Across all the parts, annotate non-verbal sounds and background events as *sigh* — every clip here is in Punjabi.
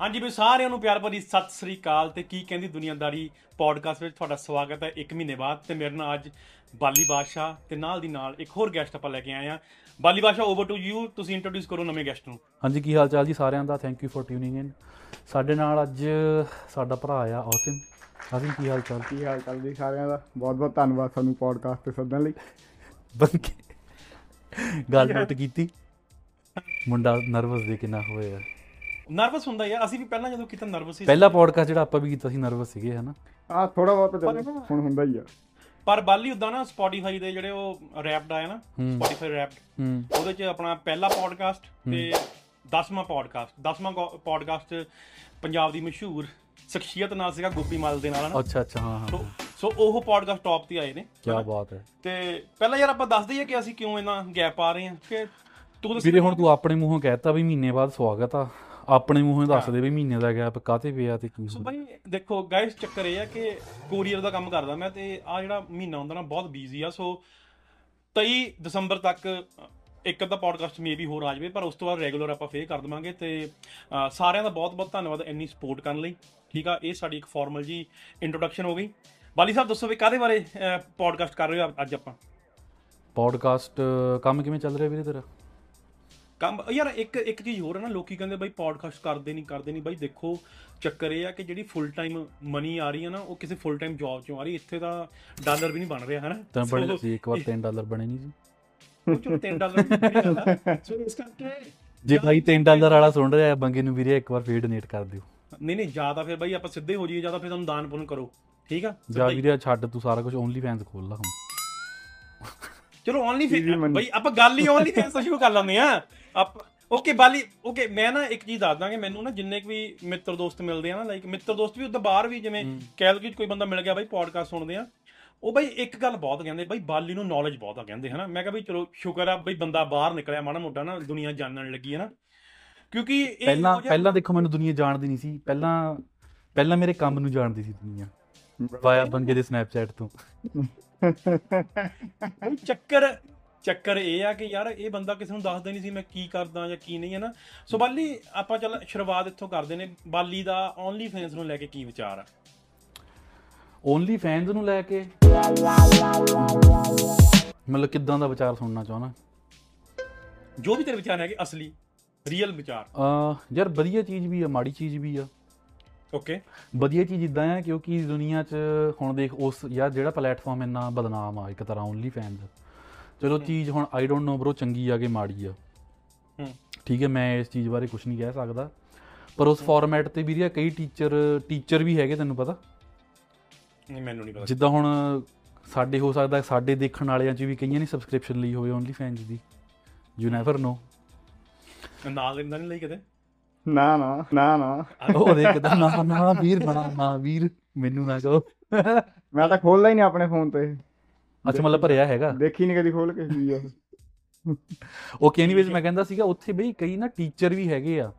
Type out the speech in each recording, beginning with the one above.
ਹਾਂਜੀ ਵੀ ਸਾਰਿਆਂ ਨੂੰ ਪਿਆਰ ਭਰੀ ਸਤਿ ਸ੍ਰੀ ਅਕਾਲ। ਤੇ ਕੀ ਕਹਿੰਦੀ ਦੁਨੀਆਦਾਰੀ ਪੋਡਕਾਸਟ ਵਿੱਚ ਤੁਹਾਡਾ ਸਵਾਗਤ ਹੈ 1 ਮਹੀਨੇ ਬਾਅਦ। ਤੇ ਮੇਰੇ ਨਾਲ ਅੱਜ ਬਾਲੀ ਬਾਦਸ਼ਾਹ ਤੇ ਨਾਲ ਦੀ ਨਾਲ ਇੱਕ ਹੋਰ ਗੈਸਟ ਆਪਾਂ ਲੈ ਕੇ ਆਏ ਆ Bali Badshah over to you ਤੁਸੀਂ ਇੰਟਰੋਡਿਊਸ ਕਰੋ ਨਵੇਂ ਗੈਸਟ ਨੂੰ। ਹਾਂਜੀ ਕੀ ਹਾਲ ਚਾਲ ਜੀ ਸਾਰਿਆਂ ਦਾ? Thank you for tuning in ਸਾਡੇ ਨਾਲ ਅੱਜ ਸਾਡਾ ਭਰਾ ਆ ਆਸਿਮ ਆਸਿਮ ਕੀ ਹਾਲ ਚਾਲ? ਕੀ ਹਾਲ ਚਾਲ ਜੀ ਸਾਰਿਆਂ ਦਾ? ਬਹੁਤ ਬਹੁਤ ਧੰਨਵਾਦ ਸਾਨੂੰ ਪੋਡਕਾਸਟ ਤੇ ਸੱਦਣ ਲਈ। ਬਣ ਕੇ ਗੱਲ ਨੋਟ ਕੀਤੀ। ਮੁੰਡਾ ਨਰਵਸ ਦੇ ਕਿੰਨਾ ਹੋਇਆ। ਨਰਵਸ ਹੁੰਦਾ ਯਾਰ ਅਸੀਂ ਵੀ ਪਹਿਲਾਂ ਜਦੋਂ ਕੀਤਾ ਨਰਵਸ ਸੀ ਪਹਿਲਾ ਪੋਡਕਾਸਟ ਜਿਹੜਾ ਆਪਾਂ ਵੀ ਕੀਤਾ ਸੀ ਨਰਵਸ ਸੀਗੇ ਹਨਾ? ਆ ਥੋੜਾ ਬਹੁਤ ਹੁਣ ਹੁੰਦਾ ਹੀ ਆ। ਪਰ ਬਾਲੀ ਉਦਾਂ ਨਾ ਸਪੋਟੀਫਾਈ ਦੇ ਜਿਹੜੇ ਉਹ ਰੈਪਡ ਆਇਆ ਨਾ ਸਪੋਟੀਫਾਈ ਰੈਪਡ ਉਹਦੇ ਚ ਆਪਣਾ ਪਹਿਲਾ ਪੋਡਕਾਸਟ ਤੇ 10ਵਾਂ ਪੋਡਕਾਸਟ 10ਵਾਂ ਪੋਡਕਾਸਟ ਪੰਜਾਬ ਦੀ ਮਸ਼ਹੂਰ ਸ਼ਖਸੀਅਤ ਨਾਲ ਸੀਗਾ ਗੋਪੀ ਮਲ ਦੇ ਨਾਲ ਨਾ ਅੱਛਾ ਅੱਛਾ ਹਾਂ ਹਾਂ ਸੋ ਸੋ ਉਹ ਪੋਡਕਾਸਟ ਟੌਪ ਤੇ ਆਏ ਨੇ ਕੀ ਬਾਤ ਹੈ। ਤੇ ਪਹਿਲਾਂ ਯਾਰ ਆਪਾਂ ਦੱਸ ਦਈਏ ਕਿ ਅਸੀਂ ਕਿਉਂ ਇਹਨਾਂ ਗੈਪ ਆ ਰਹੇ ਹਾਂ ਕਿ ਤੂੰ ਵੀਰੇ ਹੁਣ ਤੂੰ ਆਪਣੇ ਮੂੰਹੋਂ ਕਹਿਤਾ ਵੀ ਮਹੀਨੇ ਬਾਅਦ ਸਵਾਗਤ ਆ। ਆਪਣੇ ਮੂੰਹੋਂ ਹੀ ਦੱਸ ਦੇ ਵੀ ਮਹੀਨੇ ਦਾ ਗੈਪ ਕਾਤੇ ਪਿਆ ਤੇ ਕੀ ਸੋ ਭਾਈ ਦੇਖੋ ਗਾਇਸ ਚੱਕਰ ਇਹ ਆ ਕਿ ਕੋਰੀਅਰ ਦਾ ਕੰਮ ਕਰਦਾ ਮੈਂ ਤੇ ਆ ਜਿਹੜਾ ਮਹੀਨਾ ਹੁੰਦਾ ਨਾ ਬਹੁਤ ਬੀਜ਼ੀ ਆ। ਸੋ 23 ਦਸੰਬਰ ਤੱਕ ਇੱਕ ਅੱਧਾ ਪੋਡਕਾਸਟ ਮੇਬੀ ਹੋਰ ਆ ਜਾਵੇ ਪਰ ਉਸ ਤੋਂ ਬਾਅਦ ਰੈਗੂਲਰ ਆਪਾਂ ਫੇਰ ਕਰ ਦਵਾਂਗੇ ਤੇ ਸਾਰਿਆਂ ਦਾ ਬਹੁਤ ਬਹੁਤ ਧੰਨਵਾਦ ਇੰਨੀ ਸਪੋਰਟ ਕਰਨ ਲਈ। ਠੀਕ ਆ ਇਹ ਸਾਡੀ ਇੱਕ ਫਾਰਮਲ ਜੀ ਇੰਟਰੋਡਕਸ਼ਨ ਹੋ ਗਈ। ਬਾਲੀ ਸਾਹਿਬ ਦੱਸੋ ਵੀ ਕਾਦੇ ਬਾਰੇ ਪੋਡਕਾਸਟ ਕਰ ਰਹੇ ਹੋ ਅੱਜ ਆਪਾਂ? ਪੋਡਕਾਸਟ ਕੰਮ ਕਿਵੇਂ ਚੱਲ ਰਿਹਾ ਵੀਰੇ ਤੇਰਾ? ਕੰਮ ਯਾਰ ਇੱਕ ਇੱਕ ਚੀਜ਼ ਹੋਰ ਹੈ ਨਾ ਲੋਕੀ ਕਹਿੰਦੇ ਬਾਈ ਪੋਡਕਾਸਟ ਕਰਦੇ ਨਹੀਂ ਕਰਦੇ ਨਹੀਂ ਬਾਈ ਦੇਖੋ ਚੱਕਰ ਇਹ ਆ ਕਿ ਜਿਹੜੀ ਫੁੱਲ ਟਾਈਮ ਮਨੀ ਆ ਰਹੀ ਹੈ ਨਾ ਉਹ ਕਿਸੇ ਫੁੱਲ ਟਾਈਮ ਜੌਬ ਚੋਂ ਆ ਰਹੀ ਇੱਥੇ ਤਾਂ ਡਾਲਰ ਵੀ ਨਹੀਂ ਬਣ ਰਿਹਾ ਹੈ ਨਾ? ਤਾਂ ਬੜੇ ਸੋ ਇੱਕ ਵਾਰ 3 ਡਾਲਰ ਬਣੇ ਨਹੀਂ ਜੀ ਉਹ ਚੋਂ 3 ਡਾਲਰ। ਸੋ ਇਸ ਕਰਕੇ ਜੇ ਭਾਈ 3 ਡਾਲਰ ਵਾਲਾ ਸੁਣ ਰਿਹਾ ਬੰਗੇ ਨੂੰ ਵੀਰੇ ਇੱਕ ਵਾਰ ਫੇਰ ਡੋਨੇਟ ਕਰ ਦਿਓ। ਨਹੀਂ ਨਹੀਂ ਜ਼ਿਆਦਾ ਫਿਰ ਬਾਈ ਆਪਾਂ ਸਿੱਧੇ ਹੋ ਜਾਈਏ ਜ਼ਿਆਦਾ ਫਿਰ ਤੁਹਾਨੂੰ ਦਾਨ ਪੁੰਨ ਕਰੋ। ਠੀਕ ਆ? ਜਾ ਹੀ। ਵੀਰੇ ਛੱਡ ਤੂੰ ਸਾਰਾ ਕੁਝ ਓਨਲੀ ਫੈਨਸ ਖੋਲ ਲਾ ਹੁਣ। ਚਲੋ ਓਨਲੀ money। ਬਈ ਆਪਾਂ ਗੱਲ ਹੀ ਓਨਲੀ ਫੇਸ ਤੋਂ ਸ਼ੁਰੂ ਕਰ ਲੈਂਦੇ ਆ ਆਪ ਓਕੇ ਬਾਲੀ ਓਕੇ ਮੈਂ ਨਾ ਇੱਕ ਚੀਜ਼ ਦੱਸ ਦਾਂਗੇ ਮੈਨੂੰ ਨਾ ਜਿੰਨੇ ਕੁ ਵੀ ਮਿੱਤਰ ਦੋਸਤ ਮਿਲਦੇ ਆ ਨਾ ਲਾਈਕ ਮਿੱਤਰ ਦੋਸਤ ਵੀ ਉਦੋਂ ਬਾਹਰ ਵੀ ਜਿਵੇਂ ਕੈਲਗਰੀ ਚ ਕੋਈ ਬੰਦਾ ਮਿਲ ਗਿਆ ਬਾਈ ਪੋਡਕਾਸਟ ਸੁਣਦੇ ਆ ਉਹ ਬਈ ਇੱਕ ਗੱਲ ਬਹੁਤ ਕਹਿੰਦੇ ਬਈ ਬਾਲੀ ਨੂੰ ਨੌਲੇਜ ਬਹੁਤ ਆ ਕਹਿੰਦੇ ਹਨਾ। ਮੈਂ ਕਿਹਾ ਬਈ ਚਲੋ ਸ਼ੁਕਰ ਆ ਬਈ ਬੰਦਾ ਬਾਹਰ ਨਿਕਲਿਆ ਮਾੜਾ ਮੋਟਾ ਨਾ ਦੁਨੀਆ ਜਾਣਨ ਲੱਗੀ ਹੈ ਨਾ। ਕਿਉਂਕਿ ਇਹ ਪਹਿਲਾਂ ਪਹਿਲਾਂ ਦੇਖੋ ਮੈਨੂੰ ਦੁਨੀਆ ਜਾਣਦੀ ਨਹੀਂ ਸੀ। ਪਹਿਲਾਂ ਪਹਿਲਾਂ ਮੇਰੇ ਕੰਮ ਨੂੰ ਜਾਣਦੀ ਸੀ ਦੁਨੀਆ। ਵਾਇਆ ਬੰਗੇ ਦੇ ਸਨੈਪਚੈਟ ਤੋਂ। ਬਈ ਚੱਕਰ ਚੱਕਰ ਇਹ ਆ ਕਿ ਯਾਰ ਇਹ ਬੰਦਾ ਕਿਸੇ ਨੂੰ ਦੱਸਦਾ ਨਹੀਂ ਸੀ ਮੈਂ ਕੀ ਕਰਦਾ ਜਾਂ ਕੀ ਨਹੀਂ ਹੈ ਨਾ? ਸੋ ਬਾਲੀ ਆਪਾਂ ਚੱਲ ਸ਼ੁਰੂਆਤ ਇੱਥੋਂ ਕਰਦੇ ਨੇ ਬਾਲੀ ਦਾ ਓਨਲੀ ਫੈਨਸ ਨੂੰ ਲੈ ਕੇ ਕੀ ਵਿਚਾਰ ਆ? ਓਨਲੀ ਫੈਨਸ ਨੂੰ ਲੈ ਕੇ? ਮਤਲਬ ਕਿੱਦਾਂ ਦਾ ਵਿਚਾਰ ਸੁਣਨਾ ਚਾਹਣਾ ਜੋ ਵੀ ਤੇਰੇ ਵਿਚਾਰ ਹੈਗੇ ਅਸਲੀ ਰੀਅਲ ਵਿਚਾਰ। ਅ ਯਾਰ ਵਧੀਆ ਚੀਜ਼ ਵੀ ਆ ਮਾੜੀ ਚੀਜ਼ ਵੀ ਆ। ਓਕੇ ਵਧੀਆ ਚੀਜ਼ ਇਦਾਂ ਆ ਕਿਉਂਕਿ ਦੁਨੀਆ 'ਚ ਹੁਣ ਦੇਖ ਉਸ ਯਾਰ ਜਿਹੜਾ ਪਲੇਟਫਾਰਮ ਇੰਨਾ ਬਦਨਾਮ ਆ ਇੱਕ ਤਰ੍ਹਾਂ ਓਨਲੀ ਫੈਨਸ ਚਲੋ ਚੀਜ਼ ਹੁਣ ਆਈ ਡੋਨਟ ਨੋ ਬ్రో ਚੰਗੀ ਆ ਕਿ ਮਾੜੀ ਆ। ਹੂੰ। ਠੀਕ ਹੈ ਮੈਂ ਇਸ ਚੀਜ਼ ਬਾਰੇ ਕੁਝ ਨਹੀਂ ਕਹਿ ਸਕਦਾ। ਪਰ ਉਸ ਫਾਰਮੈਟ ਤੇ ਵੀਰੇ ਕਈ ਟੀਚਰ ਟੀਚਰ ਵੀ ਹੈਗੇ ਤੈਨੂੰ ਪਤਾ। ਨਹੀਂ ਮੈਨੂੰ ਨਹੀਂ ਪਤਾ। ਜਿੱਦਾਂ ਹੁਣ ਸਾਡੇ ਹੋ ਸਕਦਾ ਸਾਡੇ ਦੇਖਣ ਵਾਲਿਆਂ 'ਚ ਵੀ ਕਈਆਂ ਨੇ ਸਬਸਕ੍ਰਿਪਸ਼ਨ ਲਈ ਹੋਵੇ ਓਨਲੀ ਫੈਨਸ ਦੀ। ਯੂ ਨੈਵਰ ਨੋ ਨਾਲ ਲੈਂਦਾ ਨਹੀਂ ਲਈ ਕਦੇ? ਨਾ ਨਾ ਨਾ ਨਾ। ਉਹ ਦੇਖਦਾ ਨਾ ਨਾ ਵੀਰ ਨਾ ਨਾ ਵੀਰ। ਮੈਨੂੰ ਨਾ ਕਹੋ। ਮੈਂ ਤਾਂ ਖੋਲਦਾ ਹੀ ਨਹੀਂ ਆਪਣੇ ਫੋਨ ਤੇ। ਅੱਛਾ ਮਤਲਬ ਭਰਿਆ ਹੈਗਾ? ਦੇਖੀ ਨਹੀਂ ਕਦੀ ਖੋਲ ਕੇ ਆ ਓਕੇ ਐਨੀਵੇਜ਼ ਮੈਂ ਕਹਿੰਦਾ ਸੀਗਾ ਉੱਥੇ ਬਈ ਕਈ ਨਾ ਟੀਚਰ ਵੀ ਹੈਗੇ ਆ।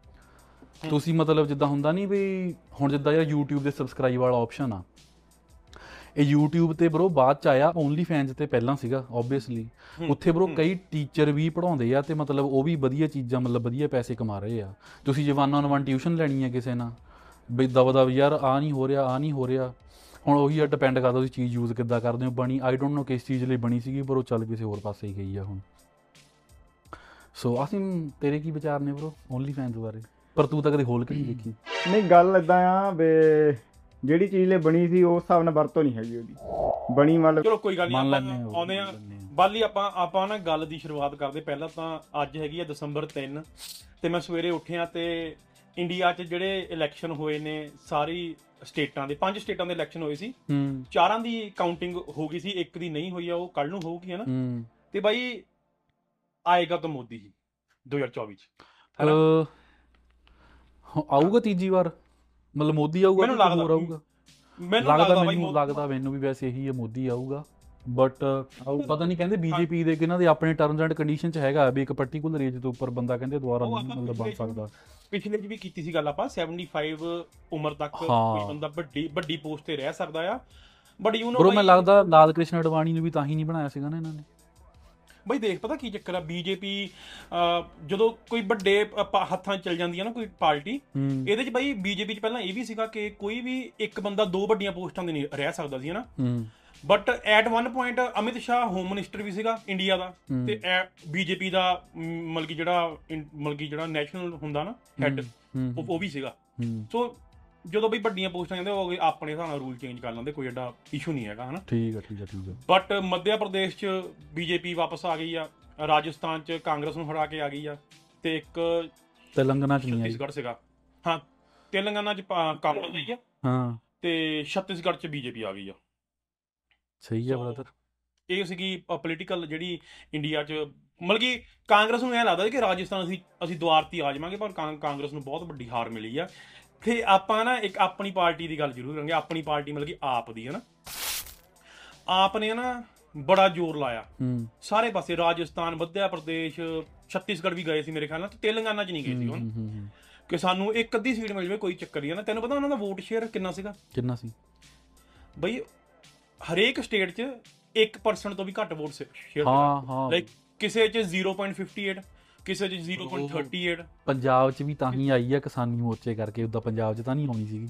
ਤੁਸੀਂ ਮਤਲਬ ਜਿੱਦਾਂ ਹੁੰਦਾ ਨਹੀਂ ਵੀ ਹੁਣ ਜਿੱਦਾਂ ਯਾਰ YouTube ਦੇ ਸਬਸਕ੍ਰਾਈਬ ਵਾਲਾ ਆਪਸ਼ਨ ਆ। ਇਹ YouTube ਤੇ ਬ్రో ਬਾਅਦ ਚ ਆਇਆ ਓਨਲੀ ਫੈਨਸ ਤੇ ਪਹਿਲਾਂ ਸੀਗਾ ਓਬਵੀਅਸਲੀ ਉੱਥੇ ਬ్రో ਕਈ ਟੀਚਰ ਵੀ ਪੜਾਉਂਦੇ ਆ ਤੇ ਮਤਲਬ ਉਹ ਵੀ ਵਧੀਆ ਚੀਜ਼ਾਂ ਮਤਲਬ ਵਧੀਆ ਪੈਸੇ ਕਮਾ ਰਹੇ ਆ। ਤੁਸੀਂ ਜੇ ਵਨ ਔਨ ਵਨ ਟਿਊਸ਼ਨ ਲੈਣੀ ਆ ਕਿਸੇ ਨਾਲ ਬਈ ਦਵਾ ਦਵ ਯਾਰ ਆ ਨਹੀਂ ਹੋ ਰਿਹਾ ਆ ਨਹੀਂ ਹੋ ਰਿਹਾ। ਹੁਣ ਉਹੀ ਆ ਡਿਪੈਂਡ ਕਰਦਾ ਤੁਸੀਂ ਚੀਜ਼ ਯੂਜ਼ ਕਿੱਦਾਂ ਕਰਦੇ ਹੋ ਬਣੀ ਆਈ ਡੋਨਟ ਨੋ ਕਿਸ ਚੀਜ਼ ਲਈ ਬਣੀ ਸੀਗੀ ਪਰ ਉਹ ਚੱਲ ਕਿਸੇ ਹੋਰ ਪਾਸੇ ਹੀ ਗਈ ਆ ਹੁਣ। ਸੋ ਆਸਿਮ ਤੇਰੇ ਕੀ ਵਿਚਾਰ ਨੇ ਬ్రో ਓਨਲੀ ਫੈਨਸ ਬਾਰੇ। ਪਰ ਤੂੰ ਤਾਂ ਕਦੇ ਖੋਲ ਕੇ ਨਹੀਂ ਦੇਖੀ। ਨਹੀਂ ਗੱਲ ਇਦਾਂ ਆ ਵੀ ਜਿਹੜੀ ਚੀਜ਼ ਲਈ ਬਣੀ ਸੀ ਉਸ ਹਿਸਾਬ ਨਾਲ ਵਰਤੋਂ ਨਹੀਂ ਹੈਗੀ ਉਹਦੀ। ਬਣੀ ਮਤਲਬ ਚਲੋ ਕੋਈ ਗੱਲ ਨਹੀਂ ਮੰਨ ਆਪਾਂ ਆਉਂਦੇ ਆ। ਬਾਲੀ ਆਪਾਂ ਆਪਾਂ ਨਾ ਗੱਲ ਦੀ ਸ਼ੁਰੂਆਤ ਕਰਦੇ ਪਹਿਲਾਂ ਤਾਂ ਅੱਜ ਹੈਗੀ ਆ ਦਸੰਬਰ 3 ਤੇ ਮੈਂ ਸਵੇਰੇ ਉੱਠਿਆ ਤੇ ਇੰਡੀਆ 'ਚ ਜਿਹੜੇ ਇਲੈਕਸ਼ਨ ਹੋਏ ਨੇ ਸਾਰੀ ਸਟੇਟਾਂ ਦੇ ਪੰਜ ਸਟੇਟਾਂ ਦੇ ਇਲੈਕਸ਼ਨ ਹੋਏ ਸੀ। ਹੂੰ। ਚਾਰਾਂ ਦੀ ਕਾਊਂਟਿੰਗ ਹੋ ਗਈ ਸੀ ਇੱਕ ਦੀ ਨਹੀਂ ਹੋਈ ਆ ਉਹ ਕੱਲ ਨੂੰ ਹੋਊਗੀ ਹਨਾ? ਹੂੰ। ਤੇ ਬਾਈ ਆਏਗਾ ਤਾਂ ਮੋਦੀ ਹੀ 2024 ਚ। ਹੈਨਾ? ਹਾਂ, ਆਊਗਾ ਤੀਜੀ ਵਾਰ। ਮਤਲਬ ਮੋਦੀ ਆਊਗਾ ਮੈਨੂੰ ਲੱਗਦਾ। ਮੈਨੂੰ ਲੱਗਦਾ ਮੈਨੂੰ ਲੱਗਦਾ ਮੈਨੂੰ ਵੀ ਵੈਸੇ ਇਹੀ ਹੈ ਮੋਦੀ ਆਊਗਾ। ਬਟ ਪਤਾ ਨਹੀਂ ਕਹਿੰਦੇ ਬੀਜੇਪੀ ਦੇ ਕਿ ਇਹਨਾਂ ਦੇ ਆਪਣੇ ਟਰਮਸ ਐਂਡ ਕੰਡੀਸ਼ਨ ਚ ਹੈਗਾ ਵੀ ਇੱਕ ਪਾਰਟਿਕੂਲਰ ਏਜ ਤੋਂ ਉੱਪਰ ਬੰਦਾ ਕਹਿੰਦੇ ਦੁਬਾਰਾ ਮਤਲਬ ਬਣ ਸਕਦਾ। ਪਿਛਲੇ ਚ ਵੀ ਕੀਤੀ ਸੀ ਗੱਲ ਆਪਾਂ 75 ਉਮਰ ਤੱਕ ਹਾਂ। ਕੋਈ ਬੰਦਾ ਵੱਡੀ ਵੱਡੀ ਪੋਸਟ ਤੇ ਰਹਿ ਸਕਦਾ ਆ। ਬਟ ਯੂ ਨੋ ਬਰੋ ਮੈਂ ਲੱਗਦਾ ਲਾਲ ਕ੍ਰਿਸ਼ਨ ਅਡਵਾਣੀ ਨੂੰ ਵੀ ਤਾਂ ਹੀ ਨਹੀਂ ਬਣਾਇਆ ਸੀਗਾ ਨਾ ਇਹਨਾਂ ਨੇ। ਬਈ ਦੇਖ ਪਤਾ ਕੀ ਚੱਕਰ ਆ? ਬੀਜੇਪੀ ਜਦੋਂ ਕੋਈ ਵੱਡੇ ਹੱਥਾਂ ਚਲ ਜਾਂਦੀ ਆ ਨਾ ਕੋਈ ਪਾਰਟੀ ਹੂੰ। ਇਹਦੇ 'ਚ ਬਈ ਬੀਜੇਪੀ 'ਚ ਪਹਿਲਾਂ ਇਹ ਵੀ ਸੀਗਾ ਕਿ ਕੋਈ ਵੀ ਇੱਕ ਬੰਦਾ ਦੋ ਵੱਡੀਆਂ ਪੋਸਟਾਂ ਤੇ ਨਹੀਂ ਰਹਿ ਸਕਦਾ ਸੀ ਹਨਾ? ਹੂੰ। But at one point Amit Shah home minister ਵੀ ਸੀਗਾ ਇੰਡੀਆ ਦਾ। ਤੇ ਬੀਜੇਪੀ ਦਾ ਮ, ਮਤਲਬ ਕਿ ਜਿਹੜਾ ਇਨ- ਮਤਲਬ ਕਿ ਜਿਹੜਾ ਨੈਸ਼ਨਲ ਹੁੰਦਾ ਨਾ ਹੈੱਡ ਉਹ ਵੀ ਸੀਗਾ। ਸੋ ਜਦੋਂ ਬਈ ਵੱਡੀਆਂ ਪੋਸਟਾਂ ਜਾਂਦੇ ਉਹ ਆਪਣੇ ਹਿਸਾਬ ਨਾਲ ਰੂਲ ਚੇਂਜ ਕਰ ਲੈਂਦੇ ਕੋਈ ਐਡਾ ਇਸ਼ੂ ਨਹੀਂ ਹੈਗਾ ਹਨਾ? ਠੀਕ ਹੈ ਠੀਕ ਹੈ ਠੀਕ ਹੈ ਬਟ ਮੱਧ ਪ੍ਰਦੇਸ਼ 'ਚ ਬੀਜੇਪੀ ਵਾਪਸ ਆ ਗਈ ਆ ਰਾਜਸਥਾਨ 'ਚ ਕਾਂਗਰਸ ਨੂੰ ਹਰਾ ਕੇ ਆ ਗਈ ਆ ਤੇ ਇੱਕ ਤੇਲੰਗਾਨਾ ਚ ਨਹੀਂ ਆਈ। ਛੱਤੀਸਗੜ੍ਹ ਸੀਗਾ। ਹਾਂ ਤੇਲੰਗਾਨਾ 'ਚ ਕਾਂਗਰਸ ਆਈ ਆ ਹਾਂ। ਤੇ ਛੱਤੀਸਗੜ੍ਹ 'ਚ ਬੀਜੇਪੀ ਆ ਗਈ ਆ। ਸਹੀ ਹੈ So, ਬ੍ਰਦਰ ਇਹ ਸੀਗੀ ਪੋਲੀਟੀਕਲ ਜਿਹੜੀ ਇੰਡੀਆ 'ਚ ਮਤਲਬ ਕਿ ਕਾਂਗਰਸ ਨੂੰ ਐ ਲੱਗਦਾ ਸੀ ਕਿ ਰਾਜਸਥਾਨ ਅਸੀਂ ਅਸੀਂ ਦੁਆਰ ਤੇ ਆ ਜਾਵਾਂਗੇ ਪਰ ਕਾਂ- ਕਾਂਗਰਸ ਨੂੰ ਬਹੁਤ ਵੱਡੀ ਹਾਰ ਮਿਲੀ ਆ। ਤੇ ਆਪਾਂ ਨਾ ਇੱਕ ਆਪਣੀ ਪਾਰਟੀ ਦੀ ਗੱਲ ਜ਼ਰੂਰ ਕਰਾਂਗੇ ਆਪਣੀ ਪਾਰਟੀ ਮਤਲਬ ਕਿ ਆਪ ਦੀ ਹੈ ਨਾ ਆਪ ਨੇ ਨਾ ਬੜਾ ਜ਼ੋਰ ਲਾਇਆ। ਹੂੰ। ਸਾਰੇ ਪਾਸੇ ਰਾਜਸਥਾਨ ਮੱਧ ਪ੍ਰਦੇਸ਼ ਛੱਤੀਸਗੜ੍ਹ ਵੀ ਗਏ ਸੀ ਮੇਰੇ ਖਿਆਲ ਨਾਲ ਤੇ ਤੇਲੰਗਾਨਾ 'ਚ ਨਹੀਂ ਗਏ ਸੀ ਹੁਣ। ਹੂੰ, ਹੂੰ, ਹੂੰ। ਕਿ ਸਾਨੂੰ ਇੱਕ ਅੱਧੀ ਸੀਟ ਮਿਲ ਜਾਵੇ ਕੋਈ ਚੱਕਰ ਨਹੀਂ ਹੈ ਨਾ ਤੈਨੂੰ ਪਤਾ ਉਹਨਾਂ ਦਾ ਵੋਟ ਸ਼ੇਅਰ ਕਿੰਨਾ ਸੀਗਾ? ਕਿੰਨਾ ਸੀ? ਬਈ ਹਰੇਕ ਸਟੇਟ 'ਚ 1% ਤੋਂ ਵੀ ਘੱਟ ਵੋਟ ਸ਼ੇਅਰ ਹਾਂ ਹਾਂ। ਲਾਈਕ ਕਿਸੇ 'ਚ 0.58 ਕਿਸੇ 'ਚ 0.38 ਪੰਜਾਬ ਚ ਵੀ ਤਾਂ ਹੀ ਆਈ ਆ ਕਿਸਾਨੀ ਮੋਰਚੇ ਕਰਕੇ ਉਦਾਂ ਪੰਜਾਬ ਚ ਤਾਂ ਨਹੀਂ ਆਉਣੀ ਸੀਗੀ।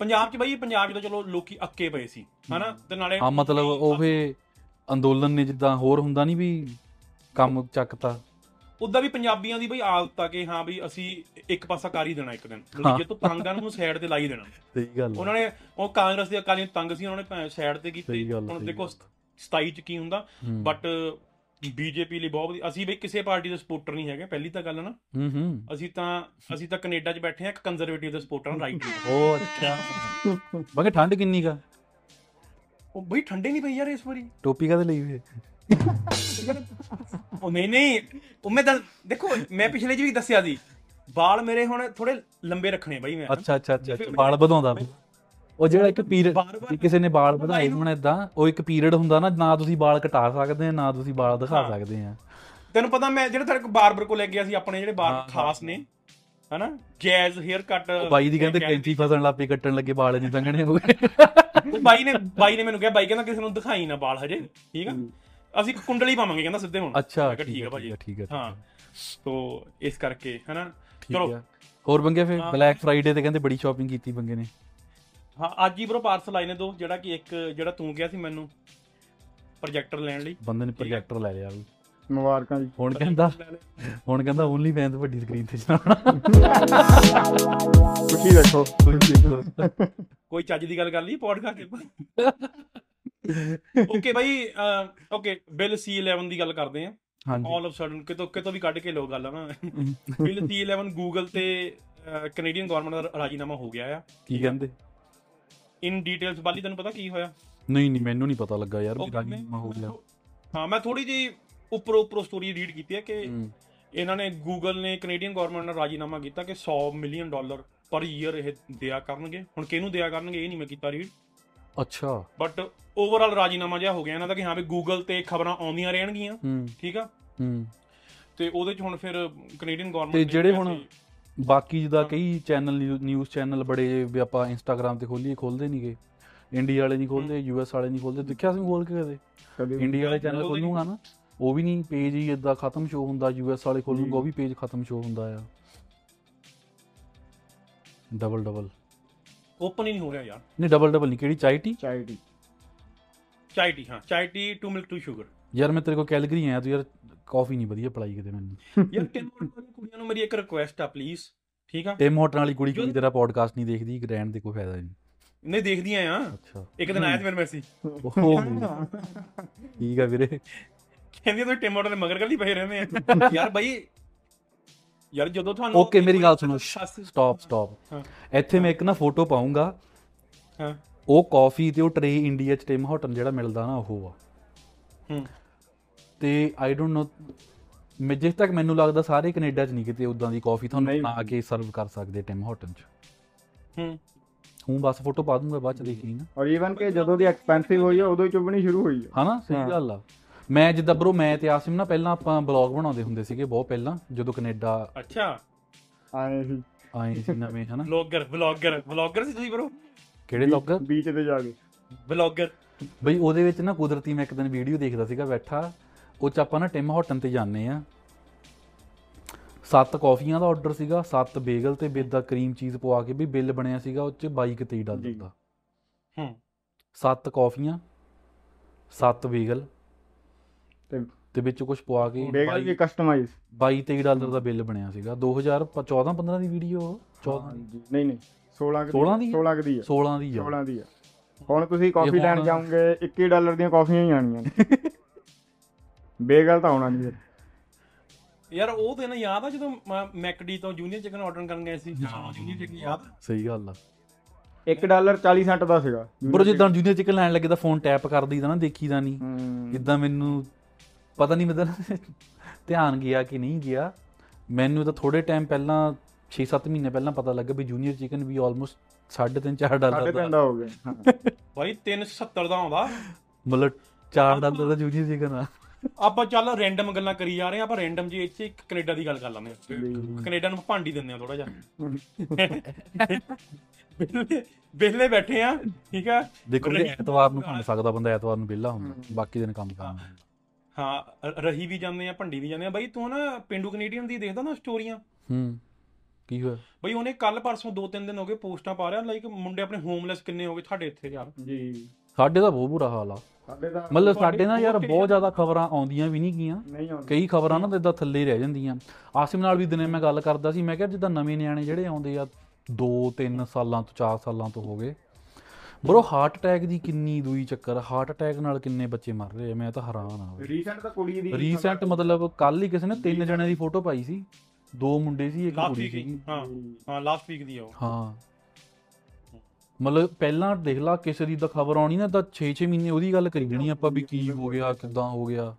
ਪੰਜਾਬ 'ਚ ਬਈ ਪੰਜਾਬ 'ਚ ਤਾਂ ਚਲੋ ਲੋਕੀ ਅੱਕੇ ਪਏ ਸੀ ਹਨਾ? ਤੇ ਨਾਲੇ ਹਾਂ ਮਤਲਬ ਉਹ ਫੇ ਅੰਦੋਲਨ ਨੇ ਜਿੱਦਾਂ ਹੋਰ ਹੁੰਦਾ ਨਹੀਂ ਵੀ ਕੰਮ ਚੱਕਤਾ। ਉਦਾਂ ਵੀ ਪੰਜਾਬੀਆਂ ਦੀ ਬਈ ਆਦਤ ਆ ਕਿ ਹਾਂ ਵੀ ਅਸੀਂ ਇੱਕ ਪਾਸਾ ਕਰ ਹੀ ਦੇਣਾ ਇੱਕ ਦਿਨ। ਜੇ ਤੂੰ ਤੰਗ ਆ ਨਾ ਸਾਈਡ ਤੇ ਲਾਈ ਦੇਣਾ। ਸਹੀ ਗੱਲ ਉਹਨਾਂ ਨੇ ਉਹ ਕਾਂਗਰਸ ਦੇ ਅਕਾਲੀ ਤੰਗ ਸੀ ਉਹਨਾਂ ਨੇ ਸਾਈਡ ਤੇ ਕੀਤੇ। ਹੁਣ ਦੇਖੋ ਗੱਲ। 27 ਚ ਕੀ ਹੁੰਦਾ। ਬਟ ਬੀਜੇਪੀ ਲਈ ਬਹੁਤ ਅਸੀਂ ਬਈ ਕਿਸੇ ਪਾਰਟੀ ਦੇ ਸਪੋਰਟਰ ਨਹੀਂ ਹੈਗੇ ਪਹਿਲੀ ਤਾਂ ਗੱਲ ਨਾ। ਹੂੰ ਹੂੰ। ਅਸੀਂ ਤਾਂ ਅਸੀਂ ਤਾਂ ਕੈਨੇਡਾ 'ਚ ਬੈਠੇ ਆ ਇੱਕ ਕੰਜ਼ਰਵੇਟਿਵ ਦੇ ਸਪੋਰਟਰ ਹਾਂ ਰਾਈਟ ਉਹ ਅੱਛਾ। ਬਾਕੀ ਠੰਡ ਕਿੰਨੀ ਕਾ ਉਹ ਬਈ ਠੰਡੇ ਨਹੀਂ ਪਈ ਯਾਰ ਇਸ ਵਾਰੀ। ਟੋਪੀ ਕਾਦੇ ਲਈ ਵੇ *laughs* ਉਹ ਨਹੀਂ ਨਹੀਂ ਉਹ ਮੈਂ ਦੱਸ ਦੇਖੋ ਮੈਂ ਪਿਛਲੇ ਜੀ ਵੀ ਦੱਸਿਆ ਸੀ ਵਾਲ ਮੇਰੇ ਹੁਣ ਥੋੜੇ ਲੰਬੇ ਰੱਖਣੇ ਬਈ ਮੈਂ। ਅੱਛਾ ਅੱਛਾ ਅੱਛਾ ਅੱਛਾ, ਵਾਲ ਵਧਾਉਂਦਾ ਵੀ। ਉਹ ਜਿਹੜਾ ਇੱਕ ਪੀਰੀਅਡ ਬਾਰ-ਬਾਰ ਕਿਸੇ ਨੇ ਵਾਲ ਵਧਾਏ ਹੋਣ ਇਦਾਂ ਉਹ ਇੱਕ ਪੀਰੀਅਡ ਹੁੰਦਾ ਨਾ ਨਾ ਤੁਸੀਂ ਵਾਲ ਕਟਾ ਸਕਦੇ ਆ ਨਾ ਤੁਸੀਂ ਵਾਲ ਦਿਖਾ। ਸਕਦੇ ਆ। ਤੈਨੂੰ ਪਤਾ ਮੈਂ ਜਿਹੜੇ ਤੇਰੇ ਕੋਲ ਬਾਰਬਰ ਕੋਲ ਲੈ ਗਿਆ ਸੀ ਆਪਣੇ ਜਿਹੜੇ ਬਾਰ ਖਾਸ ਨੇ ਹਨਾ? ਜੈਜ਼ ਹੈਅਰ ਕੱਟ ਬਾਈ ਦੀ ਕਹਿੰਦੇ ਕੈਂਚੀ ਫਸਣ ਲੱਪੀ ਕੱਟਣ ਲੱਗੇ ਵਾਲ ਨਹੀਂ ਸੰਘਣੇ ਹੋ ਗਏ ਬਾਈ ਨੇ ਬਾਈ ਨੇ ਮੈਨੂੰ ਕਿਹਾ ਬਾਈ ਕਹਿੰਦਾ ਕਿਸੇ ਨੂੰ ਦਿਖਾਈ ਨਾ ਬਾਲ ਹਜੇ ਠੀਕ ਆ? ਅਸੀਂ ਕੁੰਡਲੀ ਪਾਵਾਂਗੇ ਕਹਿੰਦਾ ਸਿੱਧੇ ਹੁਣ। ਅੱਛਾ ਠੀਕ ਹੈ ਭਾਜੀ। ਠੀਕ ਹੈ ਹਾਂ ਤੋ ਇਸ ਕਰਕੇ ਹਨਾ? ਚਲੋ। ਹੋਰ ਬੰਗੇ ਫਿਰ? ਹਾਂ। ਬਲੈਕ ਫਰਾਈਡੇ ਤੇ ਕਹਿੰਦੇ ਬੜੀ ਸ਼ਾਪਿੰਗ ਕੀਤੀ ਬੰਗੇ ਨੇ। ਹਾਂ ਅੱਜ ਹੀ ਬਰੋ ਪਾਰਸਲ ਆਏ ਨੇ ਦੋ ਜਿਹੜਾ ਕਿ ਇੱਕ ਜਿਹੜਾ ਤੂੰ ਗਿਆ ਸੀ ਮੈਨੂੰ ਪ੍ਰੋਜੈਕਟਰ ਲੈਣ ਲਈ। ਬੰਦੇ ਨੇ ਪ੍ਰੋਜੈਕਟਰ ਲੈ ਲਿਆ ਵੀ। ਮੁਬਾਰਕਾਂ ਜੀ। ਹੁਣ ਕਹਿੰਦਾ ਹੁਣ ਕਹਿੰਦਾ ਓਨਲੀ ਫੈਨ ਤੇ ਵੱਡੀ ਸਕਰੀਨ ਤੇ ਚਲਾਉਣਾ ਖੁਸ਼ੀ ਰੱਖੋ। ਕੋਈ ਚੱਜ ਦੀ ਗੱਲ ਕਰ ਲਈ ਪੋਡਕਾਸਟ ਓਕੇ ਬਾਈ ਓਕੇ ਬਿੱਲ C11 ਦੀ ਗੱਲ ਕਰਦੇ ਆ ਹਾਂਜੀ। ਆਲ ਆਫ ਸਡਨ ਕਿਤੋਂ ਕਿਤੋਂ ਵੀ ਕੱਢ ਕੇ ਲੋ ਗੱਲ ਨਾ। ਬਿੱਲ C11 ਗੂਗਲ ਤੇ ਕੈਨੇਡੀਅਨ ਗਵਰਨਮੈਂਟ ਦਾ ਰਾਜੀਨਾਮਾ ਹੋ ਗਿਆ ਆ। ਕੀ ਕਹਿੰਦੇ? ਇਨ ਡੀਟੇਲਸ ਬਾਲੀ ਤੈਨੂੰ ਪਤਾ ਕੀ ਹੋਇਆ? ਨਹੀਂ ਨਹੀਂ ਮੈਨੂੰ ਨਹੀਂ ਪਤਾ ਲੱਗਾ ਯਾਰ ਵੀ ਰਾਜੀਨਾਮਾ ਹੋ ਗਿਆ। ਹਾਂ ਮੈਂ ਥੋੜੀ ਜੀ ਉੱਪਰੋਂ ਉੱਪਰੋਂ ਸਟੋਰੀ ਰੀਡ ਕੀਤੀ ਹੈ ਕਿ। ਇਹਨਾਂ ਨੇ ਗੂਗਲ ਨੇ ਕੈਨੇਡੀਅਨ ਗਵਰਨਮੈਂਟ ਨਾਲ ਰਾਜੀਨਾਮਾ ਕੀਤਾ ਕਿ 100 ਮਿਲੀਅਨ ਡਾਲਰ ਪਰ ਈਅਰ ਇਹ ਦਿਆ ਕਰਨਗੇ। ਹੁਣ ਕਿਹਨੂੰ ਦਿਆ ਕਰਨਗੇ ਇਹ ਨਹੀਂ ਮੈਂ ਕੀਤਾ ਰੀਡ ਅੱਛਾ। ਬਟ ਓਵਰਆਲ ਰਾਜੀਨਾਮਾ ਜਿਹਾ ਹੋ ਗਿਆ ਇਹਨਾਂ ਦਾ ਕਿ ਹਾਂ ਵੀ ਗੂਗਲ ਤੇ ਖਬਰਾਂ ਆਉਂਦੀਆਂ ਰਹਿਣਗੀਆਂ ਠੀਕ ਆ? ਹੂੰ। ਤੇ ਉਹਦੇ ਚ ਹੁਣ ਫਿਰ ਕੈਨੇਡੀਅਨ ਗਵਰਨਮੈਂਟ ਤੇ ਜਿਹੜੇ ਹੁਣ ਬਾਕੀ ਜਿਹਦਾ ਕਈ ਚੈਨਲ ਨਿਊਜ਼ ਚੈਨਲ ਬੜੇ ਵੀ ਆਪਾਂ ਇੰਸਟਾਗ੍ਰam ਤੇ ਖੋਲੀਏ ਖੋਲਦੇ ਨਹੀਂਗੇ ਇੰਡੀਆ ਵਾਲੇ ਨਹੀਂ ਖੋਲਦੇ ਯੂਐਸ ਵਾਲੇ ਨਹੀਂ ਖੋਲਦੇ। ਦੇਖਿਆ ਸੀ ਖੋਲ ਕੇ ਕਦੇ? ਇੰਡੀਆ ਵਾਲੇ ਚੈਨਲ ਖੋਲੂਗਾ ਨਾ ਉਹ ਵੀ ਨਹੀਂ ਪੇਜ ਹੀ ਇਦਾਂ ਖਤਮ ਸ਼ੋ ਹੁੰਦਾ ਯੂਐਸ ਵਾਲੇ ਖੋਲੂਗਾ ਉਹ ਵੀ ਪੇਜ ਖਤਮ ਸ਼ੋ ਹੁੰਦਾ ਆ। ਡਬਲ ਡਬਲ ਓਪਨ ਹੀ ਨਹੀਂ ਹੋ ਰਿਹਾ ਯਾਰ। ਨਹੀਂ ਡਬਲ ਡਬਲ ਨਹੀਂ ਕਿਹੜੀ? ਚਾਈਟੀ ਚਾਈਟੀ ਚਾਈ ਟੀ। ਹਾਂ chai tea two milk two sugar ਯਾਰ ਮੈਂ ਤੇਰੇ ਕੋਲ ਕੈਲਗਰੀ ਆਇਆ ਤੂੰ ਯਾਰ ਕਾਫੀ ਨਹੀਂ ਵਧੀਆ ਪਲਾਈ ਕਿਤੇ ਮੈਨੂੰ। ਯਾਰ ਟਿਮ ਹੋਟਲ ਵਾਲੀ ਕੁੜੀਆਂ ਨੂੰ ਮੇਰੀ ਇੱਕ ਰਿਕੁਐਸਟ ਆ ਪਲੀਜ਼ ਠੀਕ ਆ? ਟਿਮ ਹੋਟਲ ਵਾਲੀ ਕੁੜੀ ਕੋਈ ਤੇਰਾ ਪੋਡਕਾਸਟ ਨਹੀਂ ਦੇਖਦੀ ਰਹਿਣ ਦੇ ਕੋਈ ਫਾਇਦਾ ਨਹੀਂ। ਨਹੀਂ ਦੇਖਦੀਆਂ ਆ ਅੱਛਾ। ਇੱਕ ਦਿਨ ਆਇਆ ਤੇ ਮੇਰੇ ਮੈਸੇਜ ਠੀਕ ਆ ਵੀਰੇ। ਕਹਿੰਦੀ ਤੁਸੀਂ ਟਿਮ ਆਰਡਰ ਦੇ ਮਗਰ ਕੱਲੀ ਪਏ ਰਹਿੰਦੇ ਆ। ਯਾਰ ਬਾਈ ਯਾਰ ਜਦੋਂ ਤੁਹਾਨੂੰ ਓਕੇ ਮੇਰੀ ਗੱਲ ਸੁਣੋ ਸਟਾਪ ਸਟਾਪ। ਇੱਥੇ ਮੈਂ ਇੱਕ ਨਾ ਫੋਟੋ ਪਾਉਂਗਾ ਹਾਂ। ਉਹ ਕਾਫੀ ਤੇ ਉਹ ਟਰੇ ਇੰਡੀਆ ਚ ਟਿਮ ਹਾਰਟਨ ਜਿਹੜਾ ਮਿਲਦਾ ਨਾ ਉਹ ਆ। ਹੂੰ। ਤੇ ਆਈ ਡੋਨਟ ਨੋ ਮੈਂ ਜਿਸ ਤੱਕ ਮੈਨੂੰ ਲੱਗਦਾ ਸਾਰੇ ਕੈਨੇਡਾ ਚ ਨਹੀਂ ਕਿਤੇ ਉਦਾਂ ਦੀ ਕਾਫੀ ਤੁਹਾਨੂੰ। ਬਣਾ ਕੇ ਸਰਵ ਕਰ ਸਕਦੇ ਟਿਮ ਹਾਰਟਨ ਚ। ਹੂੰ। ਹੂੰ ਬਸ ਫੋਟੋ ਪਾ ਦੂੰਗਾ ਬਾਅਦ ਚ ਦੇਖੀ ਨਾ। ਔਰ ਈਵਨ ਕਿ ਜਦੋਂ ਦੀ ਐਕਸਪੈਂਸਿਵ ਹੋਈ ਆ ਉਦੋਂ ਹੀ ਚੁੱਭਣੀ ਸ਼ੁਰੂ ਹੋਈ ਆ। ਹਨਾ? ਸਹੀ। ਗੱਲ ਆ। ਮੈਂ ਜਿੱਦਾਂ ਬਰੋ ਮੈਂ ਤੇ ਆਸਿਮ ਨਾ ਪਹਿਲਾਂ ਆਪਾਂ ਬਲੌਗ ਬਣਾਉਂਦੇ ਹੁੰਦੇ ਸੀਗੇ ਬਹੁਤ ਪਹਿਲਾਂ ਜਦੋਂ ਕੈਨੇਡਾ ਅੱਛਾ। ਆਏ ਸੀ। ਆਏ ਸੀ ਨਵੇਂ ਹਨਾ? ਵਲੌਗਰ ਵਲੌਗਰ ਵਲੌਗਰ ਸੀ ਤੁਸੀਂ ਬਰੋ ਕਿਹੜੇ ਲੋਕ ਬੀਚ ਤੇ ਜਾ ਕੇ। ਵਲੌਗਰ ਬਈ ਉਹਦੇ ਵਿੱਚ ਨਾ ਕੁਦਰਤੀ ਮੈਂ ਇੱਕ ਦਿਨ ਵੀਡੀਓ ਦੇਖਦਾ ਸੀਗਾ ਬੈਠਾ ਉਹ ਚ ਆਪਾਂ ਨਾ ਟਿਮ ਹਾਰਟਨ ਤੇ ਜਾਂਦੇ ਆ। ਸੱਤ ਕੌਫੀਆਂ ਦਾ ਆਰਡਰ ਸੀਗਾ ਸੱਤ ਬੇਗਲ ਤੇ ਵਿਦ ਦਾ ਕਰੀਮ ਚੀਜ਼ ਪਵਾ ਕੇ ਵੀ ਬਿੱਲ ਬਣਿਆ ਸੀਗਾ ਉਹ ਚ 22 23 ਡਾਲਰ। ਦਾ ਹੂੰ। ਸੱਤ ਕੌਫੀਆਂ ਸੱਤ ਬੇਗਲ ਤੇ ਤੇ ਵਿੱਚ ਕੁਝ ਪਵਾ ਕੇ ਬੇਗਲ ਵੀ ਕਸਟਮਾਈਜ਼ 22 23 ਡਾਲਰ ਦਾ ਬਿੱਲ ਬਣਿਆ ਸੀਗਾ। 2014 15 ਦੀ ਵੀਡੀਓ 14 ਨਹੀਂ ਨਹੀਂ। 16 ਕੁ 16 ਦੀ ਆ? 16 ਕੁ ਦੀ ਆ। 16 ਦੀ ਆ। 16 ਦੀ ਆ। ਹੁਣ ਤੁਸੀਂ ਕਾਫੀ ਲੈਣ ਹੁਣ- ਜਾਓਗੇ 21 ਡਾਲਰ ਦੀਆਂ ਕਾਫੀਆਂ ਹੀ ਆਣੀਆਂ ਨੇ। *laughs* ਬੇਗਲ ਤਾਂ ਆਉਣਾ ਨਹੀਂ ਫਿਰ। ਯਾਰ ਉਹ ਦਿਨ ਯਾਦ ਆ ਜਦੋਂ ਮੈਕਡੀ ਤੋਂ ਜੂਨੀਅਰ ਚਿਕਨ ਆਰਡਰ ਕਰਨ ਗਏ ਸੀ? ਜੂਨੀਅਰ ਚਿਕਨ ਯਾਦ। ਸਹੀ ਗੱਲ ਆ। 1 ਡਾਲਰ 40 ਸੈਂਟ ਦਾ ਸੀਗਾ। ਬਰੋ ਜਿੱਦਾਂ ਜੂਨੀਅਰ ਚਿਕਨ ਲੈਣ ਲੱਗੇ ਤਾਂ ਫੋਨ ਟੈਪ ਕਰ ਦਈਦਾ ਨਾ ਦੇਖੀਦਾ ਨਹੀਂ। ਇਦਾਂ ਮੈਨੂੰ ਪਤਾ ਨਹੀਂ ਮਤਲਬ ਧਿਆਨ ਗਿਆ ਕਿ ਨਹੀਂ ਗਿਆ। ਮੈਨੂੰ ਤਾਂ ਥੋੜੇ ਟਾਈਮ ਪਹਿਲਾਂ 6-7 ਮਹੀਨੇ ਪਹਿਲਾਂ ਪਤਾ ਲੱਗਾ ਵੀ ਜੂਨੀਅਰ ਚਿਕਨ ਵੀ ਆਲਮੋਸਟ 3.5 4 ਸਾਢੇ ਡਾਲਰ ਤਿੰਨ ਦਾ। ਦਾ ਹੋ ਗਿਆ। ਹਾਂ। ਬਾਈ 370 ਦਾ ਆਉਂਦਾ। ਮਤਲਬ 4 ਡਾਲਰ ਦਾ ਜੂਨੀਅਰ ਚਿਕਨ ਆ। ਆਪਾਂ ਚੱਲ ਰੈਂਡਮ ਗੱਲਾਂ ਕਰੀ ਜਾ ਰਹੇ ਆ ਆਪਾਂ ਰੈਂਡਮ ਜੀ ਇੱਥੇ ਇੱਕ ਕੈਨੇਡਾ ਦੀ ਗੱਲ ਕਰ ਲੈਂਦੇ ਆ ਕੈਨੇਡਾ ਨੂੰ ਭਾਂਡੀ ਦਿੰਦੇ ਆ ਥੋੜਾ ਜਿਹਾ। ਵਿਹਲੇ- ਬੈਠੇ ਆ ਠੀਕ ਆ। ਦੇਖੋ ਐਤਵਾਰ ਨੂੰ ਭੰਨ ਸਕਦਾ ਬੰਦਾ ਐਤਵਾਰ ਨੂੰ ਵਿਹਲਾ ਹੁੰਦਾ ਬਾਕੀ ਦਿਨ ਕੰਮ ਕਰਨਾ। ਹਾਂ ਰਹੀ ਵੀ ਜਾਂਦੇ ਆ ਭੰਡੀ ਵੀ ਜਾਂਦੇ ਆ। ਬਾਈ ਤੂੰ ਨਾ ਪਿੰਡੂ ਕੈਨੇਡੀਅਨ ਦੀ ਦੇਖਦਾ ਨਾ ਸਟੋਰੀਆਂ। ਹੂੰ ਕੀ ਹੋਇਆ? ਬਈ ਉਹਨੇ ਕੱਲ ਪਰਸੋਂ ਦੋ ਤਿੰਨ ਦਿਨ ਹੋ ਗਏ ਪੋਸਟਾਂ ਪਾ ਰਿਹਾ ਲਾਈਕ ਮੁੰਡੇ ਆਪਣੇ ਹੋਮਲੈਸ ਕਿੰਨੇ ਹੋ ਗਏ ਤੁਹਾਡੇ ਇੱਥੇ ਯਾਰ। ਜੀ। ਸਾਡੇ ਤਾਂ ਬਹੁਤ ਬੁਰਾ ਹਾਲ ਆ। ਸਾਡੇ ਦਾ ਮਤਲਬ ਸਾਡੇ ਨਾ ਯਾਰ ਬਹੁਤ ਜ਼ਿਆਦਾ ਖਬਰਾਂ ਆਉਂਦੀਆਂ ਵੀ ਨਹੀਂ ਗੀਆਂ। ਨਹੀਂ ਆਉਂਦਾ ਕਈ ਖਬਰਾਂ ਨਾ ਇਦਾਂ ਥੱਲੇ ਹੀ ਰਹਿ ਜਾਂਦੀਆਂ। ਆਸਿਮ ਨਾਲ ਵੀ ਦਿਨੇ ਮੈਂ ਗੱਲ ਕਰਦਾ ਸੀ ਮੈਂ ਕਿਹਾ ਜਿੱਦਾਂ ਨਵੇਂ ਨਿਆਣੇ ਜਿਹੜੇ ਆਉਂਦੇ ਆ 2 3 ਸਾਲਾਂ ਤੋਂ 4 ਸਾਲਾਂ ਤੋਂ ਹੋ ਗਏ। ਬਰੋ ਹਾਰਟ ਅਟੈਕ ਦੀ ਕਿੰਨੀ ਦੂਈ ਚੱਕਰ ਹਾਰਟ ਅਟੈਕ ਨਾਲ ਕਿੰਨੇ ਬੱਚੇ ਮਰ ਰਹੇ ਆ ਮੈਂ ਤਾਂ ਹੈਰਾਨ ਆ। ਰੀਸੈਂਟ ਤਾਂ ਕੁੜੀ ਦੀ ਰੀਸੈਂਟ ਮਤਲਬ ਕੱਲ ਹੀ ਕਿਸੇ ਨੇ ਤਿੰਨ ਜਣਿਆਂ ਦੀ ਫੋਟੋ ਪਾਈ ਸੀ। ਦੋ ਮੁੰਡੇ ਸੀ ਇੱਕ ਕੁੜੀ ਸੀ। ਹਾਂ ਹਾਂ ਲਾਸਟ ਵੀਕ ਦੀ ਆ ਉਹ। ਹਾਂ। ਮਤਲਬ ਪਹਿਲਾਂ ਦੇਖ ਲਾ ਕਿਸੇ ਦੀ ਤਾਂ ਖਬਰ ਆਉਣੀ ਨਾ ਤਾਂ 6-6 ਮਹੀਨੇ ਉਹਦੀ ਗੱਲ ਕਰੀ ਜਣੀ ਆਪਾਂ ਵੀ ਕੀ ਹੋ ਗਿਆ ਕਿੱਦਾਂ ਹੋ ਗਿਆ।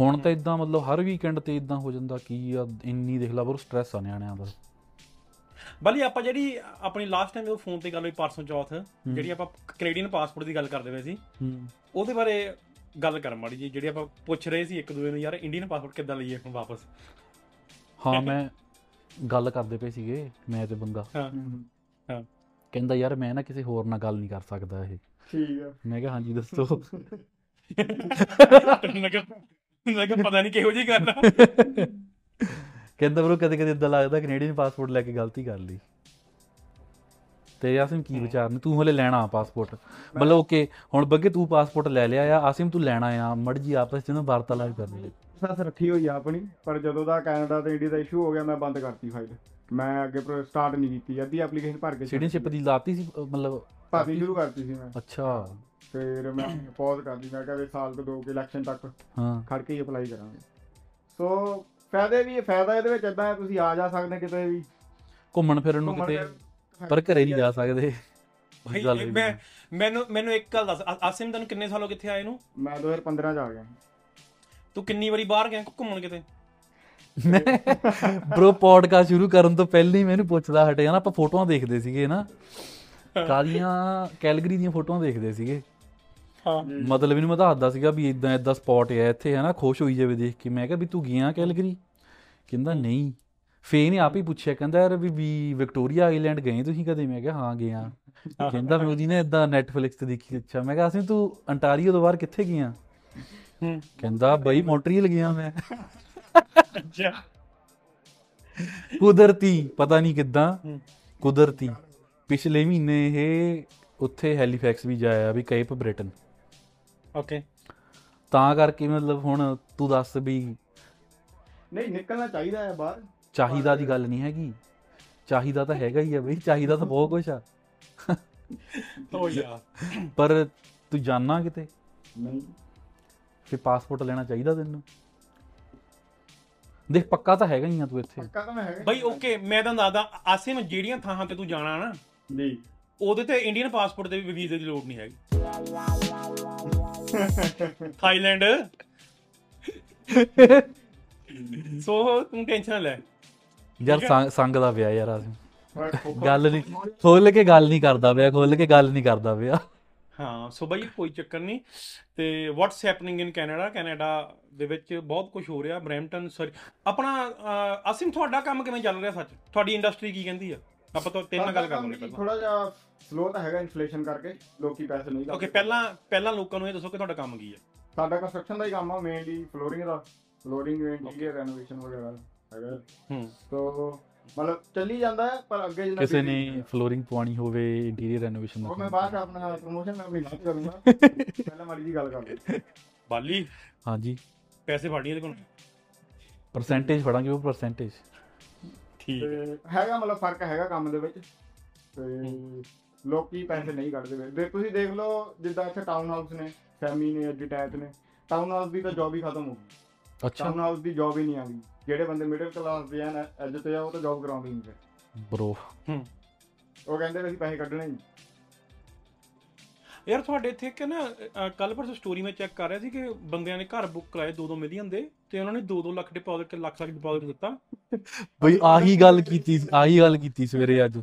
ਹੁਣ ਤਾਂ ਇਦਾਂ ਮਤਲਬ ਹਰ ਵੀਕਐਂਡ ਤੇ ਇਦਾਂ ਹੋ ਜਾਂਦਾ ਕੀ ਆ ਇੰਨੀ ਦੇਖ ਲਾ ਪਰ ਸਟ੍ਰੈਸ ਆ ਨਿਆਣਿਆਂ ਦਾ। ਬਲੀ ਆਪਾਂ ਜਿਹੜੀ ਆਪਣੀ ਲਾਸਟ ਟਾਈਮ ਉਹ ਫੋਨ ਤੇ ਗੱਲ ਹੋਈ ਪਰਸੋਂ ਚੌਥ ਜਿਹੜੀ ਆਪਾਂ ਕੈਨੇਡੀਅਨ ਪਾਸਪੋਰਟ ਦੀ ਗੱਲ ਕਰਦੇ ਪਏ ਸੀ ਉਹਦੇ ਬਾਰੇ ਗੱਲ ਕਰ ਮਾੜੀ ਜੀ ਜਿਹੜੀ ਆਪਾਂ ਪੁੱਛ ਰਹੇ ਸੀ ਇੱਕ ਦੂਜੇ ਨੂੰ ਯਾਰ ਇੰਡੀਅਨ ਪਾਸਪੋਰਟ ਕਿੱਦਾਂ ਲਈਏ ਹੁਣ ਵਾਪਸ? ਹਾਂ ਮੈਂ ਗੱਲ ਕਰਦੇ ਪਏ ਸੀਗੇ ਮੈਂ ਤੇ ਬੰਦਾ ਹਾਂ। ਹਾਂ ਕਹਿੰਦਾ ਯਾਰ ਮੈਂ ਨਾ ਕਿਸੇ ਹੋਰ ਨਾਲ ਗੱਲ ਨਹੀਂ ਕਰ ਸਕਦਾ ਇਹ। ਠੀਕ ਆ। ਮੈਂ ਕਿਹਾ ਹਾਂਜੀ ਦੱਸੋ। ਮੈਂ ਕਿਹਾ ਮੈਂ ਕਿਹਾ ਪਤਾ ਨਹੀਂ ਕਿਹੋ ਜਿਹੀ ਗੱਲ ਆ। ਕਹਿੰਦਾ ਬਰੋ ਕਦੇ ਕਦੇ ਇਦਾਂ ਲੱਗਦਾ ਕੈਨੇਡੀਅਨ ਪਾਸਪੋਰਟ ਲੈ ਕੇ ਗਲਤੀ ਕਰ ਲਈ। ਤੇ ਆਸਿਮ ਕੀ ਵਿਚਾਰ ਨੇ? ਤੂੰ ਹਲੇ ਲੈਣਾ ਪਾਸਪੋਰਟ ਮਤਲਬ ਓਕੇ ਹੁਣ ਬੱਗੇ ਤੂੰ ਪਾਸਪੋਰਟ ਲੈ ਲਿਆ ਆ ਆਸਿਮ ਤੂੰ ਲੈਣਾ ਆ। ਮੜ ਜੀ ਆਪਸ ਚ ਨਾ ਵਾਰਤਾਲਾਪ ਕਰਨੀ ਸੱਸ ਰੱਖੀ ਹੋਈ ਆ ਆਪਣੀ ਪਰ ਜਦੋਂ ਦਾ ਕੈਨੇਡਾ ਤੇ ਇੰਡੀਆ ਦਾ ਇਸ਼ੂ ਹੋ ਗਿਆ ਮੈਂ ਬੰਦ ਕਰਤੀ ਫਾਈਲ ਮੈਂ ਅੱਗੇ ਸਟਾਰਟ ਨਹੀਂ ਕੀਤੀ ਅੱਧੀ ਐਪਲੀਕੇਸ਼ਨ ਭਰ ਕੇ ਸਿਟੀਜ਼ਨਸ਼ਿਪ ਦੀ ਲਾਤੀ ਸੀ ਮਤਲਬ ਭਰਨੀ ਸ਼ੁਰੂ ਕਰਤੀ ਸੀ ਮੈਂ। ਅੱਛਾ। ਫਿਰ ਮੈਂ ਪੌਜ਼ ਕਰਦੀ ਮੈਂ ਕਿਹਾ ਵੀ ਸਾਲ ਤੋਂ ਦੋ ਕੇ ਇਲੈਕਸ਼ਨ ਤੱਕ ਹਾਂ। ਖੜ ਕੇ ਹੀ ਅਪਲਾਈ ਕਰਾਂਗੇ। ਸੋ ਫਾਇਦੇ ਵੀ ਫਾਇਦਾ ਇਹਦੇ ਵਿੱਚ ਇਦਾਂ ਹੈ ਤੁਸੀਂ ਆ ਜਾ ਸਕਦੇ ਕਿਤੇ ਵੀ। ਘੁੰਮਣ ਫਿਰਨ ਨੂੰ ਕਿਤੇ ਪਰ ਘਰੇ ਨਹੀਂ ਜਾ ਸਕਦੇ। ਮੈਂ ਮੈਨੂੰ ਮੈਨੂੰ ਇੱਕ ਗੱਲ ਦੱਸ ਆਸਿਮ ਤੈਨੂੰ ਕਿੰਨੇ ਸਾਲ ਹੋ ਕਿੱਥੇ ਆਏ ਨੂੰ? ਮੈਂ 2015 ਚ ਆ ਗਿਆ। ਤੂੰ ਕਿੰਨੀ ਵਾਰੀ ਬਾਹਰ ਗਿਆ ਘੁੰਮਣ ਕਿਤੇ? ਮੈਂ ਬ్రో ਪੋਡਕਾਸਟ ਸ਼ੁਰੂ ਕਰਨ ਤੋਂ ਪਹਿਲਾਂ ਹੀ ਮੈਨੂੰ ਪੁੱਛਦਾ ਹਟਿਆ ਨਾ ਆਪਾਂ ਫੋਟੋਆਂ ਦੇਖਦੇ ਸੀਗੇ ਨਾ ਕਾਲੀਆਂ ਕੈਲਗਰੀ ਦੀਆਂ ਫੋਟੋਆਂ ਦੇਖਦੇ ਸੀਗੇ। ਮਤਲਬ ਇਹਨੂੰ ਮੈਂ ਦੱਸਦਾ ਸੀਗਾ ਵੀ ਇਦਾਂ ਇਦਾਂ ਸਪੌਟ ਹੈ ਇੱਥੇ ਹੈ ਨਾ ਖੁਸ਼ ਹੋਈ ਜਾਵੇ ਦੇਖ ਕੇ। ਮੈਂ ਕਿਹਾ ਵੀ ਤੂੰ ਗਿਆ ਕੈਲਗਰੀ? ਕਹਿੰਦਾ ਨਹੀਂ। ਫੇ ਨੇ ਆਪ ਹੀ ਪੁੱਛਿਆ ਕਹਿੰਦਾ ਯਾਰ ਵੀ ਵੀ ਵਿਕਟੋਰੀਆ ਆਈਲੈਂਡ ਗਏ ਤੁਸੀਂ ਕਦੇ? ਮੈਂ ਕਿਹਾ ਹਾਂ ਗਿਆ। ਕਹਿੰਦਾ ਮੈਂ ਉਹਦੀ ਨਾ ਇਦਾਂ ਨੈਟਫਲਿਕਸ ਤੇ ਦੇਖੀ ਅੱਛਾ ਮੈਂ ਕਿਹਾ ਅਸੀਂ ਤੂੰ ਅੰਟਾਰੀਓ ਤੋਂ ਬਾਹਰ ਕਿੱਥੇ ਗਿਆ ਕਹਿੰਦਾ ਬਈ ਮੌਂਟਰੀਅਲ ਗਿਆ ਮੈਂ। ਅੱਛਾ। ਕੁਦਰਤੀ ਪਤਾ ਨਹੀਂ ਕਿੱਦਾਂ। ਕੁਦਰਤੀ। ਪਿਛਲੇ ਮਹੀਨੇ ਇਹ ਉੱਥੇ ਹੈਲੀਫੈਕਸ ਵੀ ਜਾਇਆ ਵੀ ਕੇਪ ਬ੍ਰਿਟਨ। ਓਕੇ ਤਾਂ ਕਰਕੇ ਮਤਲਬ ਹੁਣ ਤੂੰ ਦੱਸ ਵੀ ਨਹੀਂ ਨਿਕਲਣਾ ਚਾਹੀਦਾ ਹੈ ਬਾਹਰ। ਚਾਹੀਦਾ ਦੀ ਗੱਲ ਨਹੀਂ ਹੈਗੀ। ਚਾਹੀਦਾ ਤਾਂ ਹੈਗਾ ਹੀ ਆ ਬਈ ਚਾਹੀਦਾ ਤਾਂ ਬਹੁਤ ਕੁਝ ਆ। ਓ ਯਾਰ ਪਰ ਤੂੰ ਜਾਣਾ ਕਿਤੇ? ਨਹੀਂ। ਫਿਰ ਪਾਸਪੋਰਟ ਲੈਣਾ ਚਾਹੀਦਾ ਤੈਨੂੰ? ਦੇਖ ਪੱਕਾ ਤਾਂ ਹੈਗਾ ਹੀ ਆ ਤੂੰ ਇੱਥੇ। ਪੱਕਾ ਤਾਂ ਮੈਂ ਹੈਗਾ ਬਈ ਓਕੇ ਮੈਂ ਤਾਂ ਦੱਸਦਾ ਆਸਿਮ ਜਿਹੜੀਆਂ ਥਾਵਾਂ ਤੇ ਤੂੰ ਜਾਣਾ ਨਾ ਜੀ ਉਹਦੇ ਤੇ ਇੰਡੀਅਨ ਪਾਸਪੋਰਟ ਦੇ ਵੀ ਵੀਜ਼ੇ ਦੀ ਲੋੜ ਨਹੀਂ ਹੈਗੀ। ਥਾਈਲੈਂਡ ਸੋ ਤੂੰ ਟੈਨਸ਼ਨ ਨਾ ਲੈ ਯਾਰ। ਸੰਗ- ਦਾ ਵਿਆਹ ਯਾਰ ਆਸਿਮ ਗੱਲ ਨਹੀਂ ਖੋਲ ਕੇ ਗੱਲ ਨਹੀਂ ਕਰਦਾ ਪਿਆ ਖੋਲ ਕੇ ਗੱਲ ਨਹੀਂ ਕਰਦਾ ਪਿਆ ਹਾਂ ਸੋ ਬਈ ਕੋਈ ਚੱਕਰ ਨਹੀਂ ਤੇ what's happening in Canada Canada ਦੇ ਵਿੱਚ ਬਹੁਤ ਕੁਝ ਹੋ ਰਿਹਾ ਬ੍ਰੈਂਪਟਨ ਸੌਰੀ ਆਪਣਾ ਅਸੀਮ ਤੁਹਾਡਾ ਕੰਮ ਕਿਵੇਂ ਚੱਲ ਰਿਹਾ ਸੱਚ ਤੁਹਾਡੀ ਇੰਡਸਟਰੀ ਕੀ ਕਹਿੰਦੀ ਆ ਆਪਾਂ ਤਾਂ ਤੇਰੇ ਨਾਲ ਗੱਲ ਕਰ ਲਾਂਗੇ ਪਹਿਲਾਂ। ਥੋੜਾ ਜਿਹਾ ਸਲੋ ਤਾਂ ਹੈਗਾ ਇਨਫਲੇਸ਼ਨ ਕਰਕੇ ਲੋਕੀ ਪੈਸੇ ਨਹੀਂ ਓਕੇ ਪਹਿਲਾਂ ਪਹਿਲਾਂ ਲੋਕਾਂ ਨੂੰ ਇਹ ਦੱਸੋ ਕਿ ਤੁਹਾਡਾ ਕੰਮ ਕੀ ਹੈ? ਸਾਡਾ ਕੰਸਟਰਕਸ਼ਨ ਦਾ ਹੀ ਕੰਮ ਆ ਮੇਨਲੀ ਫਲੋਰਿੰਗ ਦਾ। ਫਲੋਰਿੰਗ ਇੰਟੀਰੀਅਰ ਰੈਨੋਵੇਸ਼ਨ ਵਗੈਰਾ ਹੈਗਾ। ਹੂੰ। ਸੋ ਮਤਲਬ ਚੱਲੀ ਜਾਂਦਾ ਹੈ ਪਰ ਅੱਗੇ ਜਿੰਨਾ ਕਿਸੇ ਨੇ ਫਲੋਰਿੰਗ ਪਵਾਣੀ ਹੋਵੇ ਇੰਟੀਰੀਅਰ ਰੈਨੋਵੇਸ਼ਨ ਉਹ ਮੈਂ ਦਾ ਬਾਅਦ ਆਪਣਾ ਪ੍ਰੋਮੋਸ਼ਨ ਮੈਂ ਆਪਣੀ ਬਾਤ ਕਰੂੰਗਾ। *laughs* ਪਹਿਲਾਂ ਮਾੜੀ ਜੀ ਗੱਲ ਕਰ ਲਓ। ਬਾਲੀ ਹਾਂਜੀ। ਪੈਸੇ ਫਾੜੀ ਇਹਦੇ ਕੋਲ? ਪਰਸੈਂਟੇਜ ਫੜਾਂਗੇ ਉਹ ਪਰਸੈਂਟੇਜ ਠੀਕ ਤੇ ਹੈਗਾ ਮਤਲਬ ਫ਼ਰਕ ਹੈਗਾ ਕੰਮ ਦੇ ਵਿੱਚ। ਤੇ ਲੋਕੀ ਪੈਸੇ ਨਹੀਂ ਕੱਢਦੇ ਵੇ ਦੇ ਤੁਸੀਂ ਦੇਖ ਲਓ ਜਿੱਦਾਂ ਇੱਥੇ ਟਾਊਨ ਹਾਊਸ ਨੇ ਸੈਮੀ ਨੇ ਡਿਟੈਚ ਨੇ। ਟਾਊਨ ਹਾਊਸ ਦੀ ਤਾਂ ਜੌਬ ਹੀ ਖਤਮ ਹੋ ਗਈ। ਅੱਛਾ। ਟਾਊਨ ਹਾਊਸ ਦੀ ਜੌਬ ਹੀ ਨਹੀਂ ਆਉਂਦੀ ਜਿਹੜੇ ਬੰਦੇ ਮਿਡਲ ਕਲਾਸ ਦੇ ਹਨ ਅੱਜ ਤੇ ਆ ਉਹ ਤਾਂ ਜੌਬ ਕਰਾਉਂਦੇ ਨਹੀਂ ਫਿਰ। ਬ్రో ਹੂੰ। ਉਹ ਕਹਿੰਦੇ ਅਸੀਂ ਪੈਸੇ ਕੱਢਣੇ ਨਹੀਂ। ਯਾਰ ਤੁਹਾਡੇ ਇੱਥੇ ਕਿ ਨਾ ਕੱਲ ਪਰਸੋਂ ਸਟੋਰੀ ਮੈਂ ਚੈੱਕ ਕਰ ਰਿਹਾ ਸੀ ਕਿ ਬੰਦਿਆਂ ਨੇ ਘਰ ਬੁੱਕ ਕਰਾਏ 2-2 ਮਿਲੀਅਨ ਦੇ ਤੇ ਉਹਨਾਂ ਨੇ 2-2 ਲੱਖ ਡਿਪੋਜ਼ਿਟ ਲੱਖ ਲੱਖ ਡਿਪੋਜ਼ਿਟ ਦਿੱਤਾ। ਬਈ ਆਹੀ ਗੱਲ ਕੀਤੀ ਆਹੀ ਗੱਲ ਕੀਤੀ ਸਵੇਰੇ ਅੱਜ।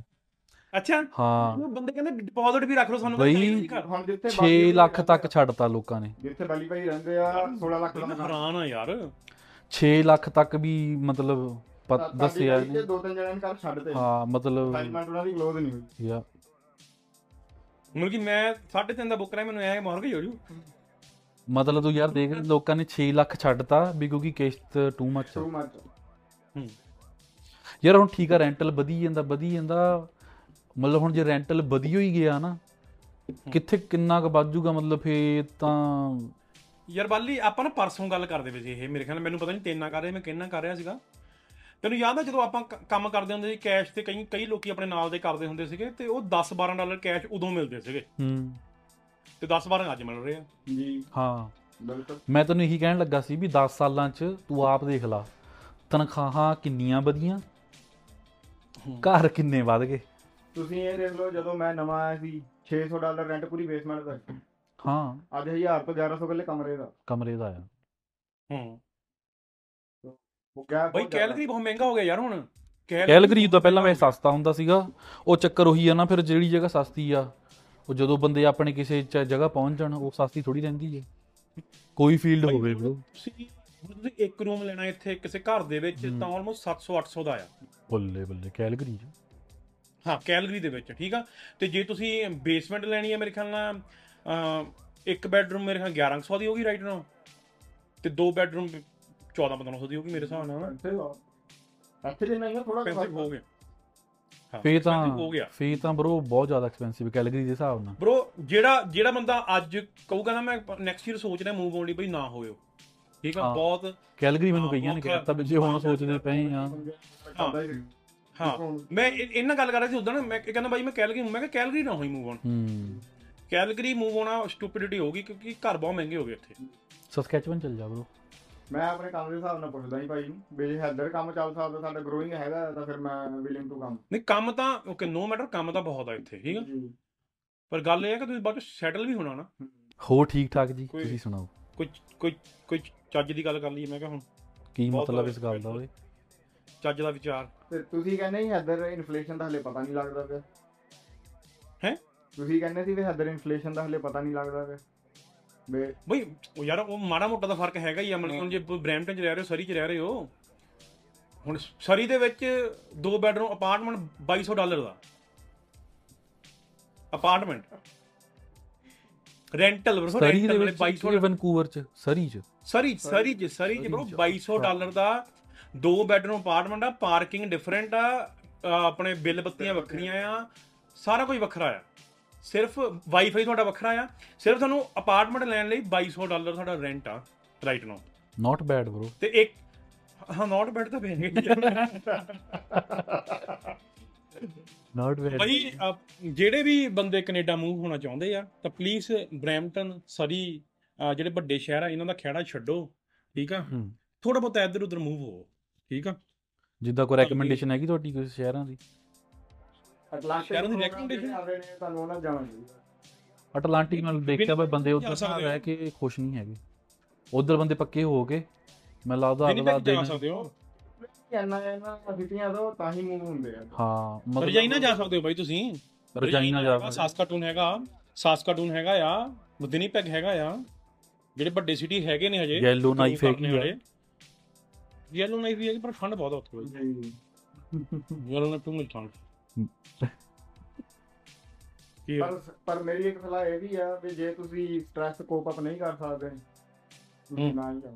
ਅੱਛਾ? ਹਾਂ। ਉਹ ਬੰਦੇ ਕਹਿੰਦੇ ਡਿਪੋਜ਼ਿਟ ਵੀ ਰੱਖ ਲਓ ਸਾਨੂੰ ਬਈ। ਹੁਣ ਜਿੱਥੇ 6 ਲੱਖ ਤੱਕ ਛੱਡਤਾ ਲੋਕਾਂ ਨੇ। ਜਿੱਥੇ ਬਾਲੀ ਭਾਈ ਰਹਿੰਦੇ ਆ 16 ਲੱਖ ਦਾ ਹੈਰਾਨ ਆ ਯਾਰ। 6 ਲੱਖ ਤੱਕ ਵੀ ਮਤਲਬ ਦੱਸਿਆ ਇਹਨੇ। ਦੋ ਤਿੰਨ ਜਣਿਆਂ ਨੇ ਘਰ ਛੱਡਤੇ ਹਾਂ ਮਤਲਬ ਅਸਾਈਨਮੈਂਟ ਉਹਨਾਂ ਦੀ ਕਲੋਜ਼ ਨਹੀਂ ਹੋਈ। ਯਾ ਮਤਲਬ ਕਿ ਮੈਂ 3.5 ਦਾ ਬੁੱਕ ਕਰਾਇਆ ਮੈਨੂੰ ਐ ਮਾਰ ਕੇ ਹੋ ਜੂ। ਮਤਲਬ ਤੂੰ ਯਾਰ ਦੇਖ ਲੋਕਾਂ ਨੇ 6 ਲੱਖ ਛੱਡਤਾ ਵੀ ਕਿਉਂਕਿ ਕਿਸ਼ਤ ਟੂ ਮੱਚ ਟੂ ਮੱਚ ਹੂੰ। ਯਾਰ ਹੁਣ ਠੀਕ ਆ ਰੈਂਟਲ ਵਧੀ ਜਾਂਦਾ ਵਧੀ ਜਾਂਦਾ। ਮਤਲਬ ਹੁਣ ਜੇ ਰੈਂਟਲ ਵਧੀ ਹੋਈ ਗਿਆ ਨਾ ਕਿੱਥੇ ਕਿੰਨਾ ਕੁ ਵੱਧ ਜੂਗਾ? ਮਤਲਬ ਫੇ ਤਾਂ ਯਾਰ ਬਾਲੀ ਆਪਾਂ ਨਾ ਪਰਸੋਂ ਗੱਲ ਕਰਦੇ ਪਏ ਸੀ ਇਹ ਮੇਰੇ ਖਿਆਲ ਮੈਨੂੰ ਪਤਾ ਨਹੀਂ ਤੇਨਾ ਕਰ ਰਿਹਾ ਮੈਂ ਕਿੰਨਾ ਕਰ ਰਿਹਾ ਸੀਗਾ। ਤੈਨੂੰ ਯਾਦ ਆ ਜਦੋਂ ਆਪਾਂ ਕੰਮ ਕਰਦੇ ਹੁੰਦੇ ਸੀ ਕੈਸ਼ ਤੇ ਕਈ ਕਈ ਲੋਕੀ ਆਪਣੇ ਨਾਲ ਦੇ ਕਰਦੇ ਹੁੰਦੇ ਸੀਗੇ ਤੇ ਉਹ 10 12 ਡਾਲਰ ਕੈਸ਼ ਉਦੋਂ ਮਿਲਦੇ ਸੀਗੇ। ਹੂੰ। ਤੇ 10 12 ਅੱਜ ਮਿਲ ਰਹੇ ਆ। ਜੀ। ਹਾਂ। ਬਿਲਕੁਲ। ਮੈਂ ਤੈਨੂੰ ਇਹੀ ਕਹਿਣ ਲੱਗਾ ਸੀ ਵੀ 10 ਸਾਲਾਂ 'ਚ ਤੂੰ ਆਪ ਦੇਖ ਲਾ ਤਨਖਾਹਾਂ ਕਿੰਨੀਆਂ ਵਧੀਆਂ ਘਰ ਕਿੰਨੇ ਵਧ ਗਏ। ਤੁਸੀਂ ਇਹ ਦੇਖ ਲਓ ਜਦੋਂ ਮੈਂ ਨਵਾਂ ਆਇਆ ਸੀ 600 ਡਾਲਰ ਰੈਂਟ ਪੂਰੀ ਬੇਸਮੈਂਟ ਦਾ ਹਾਂ। ਅੱਜ 1000 ਤੋਂ 1100 ਕੱਲੇ ਕਮਰੇ ਦਾ। ਕਮਰੇ ਦਾ ਆ। ਹੂੰ। ਉਹ ਗਿਆ ਬਈ ਕੈਲਗਰੀ ਬਹੁਤ ਮਹਿੰਗਾ ਹੋ ਗਿਆ ਯਾਰ ਹੁਣ। ਕੈਲਗਰੀ ਤਾਂ ਪਹਿਲਾਂ ਵੈਸੇ ਸਸਤਾ ਹੁੰਦਾ ਸੀਗਾ ਉਹ ਚੱਕਰ ਉਹੀ ਆ ਨਾ ਫਿਰ ਜਿਹੜੀ ਜਗ੍ਹਾ ਸਸਤੀ ਆ ਉਹ ਜਦੋਂ ਬੰਦੇ ਆਪਣੇ ਕਿਸੇ ਚ- ਜਗ੍ਹਾ ਪਹੁੰਚ ਜਾਣ ਉਹ ਸਸਤੀ ਥੋੜੀ ਰਹਿੰਦੀ ਹੈ ਕੋਈ ਫੀਲਡ ਹੋਵੇ bro। ਤੁਸੀਂ ਇੱਕ ਰੂਮ ਲੈਣਾ ਇੱਥੇ ਕਿਸੇ ਘਰ ਦੇ ਵਿੱਚ ਤਾਂ ਆਲਮੋਸਟ 700 800 ਦਾ ਆ। ਬੱਲੇ ਬੱਲੇ ਕੈਲਗਰੀ ਹਾਂ ਕੈਲਗਰੀ ਦੇ ਵਿੱਚ ਠੀਕ ਆ? ਤੇ ਜੇ ਤੁਸੀਂ ਬੇਸਮੈਂਟ ਲੈਣੀ ਹੈ ਮੇਰੇ ਖਿਆਲ ਨਾਲ ਇੱਕ ਬੈਡਰੂਮ ਮੇਰੇ ਖਿਆਲ 1100 ਦੀ ਹੋਗੀ ਰਾਈਟ ਨਾਓ ਤੇ ਦੋ ਬੈਡਰੂਮ 14 1500 ਦੀ ਹੋਗੀ ਮੇਰੇ ਹਿਸਾਬ ਨਾਲ। ਇੱਥੇ ਜਿੰਨਾ ਹੀ ਥੋੜਾ ਐਕਸਪੈਂਸਿਵ ਹੋ ਗਿਆ। ਫੇ ਤਾਂ ਹੋ ਗਿਆ। ਫੇ ਤਾਂ ਬ్రో ਬਹੁਤ ਜ਼ਿਆਦਾ ਐਕਸਪੈਂਸਿਵ ਕੈਲਗਰੀ ਦੇ ਹਿਸਾਬ ਨਾਲ। ਬ్రో ਜਿਹੜਾ ਜਿਹੜਾ ਬੰਦਾ ਅੱਜ ਕਹੂਗਾ ਨਾ ਮੈਂ ਨੈਕਸਟ ਈਅਰ ਸੋਚ ਰਿਹਾ ਮੂਵ ਹੋਣ ਲਈ ਬਈ ਨਾ ਹੋਇਓ। ਠੀਕ ਆ। ਬਹੁਤ ਕੈਲਗਰੀ ਮੈਨੂੰ ਕਈਆਂ ਨੇ ਔਖਾ। ਕਹਿਤਾ ਵੀ ਜੇ ਹੁਣ ਸੋਚਦੇ ਪਏ ਆ ਹਾਂ। ਮੈਂ ਇਹ- ਇਹਨਾਂ ਗੱਲ ਕਰ ਰਿਹਾ ਸੀ ਉਦੋਂ ਮੈਂ ਕਹਿੰਦਾ ਬਾਈ ਮੈਂ ਕੈਲਗਰੀ ਮੈਂ ਕਿਹਾ ਕੈਲਗਰੀ ਨਾ ਹੋਈ ਮੂਵ ਹੋਣ ਹੂੰ। ਕੈਲਗਰੀ ਮੂਵ ਹੋਣਾ ਸਟੂਪਿਡਿਟੀ ਹੋਗੀ ਕਿਉਂਕਿ ਘਰ ਬਹੁਤ ਮਹਿੰਗੇ ਹੋ ਗਏ ਇੱਥੇ। ਸਸਕੈਚਵਨ ਚੱਲ ਜਾ bro ਮੈਂ ਆਪਣੇ ਕੰਮ ਦੇ ਹਿਸਾਬ ਨਾਲ ਪੁੱਛਦਾ ਹੀ ਭਾਈ ਨੂੰ ਵੀ ਜੇ ਹੈਦਰ ਕੰਮ ਚੱਲ ਸਕਦਾ ਸਾਡਾ ਗਰੋਇੰਗ ਹੈਗਾ ਤਾਂ ਫਿਰ ਮੈਂ ਵਿਲਿੰਗ ਟੂ ਕੰਮ। ਨਹੀਂ ਕੰਮ ਤਾਂ ਓਕੇ ਨੋ ਮੈਟਰ ਕੰਮ ਤਾਂ ਬਹੁਤ ਆ ਇੱਥੇ ਠੀਕ ਆ? ਪਰ ਗੱਲ ਇਹ ਹੈ ਕਿ ਤੁਸੀਂ ਬਾਅਦ ਸੈਟਲ ਵੀ ਹੋਣਾ ਨਾ। ਹੋ। ਠੀਕ ਠਾਕ ਜੀ ਤੁਸੀਂ ਸੁਣਾਓ? ਕੋਈ ਕੋਈ ਕੋਈ ਚੱਜ ਦੀ ਗੱਲ ਕਰ ਲਈਏ ਮੈਂ ਕਿਹਾ ਹੁਣ। ਕੀ ਮਤਲਬ ਇਸ ਗੱਲ ਦਾ ਓਏ ਚੱਜ ਦਾ ਵਿਚਾਰ। ਤੇ ਤੁਸੀਂ ਕਹਿੰਦੇ ਸੀ ਹੈਦਰ ਇਨਫਲੇਸ਼ਨ ਦਾ ਹਲੇ ਪਤਾ ਨਹੀਂ ਲੱਗਦਾ ਪਿਆ। ਹੈਂ? ਤੁਸੀਂ ਕਹਿੰਦੇ ਸੀ ਵੀ ਹੈਦਰ ਇਨਫਲੇਸ਼ਨ ਦਾ ਹਲੇ ਪਤਾ ਨਹੀਂ ਲੱਗਦਾ ਪਿਆ। ਵੇ ਬਈ ਉਹ ਯਾਰ ਉਹ ਮਾੜਾ ਮੋਟਾ ਦਾ ਫ਼ਰਕ ਹੈਗਾ ਹੀ ਆ। ਮਤਲਬ ਹੁਣ ਜੇ ਬ੍ਰੈਂਪਟਨ ਚ ਰਹਿ ਰਹੇ ਹੋ ਸਰੀ ਚ ਰਹਿ ਰਹੇ ਹੋ ਹੁਣ ਸਰੀ ਦੇ ਵਿੱਚ ਦੋ ਬੈਡਰੂਮ ਅਪਾਰਟਮੈਂਟ 2200 ਡਾਲਰ ਦਾ। ਅਪਾਰਟਮੈਂਟ ਰੈਂਟਲ ਬਰੋ ਸਰੀ ਦੇ ਵਿੱਚ 2200 ਕਿ ਵੈਨਕੂਵਰ ਚ? ਸਰੀ ਚ? ਸਰੀ ਸਰੀ ਚ ਸਰੀ ਚ ਬਰੋ 2200 ਡਾਲਰ ਦਾ ਦੋ ਬੈਡਰੂਮ ਅਪਾਰਟਮੈਂਟ ਆ ਪਾਰਕਿੰਗ ਡਿਫਰੈਂਟ ਆ ਆਪਣੇ ਬਿੱਲ ਬੱਤੀਆਂ ਵੱਖਰੀਆਂ ਆ ਸਾਰਾ ਕੁਝ ਵੱਖਰਾ ਆ। ਸਿਰਫ ਵਾਈਫਾਈ ਤੁਹਾਡਾ ਵੱਖਰਾ ਆ। ਸਿਰਫ ਤੁਹਾਨੂੰ ਅਪਾਰਟਮੈਂਟ ਲੈਣ ਲਈ 2200 ਡਾਲਰ ਤੁਹਾਡਾ ਰੈਂਟ ਆ right now not bad bro ਤੇ ਇੱਕ ਹਾਂ ਨਾਟ ਬੈਡ ਤਾਂ ਪੈਣਗੇ ਨਾਟ ਵੈਰੀ ਭਾਈ ਜਿਹੜੇ ਵੀ ਬੰਦੇ ਕੈਨੇਡਾ ਮੂਵ ਹੋਣਾ ਚਾਹੁੰਦੇ ਆ ਤਾਂ ਪਲੀਜ਼ ਬ੍ਰੈਂਪਟਨ ਸਰੀ ਜਿਹੜੇ ਵੱਡੇ ਸ਼ਹਿਰ ਆ ਇਹਨਾਂ ਦਾ ਖਹਿੜਾ ਛੱਡੋ ਠੀਕ ਆ। ਥੋੜਾ ਬਹੁਤ ਇੱਧਰ ਉੱਧਰ ਮੂਵ ਹੋ ਠੀਕ ਆ? ਜਿੱਦਾਂ ਕੋਈ ਰეკਮੈਂਡੇਸ਼ਨ ਹੈਗੀ ਤੁਹਾਡੀ ਕੋਈ ਸ਼ਹਿਰਾਂ ਦੀ? ਅਟਲਾਂਟਿਕ ਸ਼ਹਿਰਾਂ ਦੀ recommendation? ਆ ਰਹੇ ਨੇ ਤੁਹਾਨੂੰ ਉਹਨਾਂ ਜਾਣਾ ਚਾਹੀਦਾ। ਅਟਲਾਂਟਿਕ ਨਾਲ ਦੇਖਿਆ ਬਈ ਬੰਦੇ ਜਾ ਉਧਰ ਸਕਦੇ ਹੋ। ਰਹਿ ਕੇ ਖੁਸ਼ ਨਹੀਂ ਹੈਗੇ। ਉਧਰ ਬੰਦੇ ਪੱਕੇ ਹੋ ਕੇ ਮੈਂ ਲੱਗਦਾ ਨਹੀਂ ਅਗਲਾ ਜਾ ਦਿਨ ਸਕਦੇ ਹੋ। ਇੰਨਾ ਇਹਨਾਂ ਸਿਟੀਆਂ ਤੋਂ ਤਾਂ ਹੀ ਮੂਵ ਹੁੰਦੇ ਆ। ਹਾਂ ਰਜਾਈਨਾ ਜਾ ਸਕਦੇ ਹੋ ਬਾਈ ਤੁਸੀਂ। ਰਜਾਈਨਾ ਜਾ ਹੈਗਾ, ਸਾਸਕਾਟੂਨ ਹੈਗਾ। ਸਾਸਕਾਟੂਨ ਹੈਗਾ ਆ। ਵਿਨੀਪੈਗ ਹੈਗਾ ਆ। ਜਿਹੜੇ ਵੱਡੇ ਸਿਟੀ ਹੈਗੇ ਨੇ ਹਜੇ। Yellow knife ਹੈਗੀ ਆ। ਯੈਲੋ ਨਾਈਫ ਵੀ ਹੈਗੀ ਪਰ ਠੰਡ ਬਹੁਤ ਆ ਉੱਥੇ ਜੀ ਯੈਲੋ ਨਾਈਫ ਟੂ ਮਚ ਠੰਡ। ਕੀ? ਪਰ ਪਰ ਮੇਰੀ ਇੱਕ ਸਲਾਹ ਇਹ ਵੀ ਆ ਵੀ ਜੇ ਤੁਸੀਂ ਸਟ੍ਰੈਸ ਕੋਪ ਅਪ ਨਹੀਂ ਕਰ ਸਕਦੇ ਤੁਸੀਂ ਹੂੰ। ਨਾ ਹੀ ਜਾਓ।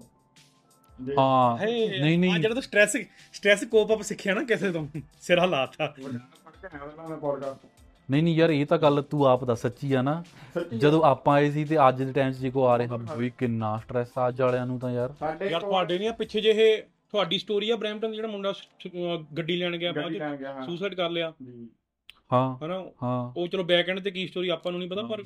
ਹਾਂ ਹੇ, ਨਹੀਂ ਨਹੀਂ। ਜਿਹੜਾ ਤੂੰ ਸਟ੍ਰੈਸ ਸਟ੍ਰੈਸ ਕੋਪ ਅਪ ਸਿੱਖਿਆ ਨਾ ਕਿਸੇ ਤੋਂ ਸਿਰਾ ਲਾਤਾ ਵੱਡਾ ਪੜ ਕੇ ਆਇਆ ਉਹਦਾ ਮੈਂ ਪੋਡਕਾਸਟ ਨਹੀਂ ਨਹੀਂ ਯਾਰ ਇਹ ਤਾਂ ਗੱਲ ਤੂੰ ਆਪ ਦੱਸ ਸੱਚੀ ਆ ਨਾ। ਜਦੋਂ ਆਪਾਂ ਆਏ ਸੀ ਤੇ ਅੱਜ ਦੇ ਟਾਈਮ 'ਚ ਜੇ ਕੋ ਆ ਰਿਹਾ ਵੀ ਕਿੰਨਾ ਸਟ੍ਰੈਸ ਆ ਅੱਜ ਵਾਲਿਆਂ ਨੂੰ ਤਾਂ ਯਾਰ। ਯਾਰ ਤੁਹਾਡੇ ਨਹੀਂ ਆ ਪਿੱਛੇ ਜਿਹੇ ਤੁਹਾਡੀ ਸਟੋਰੀ ਆ ਬ੍ਰੈਂਪਟਨ ਜਿਹੜਾ ਮੁੰਡਾ ਸ- ਅਹ ਗੱਡੀ ਲੈਣ ਗਿਆ ਬਾਅਦ ਗੱਡੀ ਲੈਣ ਗਿਆ ਹਾਂ। ਸੁਸਾਈਡ ਕਰ ਲਿਆ। ਜੀ। ਹਾਂ ਹਨਾ? ਹਾਂ। ਉਹ ਚਲੋ ਬੈਕ ਐਂਡ ਤੇ ਕੀ ਸਟੋਰੀ ਆਪਾਂ ਨੂੰ ਨਹੀਂ ਪਤਾ ਪਰ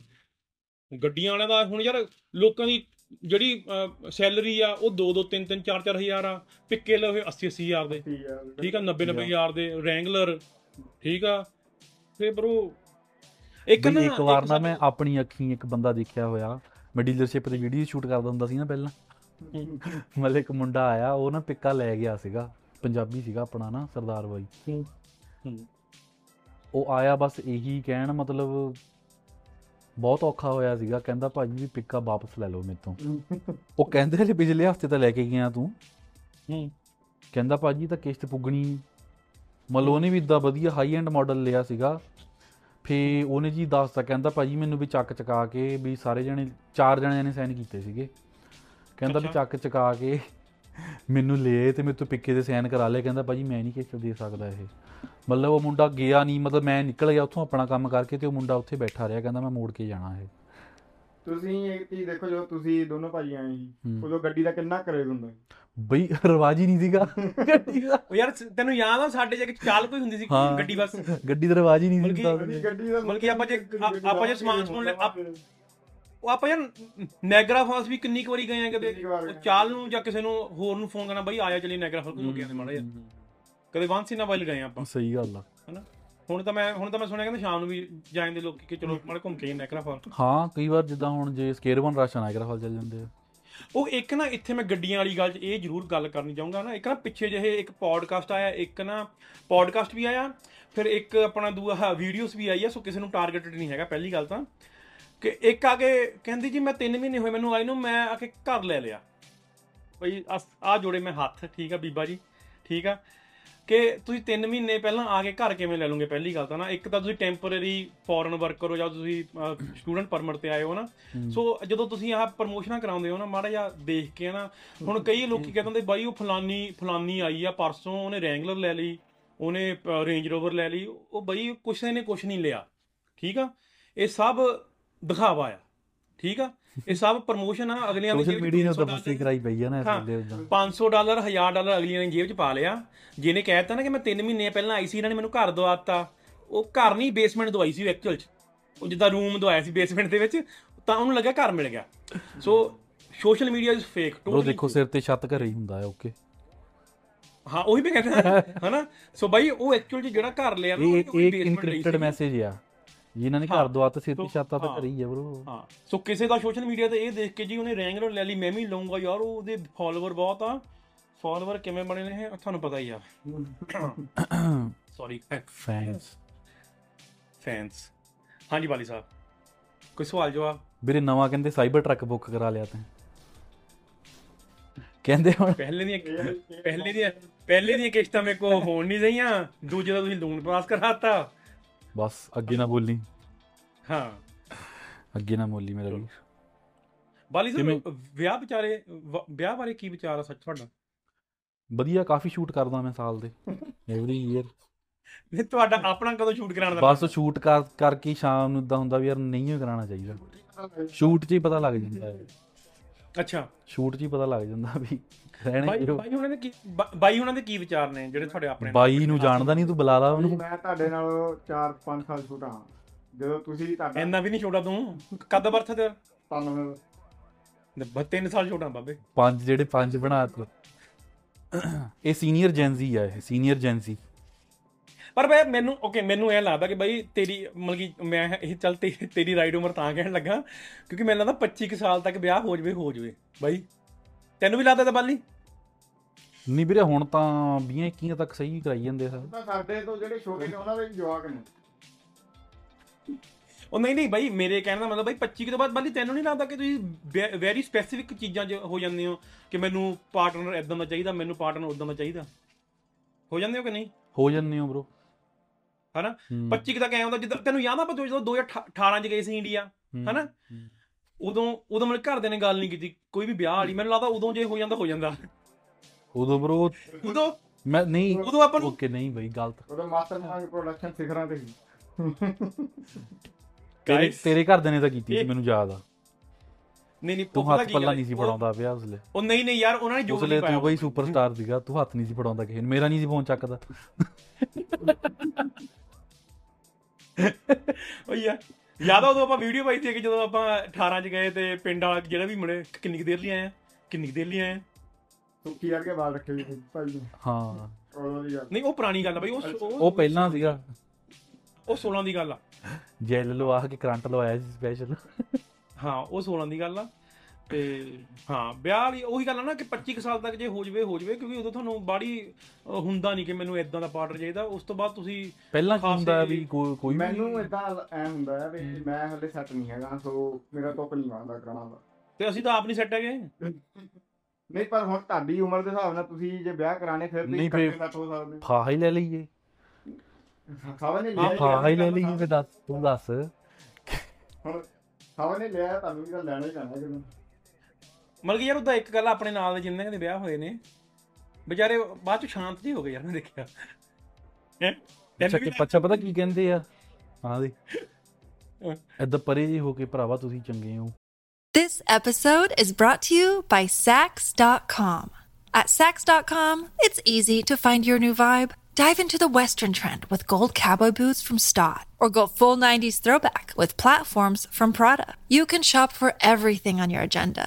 ਗੱਡੀਆਂ ਵਾਲਿਆਂ ਦਾ ਹੁਣ ਯਾਰ ਲੋਕਾਂ ਦੀ ਜਿਹੜੀ ਸੈਲਰੀ ਆ ਉਹ 2 2 3 3 4 4 ਹਜ਼ਾਰ ਆ। ਪਿੱਕੇ ਲਵੇ 80 80 ਹਜ਼ਾਰ ਦੇ। ਠੀਕ ਆ? ਠੀਕ ਆ 90 90 ਹਜ਼ਾਰ ਦੇ ਰੈਂਗਲਰ ਠੀਕ ਆ? ਫੇ ਬਰੋ ਇੱਕ ਨਾ ਇੱਕ ਵਾਰ ਨਾ ਮੈਂ ਆਪਣੀ ਅੱਖੀਂ ਇੱਕ ਬੰਦਾ ਦੇਖਿਆ ਹੋਇਆ ਮੈਂ ਡੀਲਰਸ਼ਿਪ ਦੀ ਵੀਡੀਓ ਸ਼ੂਟ ਕਰਦਾ ਹੁੰਦਾ ਸੀ ਨਾ ਪਹਿਲਾਂ। ਮਤਲਬ ਇੱਕ ਮੁੰਡਾ ਆਇਆ ਉਹ ਨਾ ਪਿੱਕਾ ਲੈ ਗਿਆ ਸੀਗਾ। ਪੰਜਾਬੀ ਸੀਗਾ ਆਪਣਾ ਨਾ ਸਰਦਾਰ ਬਾਈ। ਉਹ ਆਇਆ ਬਸ ਇਹੀ ਕਹਿਣ ਮਤਲਬ ਬਹੁਤ ਔਖਾ ਹੋਇਆ ਸੀਗਾ। ਕਹਿੰਦਾ ਭਾਜੀ ਵੀ ਪਿੱਕਾ ਵਾਪਸ ਲੈ ਲਓ ਮੇਰੇ ਤੋਂ ਉਹ ਕਹਿੰਦੇ ਹਲੇ ਪਿਛਲੇ ਹਫ਼ਤੇ ਤਾਂ ਲੈ ਕੇ ਗਿਆ ਤੂੰ। ਹੂੰ। ਕਹਿੰਦਾ ਭਾਜੀ ਤਾਂ ਕਿਸ਼ਤ ਪੁੱਗਣੀ ਮਤਲਬ ਉਹਨੇ ਵੀ ਇਦਾਂ ਵਧੀਆ ਹਾਈ ਐਂਡ ਮਾਡਲ ਲਿਆ ਸੀਗਾ। ਫੇ ਉਹਨੇ ਜੀ ਦੱਸਤਾ ਕਹਿੰਦਾ ਭਾਜੀ ਮੈਨੂੰ ਵੀ ਚੱਕ ਚਕਾ ਕੇ ਵੀ ਸਾਰੇ ਜਣੇ ਚਾਰ ਜਣਿਆਂ ਨੇ ਸਾਈਨ ਕੀਤੇ ਸੀਗੇ। ਕਹਿੰਦਾ ਵੀ। ਚੱਕ ਚਕਾ ਕੇ ਮੈਨੂੰ ਲੈ ਤੇ ਮੇਰੇ ਤੋਂ ਪਿੱਕੇ ਦੇ ਸਾਈਨ ਕਰਾ ਲਏ ਕਹਿੰਦਾ ਭਾਜੀ ਮੈਂ ਨਹੀਂ ਕਿਸ਼ਤ ਦੇ ਸਕਦਾ ਇਹ। ਮਤਲਬ ਉਹ ਮੁੰਡਾ ਗਿਆ ਨਹੀਂ ਮਤਲਬ ਮੈਂ ਨਿਕਲ ਗਿਆ ਉੱਥੋਂ ਆਪਣਾ ਕੰਮ ਕਰਕੇ ਤੇ ਉਹ ਮੁੰਡਾ ਉੱਥੇ ਬੈਠਾ ਰਿਹਾ। ਕਹਿੰਦਾ ਮੈਂ ਮੋੜ ਕੇ ਜਾਣਾ ਇਹ। ਤੁਸੀਂ ਇੱਕ ਚੀਜ਼ ਦੇਖੋ ਜਦੋਂ ਤੁਸੀਂ ਦੋਨੋਂ ਭਾਈ ਆਏ ਸੀ ਹੂੰ। ਉਦੋਂ ਗੱਡੀ ਦਾ ਕਿੰਨਾ ਕਰੇਜ਼ ਹੁੰਦਾ ਬਈ ਰਿਵਾਜ ਹੀ ਨਹੀਂ ਸੀਗਾ। *laughs* ਗੱਡੀ ਦਾ ਉਹ ਯਾਰ ਸ- ਤੈਨੂੰ ਯਾਦ ਆ ਸਾਡੇ ਜੇ ਚਾਲ ਕੋਈ ਹੁੰਦੀ ਸੀ ਹਾਂ। ਗੱਡੀ ਬਸ। ਗੱਡੀ ਦਾ ਰਿਵਾਜ ਹੀ ਨਹੀਂ ਦਾ ਬਲਕਿ ਆਪਾਂ ਜੇ- ਆਪਾਂ ਜੇ ਸਮਾਨ ਸਮੂਨ ਲੈ- ਆਪ- ਉਹ ਆਪਾਂ ਯਾਰ ਨੈਗਰਾ ਫਾਲਸ ਵੀ ਕਿੰਨੀ ਕੁ ਵਾਰੀ ਗਏ ਆ ਕਦੇ? ਕਿੰਨੀ ਕੁ ਵਾਰ ਉਹ ਗਏ। ਚਾਲ ਨੂੰ ਜਾਂ ਕਿਸੇ ਨੂੰ ਹੋਰ ਨੂੰ ਫੋਨ ਕਰਨਾ ਬਈ ਆਇਆ ਚਲੀ ਨੈਗਰਾ ਫਾਲਸ ਨੂੰ ਗਿਆ ਮਾੜਾ ਜਿਹਾ। ਕਦੇ ਵਾਂਸੀ ਨਾ ਵੱਲ ਗਏ ਆ ਆਪਾਂ। ਸਹੀ ਗੱਲ ਆ। ਹਨਾ? ਹੁਣ ਤਾਂ ਮੈਂ ਹੁਣ ਤਾਂ ਮੈਂ ਸੁਣਿਆ ਕਹਿੰਦੇ ਸ਼ਾਮ ਨੂੰ ਵੀ ਜਾਂਦੇ ਲੋਕੀ ਕਿ ਚਲੋ ਮਾੜੇ ਘੁੰਮ ਕੇ ਆਈਏ ਨੈਗਰਾ ਫਾਲਸ। ਹਾਂ ਕਈ ਵਾਰ ਜਿੱਦਾਂ ਹੁਣ ਜੇ ਸਕੇਅਰਵਨ ਰਾਸ਼ਨ ਆਇਗਰਾ ਹਾਲ ਚੱਲ ਜਾਂਦੇ ਆ। ਉਹ ਇੱਕ ਨਾ ਇੱਥੇ ਮੈਂ ਗੱਡੀਆਂ ਵਾਲੀ ਗੱਲ 'ਚ ਇਹ ਜ਼ਰੂਰ ਗੱਲ ਕਰਨੀ ਚਾਹੂੰਗਾ ਨਾ ਇੱਕ ਨਾ ਪਿੱਛੇ ਜਿਹੇ ਇੱਕ ਪੋਡਕਾਸਟ ਆਇਆ ਇੱਕ ਨਾ ਪੋਡਕਾਸਟ ਵੀ ਆਇਆ ਫਿਰ ਇੱਕ ਆਪਣਾ ਦੂਆ ਵੀਡੀਓਜ਼ ਵੀ ਆਈ ਆ ਸੋ ਕਿਸੇ ਨੂੰ ਟਾਰਗੇਟਡ ਨਹੀਂ ਹੈਗਾ ਪਹਿਲੀ ਗੱਲ ਤਾਂ। ਕਿ ਇੱਕ ਆ ਕੇ ਕਹਿੰਦੀ ਜੀ ਮੈਂ 3 ਮਹੀਨੇ ਹੋਏ ਮੈਨੂੰ ਆਈ ਨੂੰ ਮੈਂ ਆ ਕੇ ਘਰ ਲੈ ਲਿਆ। ਬਈ ਆ ਜੋੜੇ ਮੈਂ ਹੱਥ ਠੀਕ ਆ ਬੀਬਾ ਜੀ ਠੀਕ ਆ। ਕਿ ਤੁਸੀਂ 3 ਮਹੀਨੇ ਪਹਿਲਾਂ ਆ ਕੇ ਘਰ ਕਿਵੇਂ ਲੈ ਲਓਗੇ ਪਹਿਲੀ ਗੱਲ ਤਾਂ ਨਾ ਇੱਕ ਤਾਂ ਤੁਸੀਂ ਟੈਂਪਰੇਰੀ ਫੋਰਨ ਵਰਕਰ ਹੋ ਜਾਂ ਤੁਸੀਂ ਸਟੂਡੈਂਟ ਪਰਮਿਟ ਤੇ ਆਏ ਹੋ ਨਾ। ਸੋ ਜਦੋਂ ਤੁਸੀਂ ਆਹ ਪ੍ਰਮੋਸ਼ਨਾਂ ਕਰਾਉਂਦੇ ਹੋ ਨਾ ਮਾੜਾ ਜਿਹਾ ਦੇਖ ਕੇ ਨਾ ਹੁਣ ਕਈ ਲੋਕੀ ਕਹਿੰਦੇ ਹੁੰਦੇ ਬਾਈ ਉਹ ਫਲਾਨੀ ਫਲਾਨੀ ਆਈ ਆ ਪਰਸੋਂ ਉਹਨੇ ਰੈਂਗਲਰ ਲੈ ਲਈ ਉਹਨੇ ਰੇਂਜ ਰੋਵਰ ਲੈ ਲਈ ਉਹ ਬਈ ਕੁਛ ਨੇ ਕੁਛ ਨਹੀਂ ਲਿਆ ਠੀਕ ਆ। ਇਹ ਸਭ ਦਿਖਾਵਾ ਆ। ਠੀਕ ਆ? ਇਹ ਸਭ ਪ੍ਰਮੋਸ਼ਨ ਆ ਅਗਲੀਆਂ ਦੀ ਸੋਸ਼ਲ ਮੀਡੀਆ ਨੇ 500 ਤਾਂ ਬਸਤੀ ਕਰਾਈ ਪਈ ਆ ਨਾ ਇਸ। ਵੇਲੇ। ਉਦਾਂ 500 ਡਾਲਰ 1000 ਡਾਲਰ ਅਗਲੀਆਂ ਨੇ ਜੇਬ 'ਚ ਪਾ ਲਿਆ। ਜਿਹਨੇ ਕਹਿਤਾ ਨਾ ਕਿ ਮੈਂ 3 ਮਹੀਨੇ ਪਹਿਲਾਂ ਆਈ ਸੀ ਇਹਨਾਂ ਨੇ ਮੈਨੂੰ ਘਰ ਦਵਾਤਾ ਉਹ ਘਰ ਨਹੀਂ ਬੇਸਮੈਂਟ ਦਵਾਈ ਸੀ ਐਕਚੁਅਲ 'ਚ। ਉਹ ਜਿੱਦਾਂ ਰੂਮ ਦਵਾਇਆ ਸੀ ਬੇਸਮੈਂਟ ਦੇ ਵਿੱਚ ਤਾਂ ਉਹਨੂੰ ਲੱਗਿਆ ਘਰ ਮਿਲ ਗਿਆ। So social media is fake bro ਦੇਖੋ ਸਿਰ ਤੇ ਛੱਤ ਘਰੇ ਹੀ ਹੁੰਦਾ ਹੈ ਓਕੇ ਹਾਂ ਉਹੀ ਮੈਂ ਕਹਿੰਦਾ ਹਨਾ? ਸੋ ਬਾਈ ਉਹ ਐਕਚੁਅਲ 'ਚ ਜਿਹੜਾ ਘਰ ਲਿਆ ਨਾ ਇਹ basement ਲਈ ਇਨਕ੍ਰਿਪਟਡ। ਮੈਸੇਜ ਆ। ਜਿਨ੍ਹਾਂ ਨੇ। ਘਰ ਦਵਾਤ ਸਿਰ ਤੇ ਸੋ, ਛੱਤਾਂ ਤਾਂ। ਘਰੇ ਹੀ ਬ్రో ਹਾਂ। ਸੋ ਕਿਸੇ ਦਾ ਸੋਸ਼ਲ ਮੀਡੀਆ ਤੇ ਇਹ ਦੇਖ ਕੇ ਜੀ ਉਹਨੇ ਰੈਂਗਲਰ ਲੈ ਲਈ ਮੈਂ ਵੀ ਲਵਾਂਗਾ ਯਾਰ ਉਹਦੇ ਫਾਲੋਅਰ ਬਹੁਤ ਆ। ਫਾਲੋਅਰ ਕਿਵੇਂ ਬਣੇ ਨੇ ਤੁਹਾਨੂੰ ਪਤਾ ਹੀ ਆ। ਸੌਰੀ ਫੈਨਸ ਫੈਨਸ ਹਾਂਜੀ ਬਾਲੀ ਸਾਹਿਬ। ਕੋਈ ਸਵਾਲ ਜਵਾਬ? ਵੀਰੇ ਨਵਾਂ ਕਹਿੰਦੇ ਸਾਈਬਰ ਟਰੱਕ ਬੁੱਕ ਕਰਾ ਲਿਆ ਤੈਂ। ਕਹਿੰਦੇ ਹੁਣ ਪਹਿਲੇ ਦੀਆਂ ਪਹਿਲੇ ਦੀਆਂ ਪਹਿਲੇ ਦੀਆਂ ਕਿਸ਼ਤਾਂ ਮੇਰੇ ਕੋ ਹੋਣ ਨਹੀਂ ਰਹੀਆਂ। ਦੂਜੇ ਦਾ ਤੁਸੀਂ ਲੋਨ ਪਾਸ ਕਰਾਤਾ। ਬਸ ਅੱਗੇ ਨਾ ਬੋਲੀ। ਹਾਂ। ਅੱਗੇ ਨਾ ਬੋਲੀ ਮੇਰਾ ਵੀ ਬਾਲੀ? ਸਾਹਿਬ ਵਿਆਹ ਵਿਚਾਰੇ ਵਿਆਹ ਬਾਰੇ ਕੀ ਵਿਚਾਰ ਆ ਸੱਚ ਤੁਹਾਡਾ? ਵਧੀਆ ਕਾਫੀ ਸ਼ੂਟ ਕਰਦਾ ਮੈਂ ਸਾਲ ਦੇ। ਐਵਰੀ ਈਅਰ ਨਹੀਂ ਤੁਹਾਡਾ ਆਪਣਾ ਕਦੋਂ ਸ਼ੂਟ ਕਰਾਉਣ ਦਾ ਬਸ ਸ਼ੂਟ ਕਰ ਕਰਕੇ ਸ਼ਾਮ ਨੂੰ ਇਦਾਂ ਹੁੰਦਾ ਵੀ ਯਾਰ ਨਹੀਂ ਹੀ ਕਰਾਉਣਾ ਚਾਹੀਦਾ। ਸ਼ੂਟ 'ਚ ਹੀ ਪਤਾ ਲੱਗ ਜਾਂਦਾ ਹੈ। ਅੱਛਾ। ਸ਼ੂਟ 'ਚ ਹੀ ਪਤਾ ਲੱਗ ਜਾਂਦਾ ਵੀ ਰਹਿਣੇ ਬਾਈ ਬਾਈ ਉਹਨਾਂ ਦੇ ਕੀ ਬਾ- ਬਾਈ ਉਹਨਾਂ ਦੇ ਕੀ ਵਿਚਾਰ ਨੇ ਜਿਹੜੇ ਤੁਹਾਡੇ ਆਪਣੇ ਬਾਈ ਨੂੰ ਜਾਣਦਾ ਨਹੀਂ ਤੂੰ ਬੁਲਾ ਲਾ ਉਹਨੂੰ। ਮੈਂ ਤੁਹਾਡੇ ਨਾਲ 4-5 ਸਾਲ ਛੋਟਾ ਹਾਂ। ਜਦੋਂ ਤੁਸੀਂ ਤੁਹਾਡਾ ਇੰਨਾ ਵੀ ਨਹੀਂ ਛੋਟਾ ਤੂੰ। ਕਦ ਬਰਥ ਤੇ ਤੁਹਾਨੂੰ 3 ਸਾਲ ਛੋਟਾ ਬਾਬੇ। ਪੰਜ ਜਿਹੜੇ ਪੰਜ ਬਣਾ ਤ। ਇਹ ਸੀਨੀਅਰ ਜੈਨਜ਼ੀ ਆ ਇਹ ਸੀਨੀਅਰ ਜੈਨਜ਼ੀ ਪਰ ਬਈ ਮੈਨੂੰ ਓਕੇ ਮੈਨੂੰ ਇਹ ਲੱਗਦਾ ਕਿ ਬਾਈ ਤੇਰੀ ਮਤਲਬ ਕਿ ਮੈਂ ਇਹ ਚੱਲ ਤੇ- ਤੇਰੀ ਰਾਈਡ ਉਮਰ ਤਾਂ ਕਹਿਣ ਲੱਗਾ ਕਿਉਂਕਿ ਮੈਨੂੰ ਲੱਗਦਾ 25 ਕੁ ਸਾਲ ਤੱਕ ਵਿਆਹ ਹੋ ਜਵੇ ਹੋ ਜਵੇ। ਬਾਈ ਤੈਨੂੰ ਵੀ ਲੱਗਦਾ ਤਾਂ ਬਾਲੀ? ਨਹੀਂ ਵੀਰੇ ਹੁਣ ਤਾਂ 20 21 ਤੱਕ ਸਹੀ ਕਰਾਈ ਜਾਂਦੇ ਸਰ। ਤਾਂ ਸਾਡੇ ਤੋਂ ਜਿਹੜੇ ਛੋਟੇ ਨੇ ਉਹਨਾਂ ਦੇ ਜਵਾਕ ਨੇ। ਉਹ ਨਹੀਂ ਨਹੀਂ ਬਾਈ ਮੇਰੇ ਕਹਿਣ ਦਾ ਮਤਲਬ ਬਾਈ 25 ਕੁ ਤੋਂ ਬਾਅਦ ਬਾਲੀ ਤੈਨੂੰ ਨਹੀਂ ਲੱਗਦਾ ਕਿ ਤੁਸੀਂ ਵੈਰੀ ਸਪੈਸੀਫਿਕ ਚੀਜ਼ਾਂ 'ਚ ਹੋ ਜਾਂਦੇ ਹੋ ਕਿ ਮੈਨੂੰ ਪਾਰਟਨਰ ਇਦਾਂ ਦਾ ਚਾਹੀਦਾ ਮੈਨੂੰ ਪਾਰਟਨਰ ਉਦਾਂ ਦਾ ਚਾਹੀਦਾ? ਹੋ ਜਾਂਦੇ ਹੋ ਕਿ ਨਹੀਂ? ਹੋ ਜੰਨੇ ਹੋ ਬ్రో ਹਨਾ? 25 ਕੁ ਤੱਕ ਐ ਹੁੰਦਾ ਜਿੱਦਾਂ ਤੈਨੂੰ ਯਾਦ ਆ ਜਦੋਂ 2018 ਚ ਗਏ ਸੀ ਇੰਡੀਆ ਹਨਾ? ਉਦੋਂ ਉਦੋਂ ਮੇਰੇ ਘਰਦਿਆਂ ਨੇ ਗੱਲ ਨਹੀਂ ਕੀਤੀ ਕੋਈ ਵੀ ਵਿਆਹ ਵਾਲੀ ਮੈਨੂੰ ਲੱਗਦਾ ਉਦੋਂ ਜੇ ਹੋ ਜਾਂਦਾ ਹੋ ਜਾਂਦਾ। ਉਦੋਂ ਬ్రో ਉਦੋਂ? ਮੈਂ ਨਹੀਂ। ਉਦੋਂ ਆਪਾਂ ਨੂੰ ਓਕੇ ਨਹੀਂ ਬਈ ਗਲਤ। ਉਹਦਾ ਮਾਸਟਰ ਮਾਈਂਡ ਪ੍ਰੋਡਕਸ਼ਨ ਸਿਖਰਾਂ ਤੇ ਤੇਰੇ ਤੇਰੇ ਘਰਦਿਆਂ ਨੇ ਤਾਂ ਕੀਤੀ ਸੀ ਮੈਨੂੰ ਯਾਦ ਆ। ਨਹੀਂ ਨਹੀਂ ਤੂੰ ਹੱਥ ਪੱਲਾ ਨਹੀਂ ਸੀ ਫੜਾਉਂਦਾ ਪਿਆ ਉਸਲੇ ਉਹ ਨਹੀਂ ਨਹੀਂ ਯਾਰ ਉਹਨਾਂ ਨੇ ਜੋ ਉਸਲੇ ਤੂੰ ਬਈ ਸੁਪਰਸਟਾਰ ਸੀਗਾ ਤੂੰ ਹੱਥ ਨਹੀਂ ਸੀ ਫੜਾਉਂਦਾ ਕਿਸੇ ਨੂੰ ਮੇਰਾ ਨਹੀਂ ਸੀ ਫੋਨ ਚੱਕਦਾ। *laughs* ਉਹ ਯਾਰ ਯਾਦ ਆ ਉਦੋਂ ਆਪਾਂ ਵੀਡੀਓ ਪਾਈ ਸੀ ਕਿ ਜਦੋਂ ਆਪਾਂ 18 ਚ ਗਏ ਤੇ ਪਿੰਡ ਵਾਲਾ ਜਿਹੜਾ ਵੀ ਮੁੰਡੇ ਕਿੰਨੀ ਕੁ ਦੇਰ ਲਈ ਆਏ ਆ? ਕਿੰਨੀ ਕੁ ਦੇਰ ਲਈ ਆਏ ਆ? ਸੁੱਕੀ ਕਰਕੇ ਵਾਲ ਰੱਖੇ ਸੀ ਭਾਈ ਨੇ ਹਾਂ। ਉਦੋਂ ਦੀ ਗੱਲ। ਨਹੀਂ ਉਹ ਪੁਰਾਣੀ ਗੱਲ ਆ ਬਈ ਉਹ ਉਹ ਪਹਿਲਾਂ ਸੀਗਾ। ਉਹ 16 ਦੀ ਗੱਲ ਆ। ਜੈਲ ਲਵਾ ਕੇ ਕਰੰਟ ਲਵਾਇਆ ਸੀ ਸਪੈਸ਼ਲ ਹਾਂ ਉਹ 16 ਦੀ ਗੱਲ ਆ। ਤੇ ਹਾਂ ਵਿਆਹ ਵਾਲੀ ਉਹੀ ਗੱਲ ਆ ਨਾ ਕਿ 25 ਕੁ ਸਾਲ ਤੱਕ ਜੇ ਹੋ ਜਵੇ ਹੋ ਜਵੇ ਕਿਉਂਕਿ ਉਦੋਂ ਤੁਹਾਨੂੰ ਬਾੜੀ ਹੁੰਦਾ ਨਹੀਂ ਕਿ ਮੈਨੂੰ ਇਦਾਂ ਦਾ ਪਾਰਟਨਰ ਚਾਹੀਦਾ। ਉਸ ਤੋਂ ਬਾਅਦ ਤੁਸੀਂ ਪਹਿਲਾਂ ਕੀ ਹੁੰਦਾ ਵੀ ਕੋਈ ਕੋਈ ਮੈਨੂੰ ਇਦਾਂ ਐ ਹੁੰਦਾ ਹੈ ਵੀ ਮੈਂ ਹਲੇ ਸੈੱਟ ਨਹੀਂ ਹੈਗਾ ਸੋ ਮੇਰਾ ਟੋਪ ਨਹੀਂ ਆਉਂਦਾ ਕਰਾਉਣਾ ਦਾ। ਤੇ ਅਸੀਂ ਤਾਂ ਆਪ ਨਹੀਂ ਸੈੱਟ ਹੈਗੇ। ਨਹੀਂ ਪਰ ਹੁਣ ਤੁਹਾਡੀ ਉਮਰ ਦੇ ਹਿਸਾਬ ਨਾਲ ਤੁਸੀਂ ਜੇ ਵਿਆਹ ਕਰਾਣੇ ਫਿਰ ਨਹੀਂ ਤੁਸੀਂ ਫਿਰ- ਇਕੱਠੇ ਸੈੱਟ ਹੋ ਸਕਦੇ। ਫਾਹਾ ਹੀ ਲੈ ਲਈਏ। ਖਾਵਾ ਨੇ ਹਾਂ ਲਿਆ। ਫਾਹਾ ਹੀ ਲੈ ਲਈਏ ਫੇ ਦੱਸ ਤੂੰ ਦੱਸ। ਹੁਣ ਖਾਵਾ ਨੇ ਲਿਆ ਤੁਹਾਨੂੰ ਵੀ ਤਾਂ ਲੈਣਾ ਹੀ ਪੈਣਾ ਕਿਦੋਂ ਮਤਲਬ ਕਿ ਯਾਰ ਉਹਦਾ ਇੱਕ ਗੱਲ ਆਪਣੇ ਨਾਲ ਦੇ ਜਿੰਨੇ ਦੇ ਵਿਆਹ ਹੋਏ ਨੇ ਵਿਚਾਰੇ ਬਾਅਦ ਚ ਸ਼ਾਂਤ ਜਿਹੇ ਹੋ ਗਏ ਯਾਰ ਮੈਂ ਦੇਖਿਆ ਹੈਂ? ਅੱਛਾ ਤੈਨੂੰ ਕਿ ਵੀ ਪੱਛਾ ਪਤਾ ਕੀ ਕਹਿੰਦੇ ਆ ਹਾਂ ਦੇ ਹਾਂ। ਐਦਾਂ ਪਰੇ ਜੀ ਹੋ ਕੇ ਭਰਾਵਾ ਤੁਸੀਂ ਚੰਗੇ ਹੋ This episode is brought to you by Sax.com. At Sax.com, it's easy to find your new vibe. Dive into the Western trend with gold cowboy boots from Stott, or go full 90s throwback with platforms from Prada. You can shop for everything on your agenda,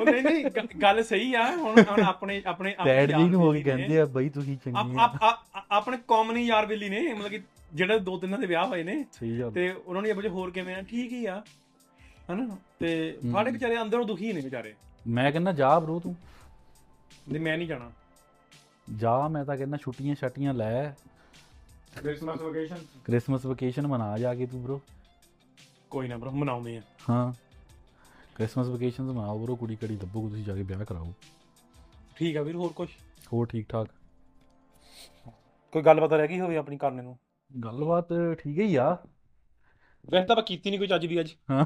ਉਹ ਨਹੀਂ ਨਹੀਂ ਗ- ਗੱਲ ਸਹੀ ਆ। ਹੁਣ ਹੁਣ ਆਪਣੇ ਆਪਣੇ ਆਪਣੇ ਡੈਡ ਜੀ ਯਾਰ ਨੂੰ ਹੋ ਕੇ ਬੇਲੀ ਨੇ। ਕਹਿੰਦੇ ਆ ਬਈ ਤੁਸੀਂ ਚੰਗੇ ਆਪ- ਆਪ- ਆਪਣੇ ਕਾਮਨ ਯਾਰ ਬੇਲੀ ਨੇ ਮਤਲਬ ਕਿ ਜਿਹੜੇ ਦੋ ਤਿੰਨਾਂ ਦੇ ਵਿਆਹ ਹੋਏ ਨੇ। ਸਹੀ ਗੱਲ। ਤੇ ਉਹਨਾਂ ਨੇ ਅਬਜੇ ਹੋਰ ਕਿਵੇਂ ਆ? ਠੀਕ ਹੀ ਆ। ਹਨਾ? ਤੇ ਸਾਡੇ ਵਿਚਾਰੇ ਅੰਦਰੋਂ ਦੁਖੀ ਨੇ ਵਿਚਾਰੇ। ਮੈਂ ਕਹਿੰਦਾ ਜਾ ਬ్రో ਤੂੰ। ਨਹੀਂ ਮੈਂ ਨਹੀਂ ਜਾਣਾ। ਜਾ ਮੈਂ ਤਾਂ ਕਹਿੰਦਾ ਛੁੱਟੀਆਂ ਛਾਟੀਆਂ ਲੈ। ਕ੍ਰਿਸਮਸ ਵਕੇਸ਼ਨ ਕ੍ਰਿਸਮਸ ਵਕੇਸ਼ਨ ਮਨਾ ਜਾ ਕੇ ਤੂੰ ਬ్రో ਕੋਈ ਨਾ ਬ్రో ਮਨਾਉਂਦੇ ਆ। ਹਾਂ। ਕ੍ਰਿਸਮਸ ਵਕੇਸ਼ਨਸ ਮਨਾਓ ਬ్రో ਕੁੜੀ ਕੜੀ ਲੱਭੋ ਤੁਸੀਂ ਜਾ ਕੇ ਵਿਆਹ ਕਰਾਓ। ਠੀਕ ਆ ਵੀਰ ਹੋਰ ਕੁਝ ਹੋਰ ਠੀਕ ਠਾਕ ਕੋਈ ਗੱਲਬਾਤ ਰਹਿ ਗਈ ਹੋਵੇ ਆਪਣੀ ਕਰਨੇ ਨੂੰ? ਗੱਲਬਾਤ ਠੀਕ ਹੀ ਆ। ਵੈਸੇ ਤਾਂ ਆਪਾਂ ਕੀਤੀ ਨਹੀਂ ਕੋਈ ਚੱਜ ਦੀ ਅੱਜ। ਹਾਂ।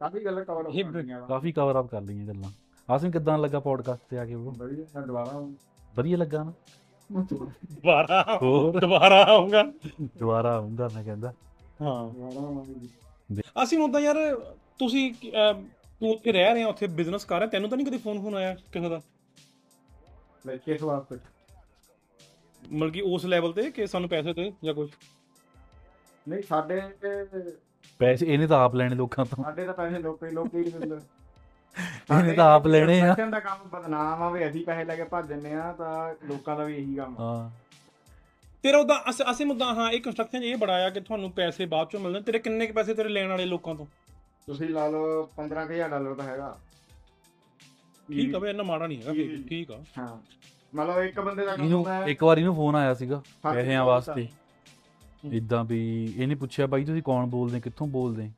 ਕਾਫੀ ਗੱਲਾਂ ਕਵਰ ਇਹ ਹੋ ਗਈਆਂ ਵਾ। ਕਾਫੀ ਕਵਰ ਅਪ ਕਰ ਲਈਆਂ ਗੱਲਾਂ। ਆਸਿਮ ਕਿਦਾਂ ਲੱਗਾ ਪੋਡਕਾਸਟ ਤੇ ਆ ਕੇ ਉਹ ਵਧੀਆ ਮੈਂ ਦੁਬਾਰਾ ਵਧੀਆ ਲੱਗਾ ਨਾ। ਦੁਬਾਰਾ ਹੋਰ? ਦੁਬਾਰਾ ਆਉਂਗਾ ਦੁਬਾਰਾ ਆਉਂਗਾ ਮੈਂ ਕਹਿੰਦਾ। ਹਾਂ। ਅਸੀਂ ਹੁਣ ਤਾਂ ਯਾਰ ਤੁਸੀਂ ਤੂੰ ਉੱਥੇ ਰਹਿ ਰਿਹਾ ਉੱਥੇ ਬਿਜ਼ਨਸ ਕਰ ਰਿਹਾ ਤੈਨੂੰ ਤਾਂ ਨਹੀਂ ਕਦੇ ਫੋਨ ਫੋਨ ਆਇਆ ਕਿਸੇ ਦਾ? ਲੈ ਕਿਸ ਵਾਸਤੇ? ਮਤਲਬ ਕਿ ਉਸ ਲੈਵਲ ਤੇ ਕਿ ਸਾਨੂੰ ਪੈਸੇ ਦੇ ਜਾਂ ਕੁਝ ਨਹੀਂ ਸਾਡੇ ਪੈਸੇ ਇਹਨੇ ਤਾਂ ਆਪ ਲੈਣੇ ਲੋਕਾਂ ਤੋਂ। ਸਾਡੇ ਤਾਂ ਪੈਸੇ ਲੋਕਾਂ ਲੋਕਾਂ ਹੀ ਦਿੰਦੇ। *laughs* ਇਹਨੇ ਤਾਂ ਆਪ ਲੈਣੇ ਆ। ਦਾ ਕੰਮ ਬਦਨਾਮ ਆ ਵੀ ਅਸੀਂ ਪੈਸੇ ਲੈ ਕੇ ਭੱਜ ਜੰਨੇ ਆ ਤਾਂ ਲੋਕਾਂ ਦਾ ਵੀ ਇਹੀ ਕੰਮ ਆ। ਹਾਂ। ਤੇਰਾ ਉਹਦਾ ਅਸ- ਮੁੱਦਾ ਹਾਂ ਇਹ ਕੰਸਟਰਕਸ਼ਨ ਇਹ ਬੜਾ ਆ ਕਿ ਤੁਹਾਨੂੰ ਪੈਸੇ ਬਾਅਦ ਚੋਂ ਮਿਲਦੇ ਤੇਰੇ ਕਿੰਨੇ ਕੁ ਪੈਸੇ ਤੇਰੇ ਲੈਣ ਵਾਲੇ ਲੋਕਾਂ ਤੋਂ? ਤੁਸੀਂ ਲਾ ਲਓ 15000 ਡਾਲਰ ਤਾਂ ਹੈਗਾ। ਠੀਕ ਆ ਬਈ ਇੰਨਾ ਮਾੜਾ ਨਹੀਂ ਹੈਗਾ ਫਿਰ ਠੀਕ ਆ। ਹਾਂ। ਮਤਲਬ ਇੱਕ ਬੰਦੇ ਦਾ ਕੰਮ ਇਹਨੂੰ ਹੈ। ਇੱਕ ਵਾਰ ਇਹਨੂੰ ਫੋਨ ਆਇਆ ਸੀਗਾ ਪੈਸਿਆਂ। ਵਾਸਤੇ। ਇਦਾਂ ਵੀ ਇਹਨੇ ਪੁੱਛਿਆ ਬਾਈ ਤੁਸੀਂ ਕੌਣ ਬੋਲਦੇ ਕਿੱਥੋਂ ਬੋਲਦੇ।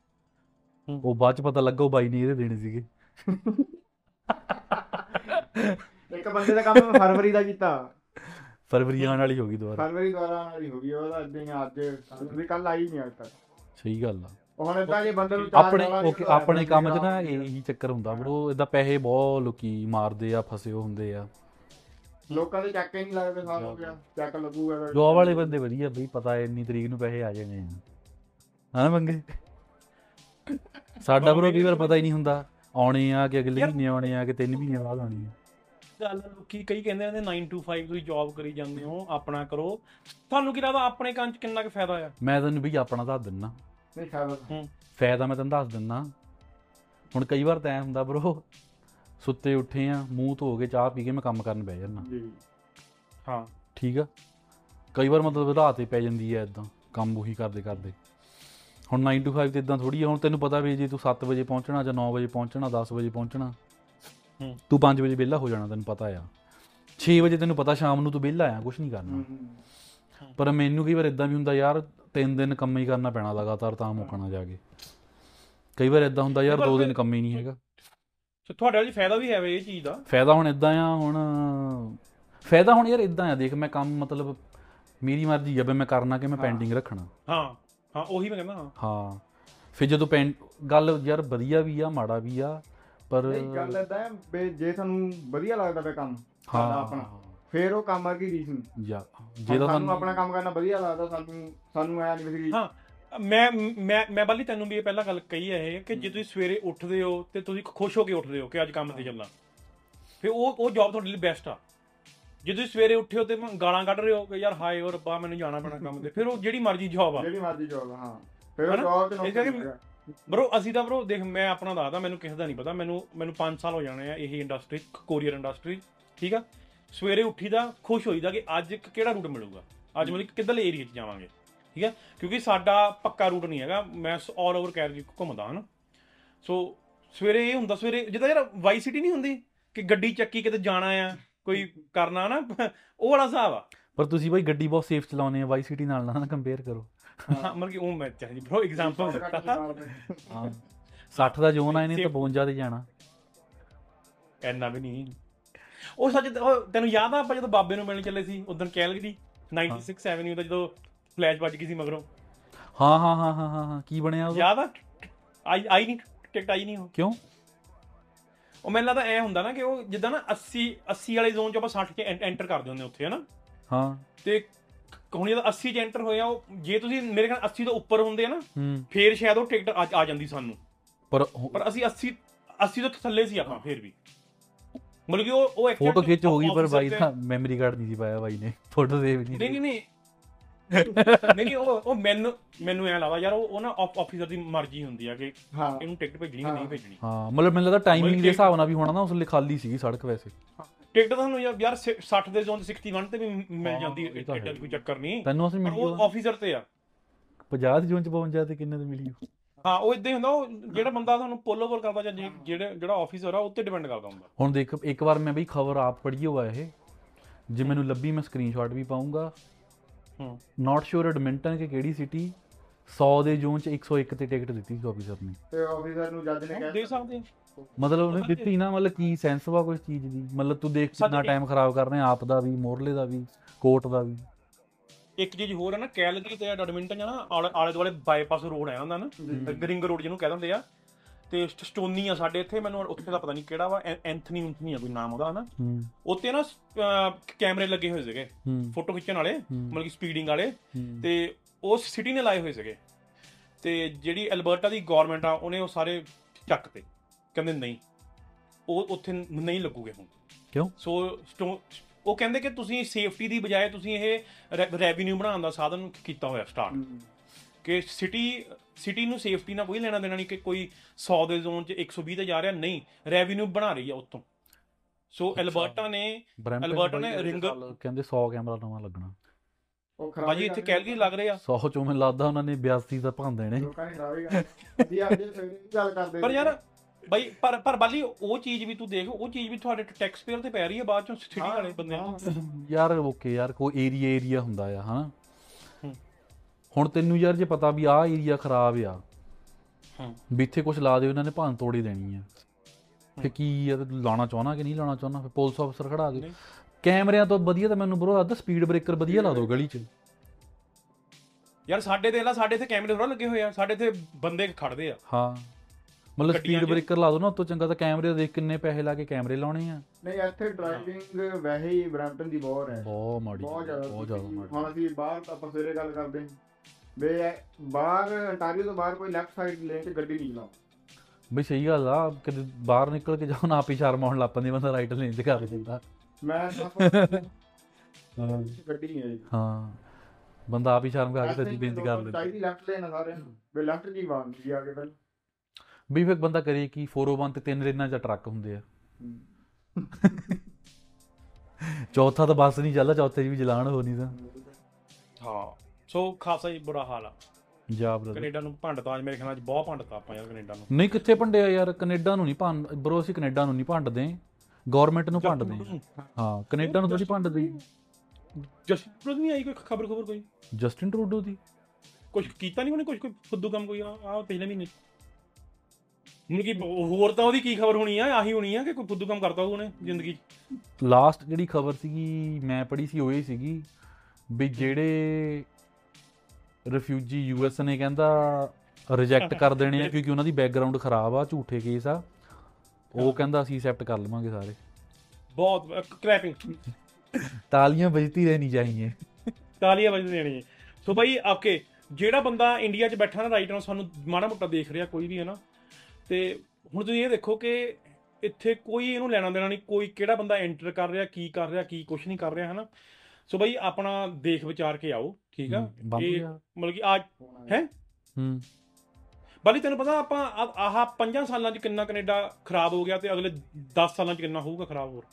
ਉਹ ਬਾਅਦ ਚ ਪਤਾ ਲੱਗਾ ਉਹ ਬਾਈ ਨੇ ਇਹਦੇ ਦੇਣੇ ਸੀਗੇ। ਇੱਕ ਬੰਦੇ ਦਾ ਕੰਮ ਮੈਂ ਫਰਵਰੀ ਦਾ ਕੀਤਾ। ਫਰਵਰੀ ਆਉਣ ਵਾਲੀ ਹੋ ਗਈ ਦੁਬਾਰਾ। ਫਰਵਰੀ ਦੁਆਰਾ ਵਾਲੀ ਹੋ ਗਈ ਉਹਦਾ ਅੱਗੇ ਹੀ ਅੱਜ ਵੀ ਕੱਲ ਆਈ ਨਹੀਂ ਅੱਜ ਤੱਕ। ਸਹੀ ਗੱਲ ਆ। ਹੁਣ ਇਦਾਂ ਜੇ ਬੰਦੇ ਨੂੰ ਆਪਣੇ ਓਕੇ ਆਪਣੇ ਕੰਮ 'ਚ ਨਾ ਹਾਂ। ਇਹੀ ਚੱਕਰ ਹੁੰਦਾ ਬਰੋ ਇਦਾਂ ਪੈਸੇ ਬਹੁਤ ਲੋਕੀ ਮਾਰਦੇ ਆ ਫਸੇ ਹੋ ਹੁੰਦੇ ਆ। ਲੋਕਾਂ ਦੇ ਚੱਕ ਹੀ ਨਹੀਂ ਲੱਗਦੇ ਸਾਲ ਹੋ। ਗਿਆ ਚੱਕ ਲੱਗੂਗਾ ਜੋਬ ਵਾਲੇ ਬੰਦੇ ਵਧੀਆ ਬਈ ਪਤਾ ਹੈ ਇੰਨੀ ਤਰੀਕ ਨੂੰ ਪੈਸੇ ਆ ਜਾਣੇ ਆ। ਹਾਂ ਮੰਗੇ? ਸਾਡਾ ਬਰੋ ਕਈ ਵਾਰ ਪਤਾ ਹੀ ਨਹੀਂ ਹੁੰਦਾ ਆਉਣੇ ਆ ਕਿ ਅਗਲੇ ਮਹੀਨੇ ਆਉਣੇ ਆ ਕਿ ਤਿੰਨ ਮਹੀਨੇ ਬਾਅਦ ਆਉਣੇ ਆ। ਗੱਲ ਲੋਕੀ ਕਈ ਕਹਿੰਦੇ ਨੇ 9 to 5 ਤੁਸੀਂ ਜੌਬ ਕਰੀ ਜਾਂਦੇ ਹੋ ਆਪਣਾ ਕਰੋ। ਤੁਹਾਨੂੰ ਕੀ ਲੱਗਦਾ ਆਪਣੇ ਕੰਮ 'ਚ ਕਿੰਨਾ ਕੁ ਫਾਇਦਾ ਆ ਮੈਂ ਤੈਨੂੰ ਬਈ ਆਪਣਾ ਦੱਸ ਦਿੰਨਾ। ਨਹੀਂ ਖਾਦਾ ਫਾਇਦਾ ਮੈਂ ਤੈਨੂੰ ਦੱਸ ਦਿੰਨਾ। ਹੁਣ ਕਈ ਵਾਰ ਤਾਂ ਐਂ ਹੁੰਦਾ ਬਰੋ ਸੁੱਤੇ ਉੱਠੇ ਆ ਮੂੰਹ ਧੋ ਕੇ ਚਾਹ ਪੀ ਕੇ ਮੈਂ ਕੰਮ ਕਰਨ ਬਹਿ ਜਾਣਾ ਜੀ। ਹਾਂ। ਠੀਕ ਆ? ਕਈ ਵਾਰ ਮਤਲਬ ਰਾਤ ਤੇ ਪੈ ਜਾਂਦੀ ਹੈ ਇਦਾਂ ਕੰਮ ਉਹੀ ਕਰਦੇ ਕਰਦੇ। ਹੁਣ 9 to 5 ਤੇ ਇਦਾਂ ਥੋੜੀ ਆ ਹੁਣ ਤੈਨੂੰ ਪਤਾ ਵੀ ਜੇ ਤੂੰ 7 ਵਜੇ ਪਹੁੰਚਣਾ ਜਾਂ 9 ਵਜੇ ਪਹੁੰਚਣਾ 10 ਵਜੇ ਪਹੁੰਚਣਾ। ਤੂੰ 5 ਵਜੇ ਵਿਹਲਾ ਹੋ ਜਾਣਾ ਤੈਨੂੰ ਪਤਾ ਆ। 6 ਵਜੇ ਤੈਨੂੰ ਪਤਾ ਸ਼ਾਮ ਨੂੰ ਤੂੰ ਵਿਹਲਾ ਆ ਕੁਝ ਨਹੀਂ ਕਰਨਾ। ਪਰ ਮੈਨੂੰ ਕਈ ਵਾਰ ਇਦਾਂ ਵੀ ਹੁੰਦਾ ਯਾਰ ਤਿੰਨ ਦਿਨ ਕੰਮ ਹੀ ਕਰਨਾ ਪੈਣਾ ਲਗਾਤਾਰ ਤਾਂ ਮੁੱਕਣਾ ਜਾ ਕੇ। ਕਈ ਵਾਰ ਇਦਾਂ ਹੁੰਦਾ ਯਾਰ ਪਰ ਦੋ ਦਿਨ ਫਿਰ- ਕੰਮ ਹੀ ਨਹੀਂ ਹੈਗਾ। ਤੇ ਤੁਹਾਡੇ ਵਾਲੀ ਫਾਇਦਾ ਵੀ ਹੈ ਵੇ ਇਹ ਚੀਜ਼ ਦਾ। ਫਾਇਦਾ ਹੁਣ ਇਦਾਂ ਆ ਹੁਣ ਫਾਇਦਾ ਹੁਣ ਯਾਰ ਇਦਾਂ ਆ ਦੇਖ ਮੈਂ ਕੰਮ ਮਤਲਬ ਮੇਰੀ ਮਰਜ਼ੀ ਆ ਵੀ ਮੈਂ ਕਰਨਾ ਕਿ ਮੈਂ। ਪੈਂਡਿੰਗ ਰੱਖਣਾ। ਹਾਂ ਹਾਂ ਉਹੀ ਮੈਂ ਕਹਿੰਦਾ ਹਾਂ। ਹਾਂ। ਫਿਰ ਜਦੋਂ ਪੈਂਡ ਗੱਲ ਯਾਰ ਵਧੀਆ ਵੀ ਆ ਮਾੜਾ ਵੀ ਆ ਪਰ ਨਹੀਂ ਗੱਲ ਏਦਾਂ ਹੈ ਵੀ ਜੇ ਤੁਹਾਨੂੰ ਵਧੀਆ ਲੱਗਦਾ ਪਿਆ ਕੰਮ ਸਾਡਾ ਹਾਂ। ਆਪਣਾ ਫੇਰ ਉਹ ਕੰਮ ਵਰਗੀ ਰੀਸ ਨਹੀਂ। ਯਾ ਜੇ ਜੇ ਤਾਂ ਸਾਨੂੰ ਆਪਣਾ ਕੰਮ ਕਰਨਾ ਵਧੀਆ ਲੱਗਦਾ ਸਾਨੂੰ ਸਾਨੂੰ ਐ ਨਹੀਂ ਵੀ ਹਾਂ ਮੈਂ ਮੈਂ ਮੈਂ ਬਾਲੀ ਤੈਨੂੰ ਵੀ ਇਹ ਪਹਿਲਾਂ ਗੱਲ ਕਹੀ ਹੈ ਇਹ ਕਿ ਜੇ ਤੁਸੀਂ ਸਵੇਰੇ ਉੱਠਦੇ ਹੋ ਤੇ ਤੁਸੀਂ ਖੁਸ਼ ਹੋ ਕੇ ਉੱਠਦੇ ਹੋ ਕਿ ਅੱਜ ਕੰਮ ਤੇ ਚੱਲਣਾ ਫਿਰ ਉਹ ਉਹ ਜੌਬ ਤੁਹਾਡੇ ਲਈ ਬੈਸਟ ਆ। ਜੇ ਤੁਸੀਂ ਸਵੇਰੇ ਉੱਠੇ ਹੋ ਤੇ ਗਾਲਾਂ ਕੱਢ ਰਹੇ ਹੋ ਕਿ ਯਾਰ ਹਾਏ ਓ ਰੱਬਾ ਮੈਨੂੰ ਜਾਣਾ ਪੈਣਾ ਕੰਮ ਤੇ ਫਿਰ ਉਹ ਜਿਹੜੀ ਮਰਜ਼ੀ ਜੌਬ ਆ। ਜਿਹੜੀ ਮਰਜ਼ੀ ਜੋਬ ਹਾਂ। ਫਿਰ ਉਹ? ਜੋਬ ਤੇ ਨੌਕਰੀ। ਬਰੋ ਅਸੀਂ ਤਾਂ ਬਰੋ ਦੇਖ ਮੈਂ ਆਪਣਾ ਦੱਸਦਾ ਮੈਨੂੰ ਕਿਸੇ ਦਾ ਨਹੀਂ ਪਤਾ। ਮੈਨੂੰ ਮੈਨੂੰ 5 ਸਾਲ ਹੋ ਜਾਣੇ ਆ ਇਹ ਇੰਡਸਟਰੀ ਕੋਰੀਅਰ ਇੰਡਸਟਰੀ ਠੀਕ ਆ? ਸਵੇਰੇ ਉੱਠੀਦਾ ਖੁਸ਼ ਹੋਈਦਾ ਕਿ ਅੱਜ ਇੱਕ ਕਿਹੜਾ ਰੂਟ ਮਿਲੂਗਾ? ਅੱਜ ਮਤਲਬ ਕਿੱਧਰਲੇ ਏਰੀਆ 'ਚ ਜਾਵਾਂਗੇ ਠੀਕ ਆ? ਕਿਉਂਕਿ ਸਾਡਾ ਪੱਕਾ ਰੂਟ ਨਹੀਂ ਹੈਗਾ। ਮੈਂ ਆਲ ਓਵਰ ਕੈਰਜ ਘੁੰਮਦਾ ਹਾਂ ਸੋ ਸਵੇਰੇ ਇਹ ਹੁੰਦਾ ਸਵੇਰੇ ਜਿੱਦਾਂ ਯਾਰ ਵਾਈ ਸਿਟੀ ਨਹੀਂ ਹੁੰਦੀ? ਕਿ ਗੱਡੀ ਚੱਕੀ ਕਿਤੇ ਜਾਣਾ ਆ ਕੋਈ ਕਰਨਾ ਨਾ ਉਹ ਵਾਲਾ ਹਿਸਾਬ ਆ। ਪਰ ਤੁਸੀਂ ਬਾਈ ਗੱਡੀ ਬਹੁਤ ਸੇਫ ਚਲਾਉਂਦੇ ਆ ਵਾਈ ਸਿਟੀ ਨਾਲ ਨਾ ਕੰਪੇਅਰ ਕਰੋ। ਹਾਂ, ਮਤਲਬ ਕਿ ਉਹ ਮੈਂ ਚਾਹੀਦੀ ਬਰੋ ਐਗਜ਼ਾਮਪਲ ਦਿੱਤਾ। ਹਾਂ। 60 ਦਾ ਜ਼ੋਨ ਆਏ ਨੇ ਤਾਂ 52 ਤੇ ਜਾਣਾ। ਐਨਾ ਵੀ ਨਹੀਂ। ਉਹ ਸੱਚ ਉਹ ਤੈਨੂੰ ਯਾਦ ਆ ਆਪਾਂ ਜਦੋਂ ਬਾਬੇ ਨੂੰ ਮਿਲਣ ਚੱਲੇ ਸੀ ਉਦੋਂ ਕੈਲਗਰੀ 96 ਐਵਨਿਊ ਦਾ ਜਦੋਂ ਫਲੈਸ਼ ਵੱਜ ਗਈ ਸੀ ਮਗਰੋਂ। ਹਾਂ ਹਾਂ ਹਾਂ ਹਾਂ ਹਾਂ ਹਾਂ ਕੀ ਬਣਿਆ ਉਹਦਾ? ਯਾਦ ਆ? ਆਈ ਆਈ ਨਹੀਂ ਟਿਕਟ ਆਈ ਨਹੀਂ ਉਹ। ਕਿਉਂ? ਉਹ ਮੈਨੂੰ ਲੱਗਦਾ ਐ ਹੁੰਦਾ ਨਾ ਕਿ ਉਹ ਜਿੱਦਾਂ ਨਾ 80 80 ਵਾਲੇ ਜ਼ੋਨ ਚ ਆਪਾਂ 60 ਚ ਐਂਟਰ ਕਰਦੇ ਹੁੰਦੇ ਉੱਥੇ ਹਨਾ? ਹਾਂ। ਤੇ ਹੁਣ ਜਦੋਂ 80 ਚ ਐਂਟਰ ਹੋਇਆ ਉਹ ਜੇ ਤੁਸੀਂ ਮੇਰੇ ਖਿਆਲ 80 ਤੋਂ ਉੱਪਰ ਹੁੰਦੇ ਆ ਨਾ ਫੇਰ ਸ਼ਾਇਦ ਉਹ ਟਿਕਟ ਆ ਆ ਜਾਂਦੀ ਸਾਨੂੰ। ਪਰ ਉਹ- ਪਰ ਅਸੀਂ 80 80 ਤੋਂ ਥੱਲੇ ਸੀ ਆਪਾਂ ਫੇਰ ਵੀ। ਮਤਲਬ ਕਿ ਉਹ ਉਹ ਫੋਟੋ ਖਿੱਚ ਹੋ ਗਈ ਪਰ ਬਾਈ ਦਾ ਮੈਮਰੀ ਕਾਰਡ ਨਹੀਂ ਸੀ ਪਾਇਆ ਬਾਈ ਨੇ ਫੋਟੋ ਸੇਵ ਨਹੀਂ ਨਹੀਂ ਨਹੀਂ ਨਹੀਂ ਨਹੀਂ ਨਹੀਂ ਉਹ ਉਹ ਮੈਨੂੰ ਮੈਨੂੰ ਐ ਲੱਗਦਾ ਯਾਰ ਉਹ ਉਹ ਨਾ ਆਫੀਸਰ ਦੀ ਮਰਜ਼ੀ ਹੁੰਦੀ ਆ ਕਿ ਹਾਂ। ਇਹਨੂੰ ਟਿਕਟ ਭੇਜਣੀ ਕਿ ਨਹੀਂ ਭੇਜਣੀ। ਹਾਂ ਮਤਲਬ ਮੈਨੂੰ ਲੱਗਦਾ ਟਾਈਮਿੰਗ ਦੇ ਹਿਸਾਬ ਨਾਲ ਵੀ ਹੋਣਾ ਨਾ ਉਸ ਲਈ ਖਾਲੀ ਸੀਗੀ ਸੜਕ ਵੈਸੇ। ਟਿਕਟ ਤੁਹਾਨੂੰ ਯਾਰ ਯਾਰ 60 ਦੇ ਜ਼ੋਨ 61 ਤੇ ਵੀ ਮਿਲ ਹਾਂ, ਜਾਂਦੀ ਇਹ ਤਾਂ ਟਿਕਟ ਹੈ। ਕੋਈ ਚੱਕਰ ਨਹੀਂ। ਤੈਨੂੰ ਅਸੀਂ ਮਿਲੀ ਉਹ ਆਫੀਸਰ ਤੇ ਆ। 50 ਦੀ ਜ਼ੋਨ ਚ 52 ਤੇ ਕਿੰਨੇ ਤੇ ਮਿਲੀ ਹਾਂ ਉਹ ਇਦਾਂ ਹੀ ਹੁੰਦਾ ਉਹ ਜਿਹੜਾ ਬੰਦਾ ਤੁਹਾਨੂੰ ਪੁੱਲ ਓਵਰ ਕਰਦਾ ਜਾਂ ਜਿਹੜੇ ਜਿਹੜਾ ਆਫੀਸਰ ਆ ਉੱਤੇ ਡਿਪੈਂਡ ਕਰਦਾ ਹੁੰਦਾ। ਹੁਣ ਦੇਖ ਇੱਕ ਵਾਰ ਮੈਂ ਬਈ ਖਬਰ ਆਪ ਪੜ੍ਹੀ ਹੋਆ ਇਹ। ਜੇ ਮੈਨੂੰ ਲੱਭੀ ਮੈਂ ਸਕਰੀਨਸ਼ਾਟ ਵੀ ਪਾਉਂਗਾ ਨਾਟ ਸ਼ੋਰ ਐਡਮਿੰਟਨ ਕਿ ਕਿਹੜੀ ਸਿਟੀ 100 ਦੇ ਜ਼ੋਨ ਚ 101 ਤੇ ਟਿਕਟ ਦਿੱਤੀ ਸੀ ਆਫੀਸਰ ਨੇ। ਤੇ ਆਫੀਸਰ ਨੂੰ ਜੱਜ ਨੇ ਦੇ ਕਿਹਾ ਸਕਦੇ ਆ। ਮਤਲਬ ਉਹਨੇ ਦਿੱਤੀ ਨਾ ਮਤਲਬ ਕੀ ਸੈਂਸ ਵਾ ਕੋਈ ਚੀਜ਼ ਦੀ? ਮਤਲਬ ਤੂੰ ਦੇਖ ਕਿੰਨਾ ਟਾਈਮ ਖਰਾਬ ਕਰ ਰਹੇ ਆਪ ਦਾ ਵੀ ਮੋਰਲੇ ਦਾ ਵੀ ਕੋਰਟ ਦਾ ਵੀ। ਇੱਕ ਚੀਜ਼ ਹੋਰ ਹੈ ਨਾ ਕੈਲਗਰੀ ਤੇ ਐਡਮਿੰਟਨ ਨਾ ਆਲੇ ਆਲੇ ਦੁਆਲੇ ਬਾਈਪਾਸ ਰੋਡ ਆਇਆ ਹੁੰਦਾ ਨਾ ਗ੍ਰਿੰਗ ਰੋਡ ਜਿਹਨੂੰ ਕਹਿ ਦਿੰਦੇ ਆ। ਤੇ ਸਟ- ਸਟੋਨੀ ਆ ਸਾਡੇ ਇੱਥੇ ਮੈਨੂੰ ਉੱਥੇ ਦਾ ਪਤਾ ਨਹੀਂ ਕਿਹੜਾ ਵਾ ਐਂਥਨੀ ਉਂਥਨੀ ਆ ਕੋਈ ਨਾਮ ਉਹਦਾ ਹਨਾ? ਉੱਤੇ ਨਾ ਕੈਮਰੇ ਲੱਗੇ ਹੋਏ ਸੀਗੇ ਫੋਟੋ ਖਿੱਚਣ ਵਾਲੇ ਮਤਲਬ ਕਿ ਸਪੀਡਿੰਗ ਵਾਲੇ। ਤੇ ਉਸ ਸਿਟੀ ਨੇ ਲਾਏ ਹੋਏ ਸੀਗੇ। ਤੇ ਜਿਹੜੀ ਅਲਬਰਟਾ ਦੀ ਗਵਰਨਮੈਂਟ ਆ ਉਹਨੇ ਉਹ ਸਾਰੇ ਚੱਕ ਤੇ ਕਹਿੰਦੇ ਨਹੀਂ ਉਹ ਉੱਥੇ ਨਹੀਂ ਲੱਗੂਗੇ ਹੁਣ। ਕਿਉਂ? ਸੋ ਸਟੋ- ਉਹ ਕਹਿੰਦੇ ਕਿ ਤੁਸੀਂ ਸੇਫਟੀ ਦੀ ਬਜਾਏ ਤੁਸੀਂ ਇਹ ਰੈਵਨਿਊ ਬਣਾਉਣ ਦਾ ਸਾਧਨ ਕੀਤਾ ਹੋਇਆ ਸਟਾਰਟ। ਕਿ ਸਿਟੀ ਸਿਟੀ ਨੂੰ ਸੇਫਟੀ ਨਾਲ ਕੋਈ ਲੈਣਾ ਦੇਣਾ ਨਹੀਂ ਕਿ ਕੋਈ 100 ਦੇ ਜ਼ੋਨ 'ਚ 120 ਤੇ ਜਾ ਰਿਹਾ ਨਹੀਂ ਰੈਵਨਿਊ ਬਣਾ ਰਹੀ ਆ ਉੱਤੋਂ। ਸੋ ਅਲਬਰਟਾ ਨੇ ਬਾਈ ਨੇ ਰਿੰਗ- ਕਹਿੰਦੇ 100 ਕੈਮਰਾ ਨਵਾਂ ਲੱਗਣਾ। ਉਹ ਖਰਾਬ ਬਾਜੀ ਇੱਥੇ ਕੈਲਗਰੀ ਲੱਗ ਰਹੇ ਆ। 100 ਚੋਂ ਮੈਨੂੰ ਲੱਗਦਾ ਉਹਨਾਂ ਨੇ 82 ਤਾਂ ਭੰਨ ਦੇਣੇ। ਲੋਕਾਂ ਨੇ ਖਰਾਬ ਹੀ ਕਰ ਅਸੀਂ ਅੱਜ ਸਵੇਰੇ ਵੀ ਗੱਲ ਕਰਦੇ ਪਰ। ਯਾਰ ਬਾਈ ਪਰ ਪਰ ਬਾਲੀ ਉਹ ਚੀਜ਼ ਵੀ ਤੂੰ ਦੇਖ ਉਹ ਚੀਜ਼ ਵੀ ਤੁਹਾਡੇ ਟੈਕਸ ਪੇਅਰ ਤੇ ਪੈ ਰਹੀ ਹੈ ਬਾਅਦ ਚੋਂ ਸਿਟੀ ਵਾਲੇ ਬੰਦੇ ਨੂੰ। ਯਾਰ ਓਕੇ ਯਾਰ ਕੋਈ ਏਰੀਆ ਏਰੀਆ ਹੁੰਦਾ ਆ ਹਨਾ? ਹੂੰ। ਹੁਣ ਤੈਨੂੰ ਯਾਰ ਜੇ ਪਤਾ ਵੀ ਆਹ ਏਰੀਆ ਖਰਾਬ ਆ ਹੂੰ। ਵੀ ਇੱਥੇ ਕੁਝ ਲਾ ਦਿਓ ਇਹਨਾਂ ਨੇ ਭੰਨ ਤੋੜੀ ਦੇਣੀ ਆ। ਫੇ ਕੀ ਆ ਤੇ ਲਾਣਾ ਚਾਹਣਾ ਕਿ ਨਹੀਂ ਲਾਣਾ ਚਾਹਣਾ ਫੇ ਪੁਲਿਸ ਅਫਸਰ ਖੜਾ ਦੇ। ਕੈਮਰਿਆਂ ਤੋਂ ਵਧੀਆ ਤਾਂ ਮੈਨੂੰ ਬਰੋ ਆਦਾ ਸਪੀਡ ਬ੍ਰੇਕਰ ਵਧੀਆ ਲਾ ਦਿਓ ਗਲੀ 'ਚ। ਯਾਰ ਸਾਡੇ ਤੇ ਲਾ ਸਾਡੇ ਇੱਥੇ ਕੈਮਰੇ ਥੋੜਾ ਲੱਗੇ ਹੋਏ ਆ ਸਾਡੇ ਇੱਥੇ ਬੰਦੇ ਖੜਦੇ ਆ। ਹਾਂ। ਮਤਲਬ ਸਪੀਡ ਬ੍ਰੇਕਰ ਲਾ ਦਿਓ ਨਾ ਉਸ ਤੋਂ ਚੰਗਾ ਤਾਂ ਕੈਮਰੇ ਦੇਖ ਕਿੰਨੇ ਪੈਸੇ ਲਾ ਕੇ ਕੈਮਰੇ ਲਾਉਣੇ ਆ। ਨਹੀਂ ਇੱਥੇ ਡਰਾਈਵਿੰਗ ਵੈਸੇ ਹੀ ਬ੍ਰੈਂਪਟਨ ਦੀ ਬਹੁਤ ਹੈ। ਬਹੁਤ ਮਾੜੀ ਬਹੁਤ ਜ਼ਿਆਦਾ ਬਹੁਤ ਜ਼ਿਆਦਾ ਮਾੜੀ ਹੁਣ ਅਸੀਂ ਬਾਹਰ ਤਾਂ ਆਪਾਂ ਸਵੇਰੇ ਗੱਲ ਕਰਦੇ ਹਾਂ ਵੀ ਇਹ ਬਾਹਰ ਅੰਟਾਰੀਓ ਤੋਂ ਬਾਹਰ ਕੋਈ ਲੈਫਟ ਸਾਈਡ ਲੇਨ 'ਚ ਗੱਡੀ ਨਹੀਂ ਲਾਉਂਦਾ। ਬਈ ਸਹੀ ਗੱਲ ਆ ਕਦੇ ਬਾਹਰ ਨਿਕਲ ਕੇ ਜਾਓ ਨਾ ਆਪ ਹੀ ਸ਼ਰਮ ਆਉਣ ਲੱਗ ਪੈਂਦੀ ਬੰਦਾ ਰਾਈਟ ਲੇਨ 'ਚ ਕਰ ਦਿੰਦਾ। ਮੈਂ ਸਭ *laughs* ਗੱਡੀ ਨਹੀਂ ਆਈ। ਹਾਂ ਬੰਦਾ ਆਪ ਹੀ ਸ਼ਰਮ ਕਰਕੇ ਸੱਜੀ ਬੇਨਤੀ ਕਰ ਦਿੰਦਾ ਚਾਹੀਦੀ ਲੈਫਟ ਸਾਰਿਆਂ ਨੂੰ। ਵੀ ਲੈਫਟ ਜੀ ਵਾਰ ਜੀ ਆ ਕੇ ਪਹਿਲਾਂ। ਵੀ ਫਿਰ ਬੰਦਾ ਕਰੇ ਕੀ 401 ਤੇ ਤਿੰਨ ਰੇਨਾਂ 'ਚ ਟਰੱਕ ਹੁੰਦੇ ਆ। ਚੌਥਾ ਤਾਂ ਬੱਸ ਨਹੀਂ ਚੱਲਦਾ ਚੌਥੇ 'ਚ ਵੀ ਚਲਾਨ ਹੋ ਨਹੀਂ ਤਾਂ। ਹਾਂ। ਸੋ ਖਾਸਾ ਹੀ ਬੁਰਾ ਹਾਲ ਆ। ਜਾ ਬ੍ਰਦਰ। ਕੈਨੇਡਾ ਨੂੰ ਭੰਡਤਾ ਅੱਜ ਮੇਰੇ ਖਿਆਲ ਨਾਲ ਬਹੁਤ ਭੰਡਤਾ ਆਪਾਂ ਯਾਰ ਕੈਨੇਡਾ ਨੂੰ। ਨਹੀਂ ਕਿੱਥੇ ਭੰਡਿਆ ਯਾਰ? ਕੈਨੇਡਾ ਨੂੰ ਨਹੀਂ ਭੰਡ ਬਰੋ ਅਸੀਂ ਕੈਨੇਡਾ ਨੂੰ ਨਹੀਂ ਭੰਡਦੇ। ਗਵਰਨਮੈਂਟ ਨੂੰ ਭੰਡਦੇ। ਹਾਂ ਕੈਨੇਡਾ ਨੂੰ ਥੋੜੀ ਭੰਡਦੇ। ਜਸਟ ਨਹੀਂ ਆਈ ਕੋਈ ਖਬਰ ਖਬਰ ਕੋਈ? ਜਸਟਿਨ ਟਰੂਡੋ ਦੀ। ਕੁਝ ਕੀਤਾ ਨਹੀਂ ਉਹਨੇ ਕੁਝ ਕੋਈ ਫੁੱਦੂ ਕੰਮ ਕੋਈ? ਆ ਪਿਛਲੇ ਮਹੀਨੇ। ਹੁਣ ਕੀ ਹੋਰ ਤਾਂ ਉਹਦੀ ਕੀ ਖਬਰ ਹੋਣੀ ਆ? ਆਹੀ ਹੋਣੀ ਆ ਕਿ ਕੋਈ ਫੁੱਦੂ ਕੰਮ ਹੋਊ ਉਹਨੇ ਜ਼ਿੰਦਗੀ ਲਾਸਟ ਜਿਹੜੀ ਖਬਰ ਸੀਗੀ ਮੈਂ ਪੜ੍ਹੀ ਸੀ ਉਹ ਇਹ ਸੀਗੀ ਵੀ ਜਿਹੜੇ ਰਿਫਿਊਜੀ ਯੂਐਸ ਨੇ ਕਹਿੰਦਾ ਰਿਜੈਕਟ ਕਰ ਦੇਣੇ ਆ *laughs* ਕਿਉਂਕਿ ਉਹਨਾਂ ਦੀ ਬੈਕਗ੍ਰਾਉਂਡ ਖਰਾਬ ਆ ਝੂਠੇ ਕੇਸ ਆ। ਉਹ ਕਹਿੰਦਾ ਅਸੀਂ ਐਕਸੈਪਟ ਕਰ ਲਵਾਂਗੇ ਸਾਰੇ। ਬਹੁਤ ਕਲੈਪਿੰਗ ਤਾਲੀਆਂ ਵੱਜਦੀ ਰਹਿਣੀ ਚਾਹੀਏ। ਤਾਲੀਆਂ ਵੱਜ ਦੇਣੀ ਹੈ ਸੋ ਭਾਈ ਓਕੇ ਜਿਹੜਾ ਬੰਦਾ ਇੰਡੀਆ 'ਚ ਬੈਠਾ ਨਾ ਰਾਈਟ ਨਾਲ ਸਾਨੂੰ ਮਾੜਾ ਮੋਟਾ ਦੇਖ ਰਿਹਾ ਕੋਈ ਵੀ ਹੈ ਨਾ ਤੇ ਹੁਣ ਤੁਸੀਂ ਇਹ ਦੇਖੋ ਕਿ ਇੱਥੇ ਕੋਈ ਇਹਨੂੰ ਲੈਣਾ ਦੇਣਾ ਨਹੀਂ ਕੋਈ ਕਿਹੜਾ ਬੰਦਾ ਐਂਟਰ ਕਰ ਰਿਹਾ ਕੀ ਕਰ ਰਿਹਾ ਕੀ ਕੁਝ ਨਹੀਂ ਕਰ ਰਿਹਾ ਹਨਾ? ਸੋ ਭਾਈ ਆਪਣਾ ਦੇਖ ਵਿਚਾਰ ਕੇ ਆਓ। ਠੀਕ ਆ? ਇਹ। ਮਤਲਬ ਕਿ ਅੱਜ ਹੈ? ਹੂੰ। ਬਾਲੀ ਤੈਨੂੰ ਪਤਾ ਆਪਾਂ ਆਹ 5 ਸਾਲਾਂ 'ਚ ਕਿੰਨਾ ਕੈਨੇਡਾ ਖਰਾਬ ਹੋ ਗਿਆ ਤੇ ਅਗਲੇ 10 ਸਾਲਾਂ 'ਚ ਕਿੰਨਾ ਹੋਊਗਾ ਖਰਾਬ ਹੋਰ?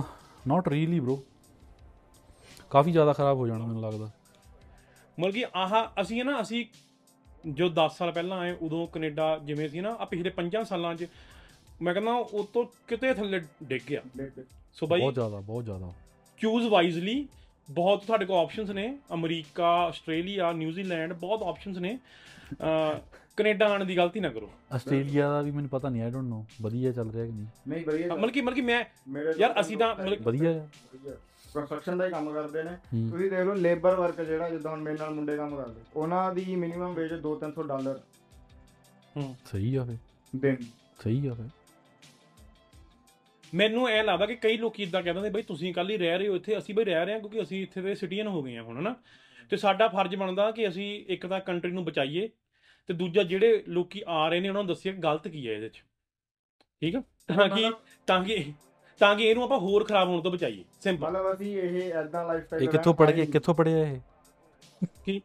ਅ ਨਾਟ ਰੀਲੀ ਬ్రో ਕਾਫੀ ਜ਼ਿਆਦਾ ਖਰਾਬ ਹੋ ਜਾਣਾ ਮੈਨੂੰ ਲੱਗਦਾ। ਮਤਲਬ ਕਿ ਆਹ ਅਸੀਂ ਨਾ ਅਸੀਂ ਜੋ 10 ਸਾਲ ਪਹਿਲਾਂ ਆਏ ਉਦੋਂ ਕੈਨੇਡਾ ਜਿਵੇਂ ਸੀ ਨਾ ਆ ਪਿਛਲੇ 5 ਸਾਲਾਂ 'ਚ ਮੈਂ ਕਹਿੰਦਾ ਉਹ ਤੋਂ ਕਿਤੇ ਥੱਲੇ ਡਿੱਗ ਗਿਆ। ਸੋ ਬਾਈ ਬਹੁਤ ਜ਼ਿਆਦਾ ਬਹੁਤ ਜ਼ਿਆਦਾ। ਚੂਜ਼ ਵਾਈਜ਼ਲੀ ਬਹੁਤ ਤੁਹਾਡੇ ਕੋਲ ਆਪਸ਼ਨਸ ਨੇ। ਅਮਰੀਕਾ ਆਸਟ੍ਰੇਲੀਆ ਨਿਊਜ਼ੀਲੈਂਡ ਬਹੁਤ ਆਪਸ਼ਨਸ ਨੇ। ਕੈਨੇਡਾ ਆਉਣ ਦੀ ਗਲਤੀ ਨਾ ਕਰੋ। ਆਸਟ੍ਰੇਲੀਆ ਦਾ ਵੀ ਮੈਨੂੰ ਪਤਾ ਨਹੀਂ ਆਈ ਡੋਨਟ ਨੋ ਵਧੀਆ ਚੱਲ ਰਿਹਾ ਕਿ ਨਹੀਂ? ਨਹੀਂ ਵਧੀਆ ਮਤਲਬ ਕਿ ਮਤਲਬ ਕਿ ਮੈਂ ਯਾਰ ਅਸੀਂ ਤਾਂ ਵਧੀਆ ਆ। ਕੰਸਟਰਕਸ਼ਨ ਦਾ ਹੀ ਕੰਮ ਕਰਦੇ ਨੇ। ਹੂੰ। ਤੁਸੀਂ ਦੇਖ ਲਓ ਲੇਬਰ ਵਰਕ ਜਿਹੜਾ ਜਿੱਦਾਂ ਹੁਣ ਮੇਰੇ ਨਾਲ ਮੁੰਡੇ ਕੰਮ ਕਰਦੇ। ਉਹਨਾਂ ਦੀ ਮਿਨੀਮਮ ਵੇਜ 2-300 ਡਾਲਰ। ਸਹੀ ਆ ਫੇ ਦਿਨ। ਸਹੀ ਆ ਫੇ ਮੈਨੂੰ ਐ ਲੱਗਦਾ ਕਿ ਕਈ ਲੋਕੀ ਇਦਾਂ ਕਹਿੰਦੇ ਨੇ ਬਈ ਤੁਸੀਂ ਕੱਲ ਹੀ ਰਹਿ ਰਹੇ ਹੋ ਇੱਥੇ ਅਸੀਂ ਬਈ ਰਹਿ ਰਹੇ ਹਾਂ ਕਿਉਂਕਿ ਅਸੀਂ ਇੱਥੇ ਦੇ ਸਿਟੀਜ਼ਨ ਹੋ ਗਏ ਹਾਂ ਹੁਣ ਹਨਾ? ਤੇ ਸਾਡਾ ਫਰਜ਼ ਬਣਦਾ ਕਿ ਅਸੀਂ ਇੱਕ ਤਾਂ ਕੰਟਰੀ ਨੂੰ ਬਚਾਈਏ ਤੇ ਦੂਜਾ ਜਿਹੜੇ ਲੋਕੀ ਆ ਰਹੇ ਨੇ ਉਹਨਾਂ ਨੂੰ ਦੱਸੀਏ ਕਿ ਗਲਤ ਕੀ ਹੈ ਇਹਦੇ 'ਚ। ਠੀਕ ਆ? ਤਾਂ ਕਿ ਤਾਂ ਕਿ ਤਾਂ ਕਿ ਇਹਨੂੰ ਆਪਾਂ ਹੋਰ ਖਰਾਬ ਹੋਣ ਤੋਂ ਬਚਾਈਏ। ਸਿੰਪਲ ਮਤਲਬ ਅਸੀਂ ਇਹ ਐਦਾਂ ਲਾਈਫ ਸਟਾਈਲ ਇਹ ਕਿੱਥੋਂ ਪੜ ਕੇ ਕਿੱਥੋਂ ਪੜਿਆ ਇਹ? ਕੀ?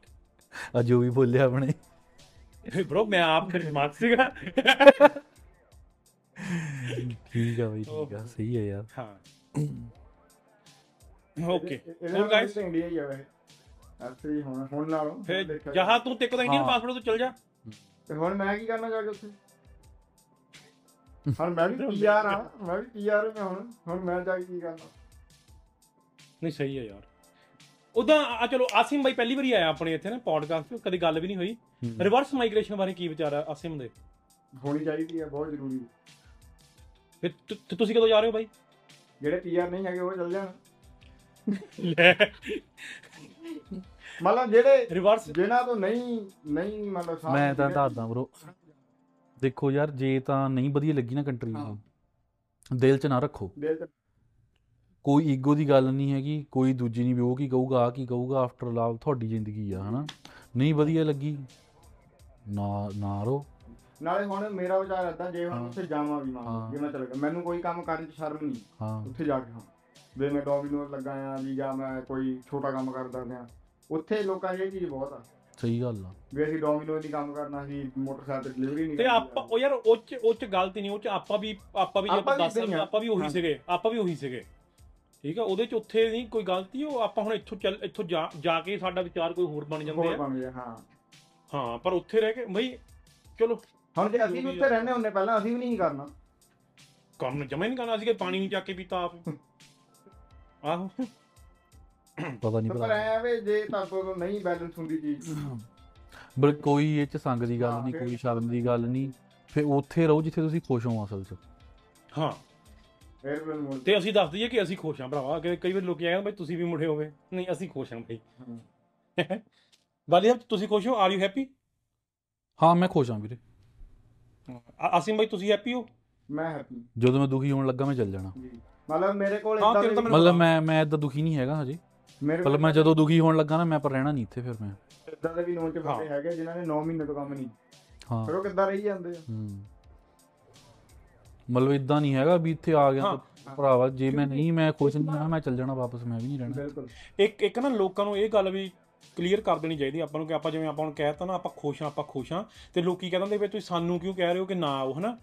ਆ ਜੋ ਵੀ ਬੋਲਿਆ ਆਪਣੇ। ਬ్రో ਮੈਂ ਆਪ ਖਿਦਮਤ ਸੀਗਾ। ਠੀਕ ਆ ਬਈ ਠੀਕ ਆ ਸਹੀ ਹੈ ਯਾਰ ਹਾਂ ਓਕੇ ਹੋਰ ਗਾਇਸ ਇੰਡੀਆ ਹੀ ਆ ਵੈਸੇ ਐਕਚੁਅਲੀ ਹੁਣ ਹੁਣ ਨਾਲੋਂ ਫਿਰ ਦੇਖਿਆ ਜਹਾਂ ਤੂੰ ਤੇ ਕੋਲ ਇੰਡੀਅਨ ਹਾਂ। ਪਾਸਪੋਰਟ ਤੋਂ ਚਲ ਜਾ ਤੇ ਹੁਣ ਮੈਂ ਕੀ ਕਰਨਾ ਜਾ ਕੇ ਉੱਥੇ ਹੁਣ ਮੈਂ ਵੀ ਪੀਆਰ ਆ ਮੈਂ ਵੀ ਪੀਆਰ ਮੈਂ ਹੁਣ ਹੁਣ ਮੈਂ ਜਾ ਕੇ ਕੀ ਕਰਨਾ ਨਹੀਂ ਸਹੀ ਹੈ ਯਾਰ ਉਦਾਂ ਆ ਚਲੋ ਆਸਿਮ ਬਾਈ ਪਹਿਲੀ ਵਾਰੀ ਆਇਆ ਆਪਣੇ ਇੱਥੇ ਨਾ ਪੋਡਕਾਸਟ ਤੇ ਕਦੇ ਗੱਲ ਵੀ ਨਹੀਂ ਹੋਈ ਰਿਵਰਸ ਮਾਈਗ੍ਰੇਸ਼ਨ ਬਾਰੇ ਕੀ ਵਿਚਾਰ ਆ ਆਸਿਮ ਦੇ? ਹੋਣੀ ਚਾਹੀਦੀ ਆ ਬਹੁਤ ਜ਼ਰੂਰੀ ਫਿਰ ਤੁ- ਤੁ- ਤੁਸੀਂ ਕਦੋਂ ਜਾ ਰਹੇ ਹੋ ਬਾਈ? ਜਿਹੜੇ ਪੀਆਰ ਨਹੀਂ ਹੈਗੇ ਉਹ ਚੱਲ ਜਾਣ। ਲੈ। ਮਤਲਬ ਜਿਹੜੇ ਰਿਵਰਸ ਜਿਨ੍ਹਾਂ ਤੋਂ ਨਹੀਂ ਨਹੀਂ ਮਤਲਬ ਸਾਥ ਮੈਂ ਤਾਂ ਦੱਸਦਾ ਬ్రో ਦੇਖੋ ਯਾਰ ਜੇ ਤਾਂ ਨਹੀਂ ਵਧੀਆ ਲੱਗੀ ਨਾ ਕੰਟਰੀ। ਨੂੰ ਦਿਲ 'ਚ ਨਾ ਰੱਖੋ। ਦਿਲ ਚ ਕੋਈ ਈਗੋ ਦੀ ਗੱਲ ਨਹੀਂ ਹੈਗੀ ਕੋਈ ਦੂਜੀ ਨਹੀਂ ਵੀ ਉਹ ਕੀ ਕਹੂਗਾ ਆ ਕੀ ਕਹੂਗਾ ਆਫਟਰ ਲਾਵ ਤੁਹਾਡੀ ਜ਼ਿੰਦਗੀ ਆ ਹਨਾ। ਨਹੀਂ ਵਧੀਆ ਲੱਗੀ ਨਾ ਨਾ ਰੋ। ਨਾਲੇ ਹੁਣ ਮੇਰਾ ਵਿਚਾਰ ਏਦਾਂ ਜੇ ਹੁਣ। ਉੱਥੇ ਜਾਵਾਂ ਵੀ ਹਾਂ। ਮਾਂ ਜੇ ਮੈਂ ਚਲ ਗਿਆ ਮੈਨੂੰ ਕੋਈ ਕੰਮ ਕਰਨ ਚ ਸ਼ਰਮ ਨਹੀਂ। ਹਾਂ। ਉੱਥੇ ਜਾ ਕੇ ਹਾਂ। ਜੇ ਮੈਂ ਡੋਮਿਨੋਜ਼ ਲੱਗਾ ਆ ਵੀ ਜਾਂ ਮੈਂ ਕੋਈ ਛੋਟਾ ਕੰਮ ਕਰਦਾ ਆ। ਉੱਥੇ ਲੋਕਾਂ ਦੀ ਇਹ ਚੀਜ਼ ਬਹੁਤ ਆ। ਸਹੀ ਗੱਲ ਆ। ਵੀ ਅਸੀਂ ਡੋਮਿਨੋਜ਼ ਦੀ ਕੰਮ ਕਰਨਾ ਸੀ ਮੋਟਰਸਾਈਕਲ ਤੇ ਡਿਲੀਵਰੀ ਨਹੀਂ ਤੇ ਆਪਾਂ ਉਹ ਯਾਰ ਉਹ ਚ ਉਹ ਚ ਗਲਤ ਨਹੀਂ ਉਹ ਚ ਆਪਾਂ ਵੀ ਆਪਾਂ ਵੀ ਆਪਾਂ ਵੀ ਦੱਸ। ਆਪਾਂ ਵੀ ਉਹੀ। ਸੀਗੇ ਆਪਾਂ ਵੀ ਉਹੀ ਸੀਗੇ। ਠੀਕ ਆ ਉਹਦੇ ਚ ਉੱਥੇ ਨਹੀਂ ਕੋਈ ਗਲਤੀ ਉਹ ਆਪਾਂ ਹੁਣ ਇੱਥੋਂ ਚੱਲ ਇੱਥੋਂ ਜਾ ਜਾ ਕੇ ਸਾਡਾ ਵਿਚਾਰ ਕੋਈ ਹੋਰ ਬਣ ਜਾਂਦੇ ਆ। ਹਾਂ। ਹਾਂ ਪਰ ਉੱਥੇ ਰਹਿ ਕੇ ਬਈ ਚਲੋ ਹੁਣ ਜੇ ਅਸੀਂ ਵੀ ਉੱਥੇ ਰਹਿੰਦੇ ਹੁੰਨੇ ਪਹਿਲਾਂ ਅਸੀਂ ਵੀ ਨਹੀਂ ਕਰਨਾ। ਕੰਮ ਜਮੇ ਨਹੀਂ ਕਰਨਾ ਸੀ ਕਿ ਪਾਣੀ ਨਹੀਂ ਚੱਕ ਕੇ ਪੀਤਾ ਆਪ। ਆਹੋ। ਪਤਾ ਨਹੀਂ ਪਰ ਭਰਾ ਐ ਵੇ ਜੇ ਤਾਂ ਕੋਲ ਨਹੀਂ ਬੈਲੈਂਸ ਹੁੰਦੀ ਚੀਜ਼ ਬਲ ਕੋਈ ਇਹ ਚ ਸੰਗ ਦੀ ਗੱਲ ਹਾਂ, ਨਹੀਂ ਫਿਰ- ਕੋਈ ਸ਼ਰਮ ਦੀ ਗੱਲ ਨਹੀਂ। ਫਿਰ ਉੱਥੇ ਰਹੋ ਜਿੱਥੇ ਤੁਸੀਂ ਖੁਸ਼ ਹੋ ਅਸਲ ਚ। ਹਾਂ। ਫਿਰ ਮੈਨੂੰ ਮੁੜ ਤੇ ਅਸੀਂ ਦੱਸ ਦਈਏ ਕਿ ਅਸੀਂ ਖੁਸ਼ ਹਾਂ ਭਰਾਵਾ ਕਿ ਕਈ ਵਾਰ ਲੋਕੀ ਆਏ ਬਈ ਤੁਸੀਂ ਵੀ ਮੁੜੇ ਹੋਵੇ। ਨਹੀਂ ਅਸੀਂ ਖੁਸ਼ ਹਾਂ ਬਈ। ਵਾਲੀ ਤੁਸੀਂ ਖੁਸ਼ ਹੋ? ਆਰ ਯੂ ਹੈਪੀ ਹਾਂ ਮੈਂ ਖੁਸ਼ ਹਾਂ ਵੀਰੇ। ਅਸੀਂ ਬਈ ਤੁਸੀਂ ਹੈਪੀ ਹੋ? ਮੈਂ ਹੈਪੀ ਜਦੋਂ ਮੈਂ ਦੁਖੀ ਹੋਣ ਲੱਗਾ ਮੈਂ ਚੱਲ ਜਾਣਾ। ਜੀ। ਮਤਲਬ ਮੇਰੇ ਕੋਲ ਹਾਂ, ਇਦਾਂ ਫਿਰ ਤਾਂ ਮਤਲਬ ਮੈਂ ਮੈਂ ਇਦਾਂ ਦੁਖੀ ਨਹੀਂ ਹੈਗਾ ਹਜੇ। ਮੇਰੇ ਮਤਲਬ ਮੈਂ ਜਦੋਂ ਦੁਖੀ ਹੋਣ ਲੱਗਾ ਨਾ ਮੈਂ ਪਰ ਰਹਿਣਾ ਨਹੀਂ ਇੱਥੇ ਫਿਰ ਮੈਂ। ਇਦਾਂ ਦੇ ਵੀ ਨੋਨ ਚ। ਬੰਦੇ ਹੈਗੇ ਜਿਨ੍ਹਾਂ ਨੇ 9 ਮਹੀਨੇ ਤੋਂ ਕੰਮ ਨਹੀਂ ਹਾਂ। ਫਿਰ ਉਹ ਕਿੱਦਾਂ ਰਹੀ ਜਾਂਦੇ ਆ? ਹੂੰ। ਮਤਲਬ ਇਦਾਂ ਨਹੀਂ ਹੈਗਾ ਵੀ ਇੱਥੇ ਆ ਗਿਆ। ਤਾਂ ਭਰਾਵਾ ਜੇ ਮੈਂ ਨਹੀਂ ਮੈਂ ਖੁਸ਼ ਨਹੀਂ ਹਾਂ ਮੈਂ ਚੱਲ ਜਾਣਾ ਵਾਪਸ ਮੈਂ ਵੀ ਨਹੀਂ ਰਹਿਣਾ। ਬਿਲਕੁਲ। ਇੱਕ ਇੱਕ ਨਾ ਲੋਕਾਂ ਨੂੰ ਇਹ ਗੱਲ ਵੀ ਕਲੀਅਰ ਕਰ ਦੇਣੀ ਚਾਹੀਦੀ ਆਪਾਂ ਨੂੰ ਕਿ ਆਪਾਂ ਜਿਵੇਂ ਆਪਾਂ ਨੂੰ ਕਹਿਤਾ ਨਾ ਆਪਾਂ ਖੁਸ਼ ਹਾਂ ਆਪਾਂ ਖੁਸ਼ ਹਾਂ। ਤੇ ਲੋਕੀ ਕਹਿ ਦਿੰਦੇ ਵੀ ਤੁਸੀਂ ਸਾਨੂੰ ਕਿਉਂ ਕਹਿ ਰਹੇ ਹੋ ਕਿ ਨਾ ਆਓ ਹਨਾ?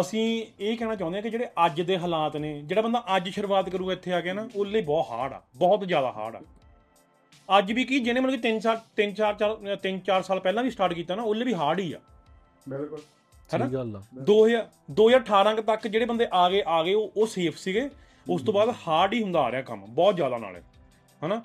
ਅਸੀਂ ਇਹ ਕਹਿਣਾ ਚਾਹੁੰਦੇ ਹਾਂ ਕਿ ਜਿਹੜੇ ਅੱਜ ਦੇ ਹਾਲਾਤ ਨੇ ਜਿਹੜਾ ਬੰਦਾ ਅੱਜ ਸ਼ੁਰੂਆਤ ਕਰੂਗਾ ਇੱਥੇ ਆ ਕੇ ਨਾ ਉਹ ਲਈ ਬਹੁਤ ਹਾਰਡ ਆ ਬਹੁਤ ਜ਼ਿਆਦਾ ਹਾਰਡ ਆ। ਅੱਜ ਵੀ ਕੀ ਜਿਹਨੇ ਮਤਲਬ ਕਿ 3 ਸਾਲ 3 4 3 4 ਸਾਲ ਪਹਿਲਾਂ ਵੀ ਸਟਾਰਟ ਕੀਤਾ ਨਾ ਉਹ ਲਈ ਵੀ ਹਾਰਡ ਹੀ ਆ। ਬਿਲਕੁਲ। ਹਨਾ? ਸਹੀ ਗੱਲ ਆ। 2000 2018 ਕੁ ਤੱਕ ਜਿਹੜੇ ਬੰਦੇ ਆ ਗਏ ਆ ਗਏ ਉਹ ਉਹ ਸੇਫ ਸੀਗੇ। ਉਸ ਤੋਂ ਬਾਅਦ ਹਾਰਡ ਹੀ ਹੁੰਦਾ ਆ ਰਿਹਾ ਕੰਮ ਬਹੁਤ ਜ਼ਿਆਦਾ ਨਾਲੇ ਹਨਾ?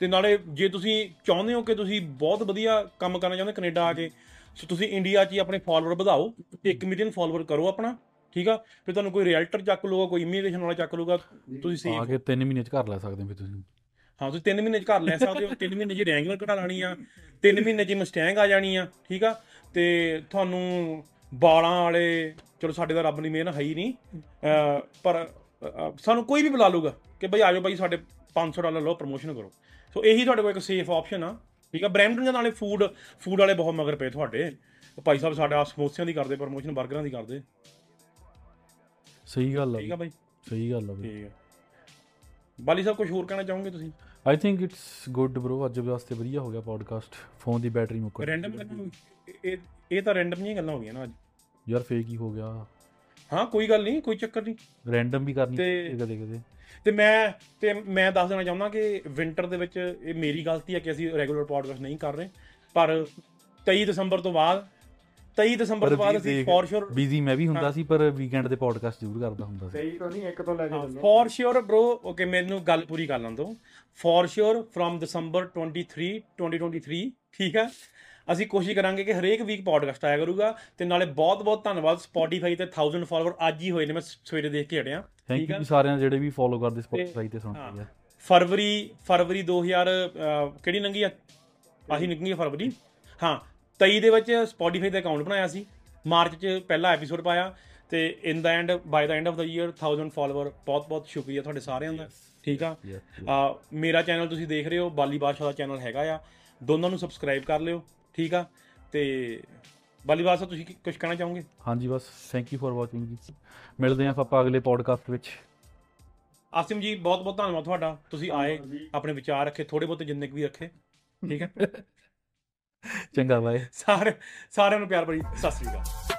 ਤੇ ਨਾਲੇ ਜੇ ਤੁਸੀਂ ਚਾਹੁੰਦੇ ਹੋ ਕਿ ਤੁਸੀਂ ਬਹੁਤ ਵਧੀਆ ਕੰਮ ਕਰਨਾ ਚਾਹੁੰਦੇ ਕੈਨੇਡਾ ਆ ਕੇ ਸੋ ਤੁਸੀਂ ਇੰਡੀਆ 'ਚ ਹੀ ਆਪਣੇ ਫਾਲੋਅਰ ਵਧਾਓ 1 ਮਿਲੀਅਨ ਫਾਲੋਅਰ ਕਰੋ ਆਪਣਾ ਠੀਕ ਆ? ਫਿਰ ਤੁਹਾਨੂੰ ਕੋਈ ਰੀਅਲਟਰ ਚੱਕ ਲੂਗਾ ਕੋਈ ਇਮੀਗ੍ਰੇਸ਼ਨ ਵਾਲਾ ਚੱਕ ਲੂਗਾ ਤੁਸੀਂ ਆ ਸੇਫ ਕੇ 3 ਮਹੀਨੇ ਚ ਘਰ ਲੈ ਸਕਦੇ ਹੋ ਫਿਰ ਤੁਸੀਂ। ਹਾਂ ਤੁਸੀਂ 3 ਮਹੀਨੇ 'ਚ ਘਰ ਲੈ ਸਕਦੇ ਹੋ 3 ਮਹੀਨੇ 'ਚ ਰੈਂਗਲਰ ਕਢਾ ਲੈਣੀ ਆ 3 ਮਹੀਨੇ 'ਚ ਮਸਟੈਂਗ ਆ ਜਾਣੀ ਆ ਠੀਕ ਆ? ਤੇ ਤੁਹਾਨੂੰ ਬਾਲਾਂ ਵਾਲੇ ਚਲੋ ਸਾਡੇ ਦਾ ਰੱਬ ਦੀ ਮਿਹਰ ਹੈ ਹੀ ਨਹੀਂ ਪਰ ਸਾਨੂੰ ਕੋਈ ਵੀ ਬੁਲਾ ਲੂਗਾ ਕਿ ਬਈ ਆਜੋ ਬਾਈ ਸਾਡੇ 500 ਡਾਲਰ ਲਓ ਪ੍ਰਮੋਸ਼ਨ ਕਰੋ। ਸੋ ਇਹੀ ਤੁਹਾਡੇ ਕੋਲ ਇੱਕ ਸੇਫ ਆਪਸ਼ਨ ਆ। ਠੀਕ ਆ? ਬ੍ਰੈਂਡਨ ਦੇ ਨਾਲੇ ਫੂਡ ਫੂਡ ਵਾਲੇ ਬਹੁਤ ਮਗਰ ਪਏ ਤੁਹਾਡੇ। ਭਾਈ ਸਾਹਿਬ ਸਾਡਾ ਸਮੋਸਿਆਂ ਦੀ ਕਰਦੇ ਪ੍ਰਮੋਸ਼ਨ 버ਗਰਾਂ ਦੀ ਕਰਦੇ। ਸਹੀ ਗੱਲ ਆ ਠੀਕ ਆ ਬਈ, ਸਹੀ ਗੱਲ ਆ ਬਈ। ਠੀਕ ਆ। ਬਾਲੀ ਸਾਹਿਬ ਕੁਝ ਹੋਰ ਕਹਿਣਾ ਚਾਹੋਗੇ ਤੁਸੀਂ? I think it's good bro ਅੱਜ ਵਾਸਤੇ ਵਧੀਆ ਹੋ ਗਿਆ ਪੋਡਕਾਸਟ ਫੋਨ ਦੀ ਬੈਟਰੀ ਮੁੱਕ ਗਈ। ਰੈਂਡਮ ਇਹ ਇਹ ਤਾਂ ਰੈਂਡਮ ਜਿਹੀਆਂ ਗੱਲਾਂ ਹੋ ਗਈਆਂ ਨਾ ਅੱਜ। ਯਾਰ ਫੇਕ ਹੀ ਹੋ ਗਿਆ। ਹਾਂ ਕੋਈ ਗੱਲ ਨਹੀਂ ਕੋਈ ਚੱਕਰ ਨਹੀਂ। ਰੈਂਡਮ ਵੀ ਕਰਨੀ ਤੇ- ਕਦੇ ਕਦੇ ਤੇ ਮੈਂ ਤੇ ਮੈਂ ਦੱਸ ਦੇਣਾ ਚਾਹੁੰਦਾ ਕਿ ਵਿੰਟਰ ਦੇ ਵਿੱਚ ਇਹ ਮੇਰੀ ਗਲਤੀ ਹੈ ਕਿ ਅਸੀਂ ਰੈਗੂਲਰ ਪੋਡਕਾਸਟ ਨਹੀਂ ਕਰ ਰਹੇ ਪਰ 23 ਦਸੰਬਰ ਤੋਂ ਬਾਅਦ 23 ਦਸੰਬਰ ਤੋਂ ਬਾਅਦ ਅਸੀਂ ਫੋਰ ਸ਼ੋਰ ਬਿਜ਼ੀ ਮੈਂ ਵੀ ਹੁੰਦਾ। ਸੀ ਪਰ ਵੀਕਐਂਡ ਦੇ ਪੋਡਕਾਸਟ ਜ਼ਰੂਰ ਕਰਦਾ ਹੁੰਦਾ ਸੀ। ਸਹੀ ਤੋਂ ਨਹੀਂ ਇੱਕ ਤੋਂ ਲੈ ਕੇ ਚੱਲੋ। ਫੋਰ ਸ਼ੋਰ ਬ్రో ਓਕੇ ਮੈਨੂੰ ਗੱਲ ਪੂਰੀ ਕਰ ਲਾਂ ਦੋ ਫੋਰ ਸ਼ੋਰ ਫਰਮ ਦਸੰਬਰ 23 2023 ਠੀਕ ਹੈ? ਅਸੀਂ ਕੋਸ਼ਿਸ਼ ਕਰਾਂਗੇ ਕਿ ਹਰੇਕ ਵੀਕ ਪੋਡਕਾਸਟ ਆਇਆ ਕਰੂਗਾ ਤੇ ਨਾਲੇ ਬਹੁਤ ਬਹੁਤ ਧੰਨਵਾਦ Spotify ਤੇ 1000 ਫਾਲੋਅਰ ਅੱਜ ਹੀ ਹੋਏ ਨੇ ਮੈਂ ਸਵੇਰੇ ਦੇਖ ਕੇ ਹਟਿਆ। ਥੈਂਕ ਯੂ ਸਾਰਿਆਂ ਜਿਹੜੇ ਵੀ ਫੋਲੋ ਕਰਦੇ ਸਪੋਟੀਫਾਈ ਤੇ ਸੁਣਦੇ। ਆ। ਫਰਵਰੀ ਫਰਵਰੀ 2000 ਅਹ, ਕਿਹੜੀ ਲੰਗੀ ਆ? ਆਹੀ ਆ ਫਰਵਰੀ। ਹਾਂ 23 ਦੇ ਵਿੱਚ Spotify ਦਾ ਅਕਾਊਂਟ ਬਣਾਇਆ ਸੀ। ਮਾਰਚ ਚ ਪਹਿਲਾ ਐਪੀਸੋਡ ਪਾਇਆ ਤੇ in the end by the end of the year 1000 follower ਬਹੁਤ ਬਹੁਤ ਸ਼ੁਕਰੀਆ ਤੁਹਾਡੇ ਸਾਰਿਆਂ ਦਾ। ਠੀਕ ਆ? ਮੇਰਾ ਚੈਨਲ ਤੁਸੀਂ ਦੇਖ ਰਹੇ ਹੋ ਬਾਲੀ ਬਾਦਸ਼ਾਹ ਦਾ ਚੈਨਲ ਹੈਗਾ ਆ। ਦੋਨਾਂ ਨੂੰ ਸਬਸਕ੍ਰਾਈਬ ਕਰ ਲਿਓ। ਠੀਕ ਆ? ਤੇ ਬਾਲੀ ਬਾਦਸ਼ਾਹ ਤੁਸੀਂ ਕੁਝ ਕਹਿਣਾ ਚਾਹੋਗੇ? ਹਾਂਜੀ ਬਸ ਥੈਂਕ ਯੂ ਫॉर ਵਾਚਿੰਗ ਜੀ। ਮਿਲਦੇ ਹਾਂ ਆਪਾਂ ਅਗਲੇ ਪੋਡਕਾਸਟ ਵਿੱਚ। ਆਸਿਮ ਜੀ ਬਹੁਤ ਬਹੁਤ ਧੰਨਵਾਦ ਤੁਹਾਡਾ। ਤੁਸੀਂ ਆਏ ਆਪਣੇ ਵਿਚਾਰ ਰੱਖੇ ਥੋੜੇ ਬਹੁਤੇ ਜਿੰਨੇ ਵੀ ਰੱਖੇ। ਠੀਕ ਹੈ? ਚੰਗਾ ਬਾਏ ਸਾਰੇ ਸਾਰਿਆਂ ਨੂੰ ਪਿਆਰ ਭਰੀ ਸਤਿ ਸ੍ਰੀ ਅਕਾਲ।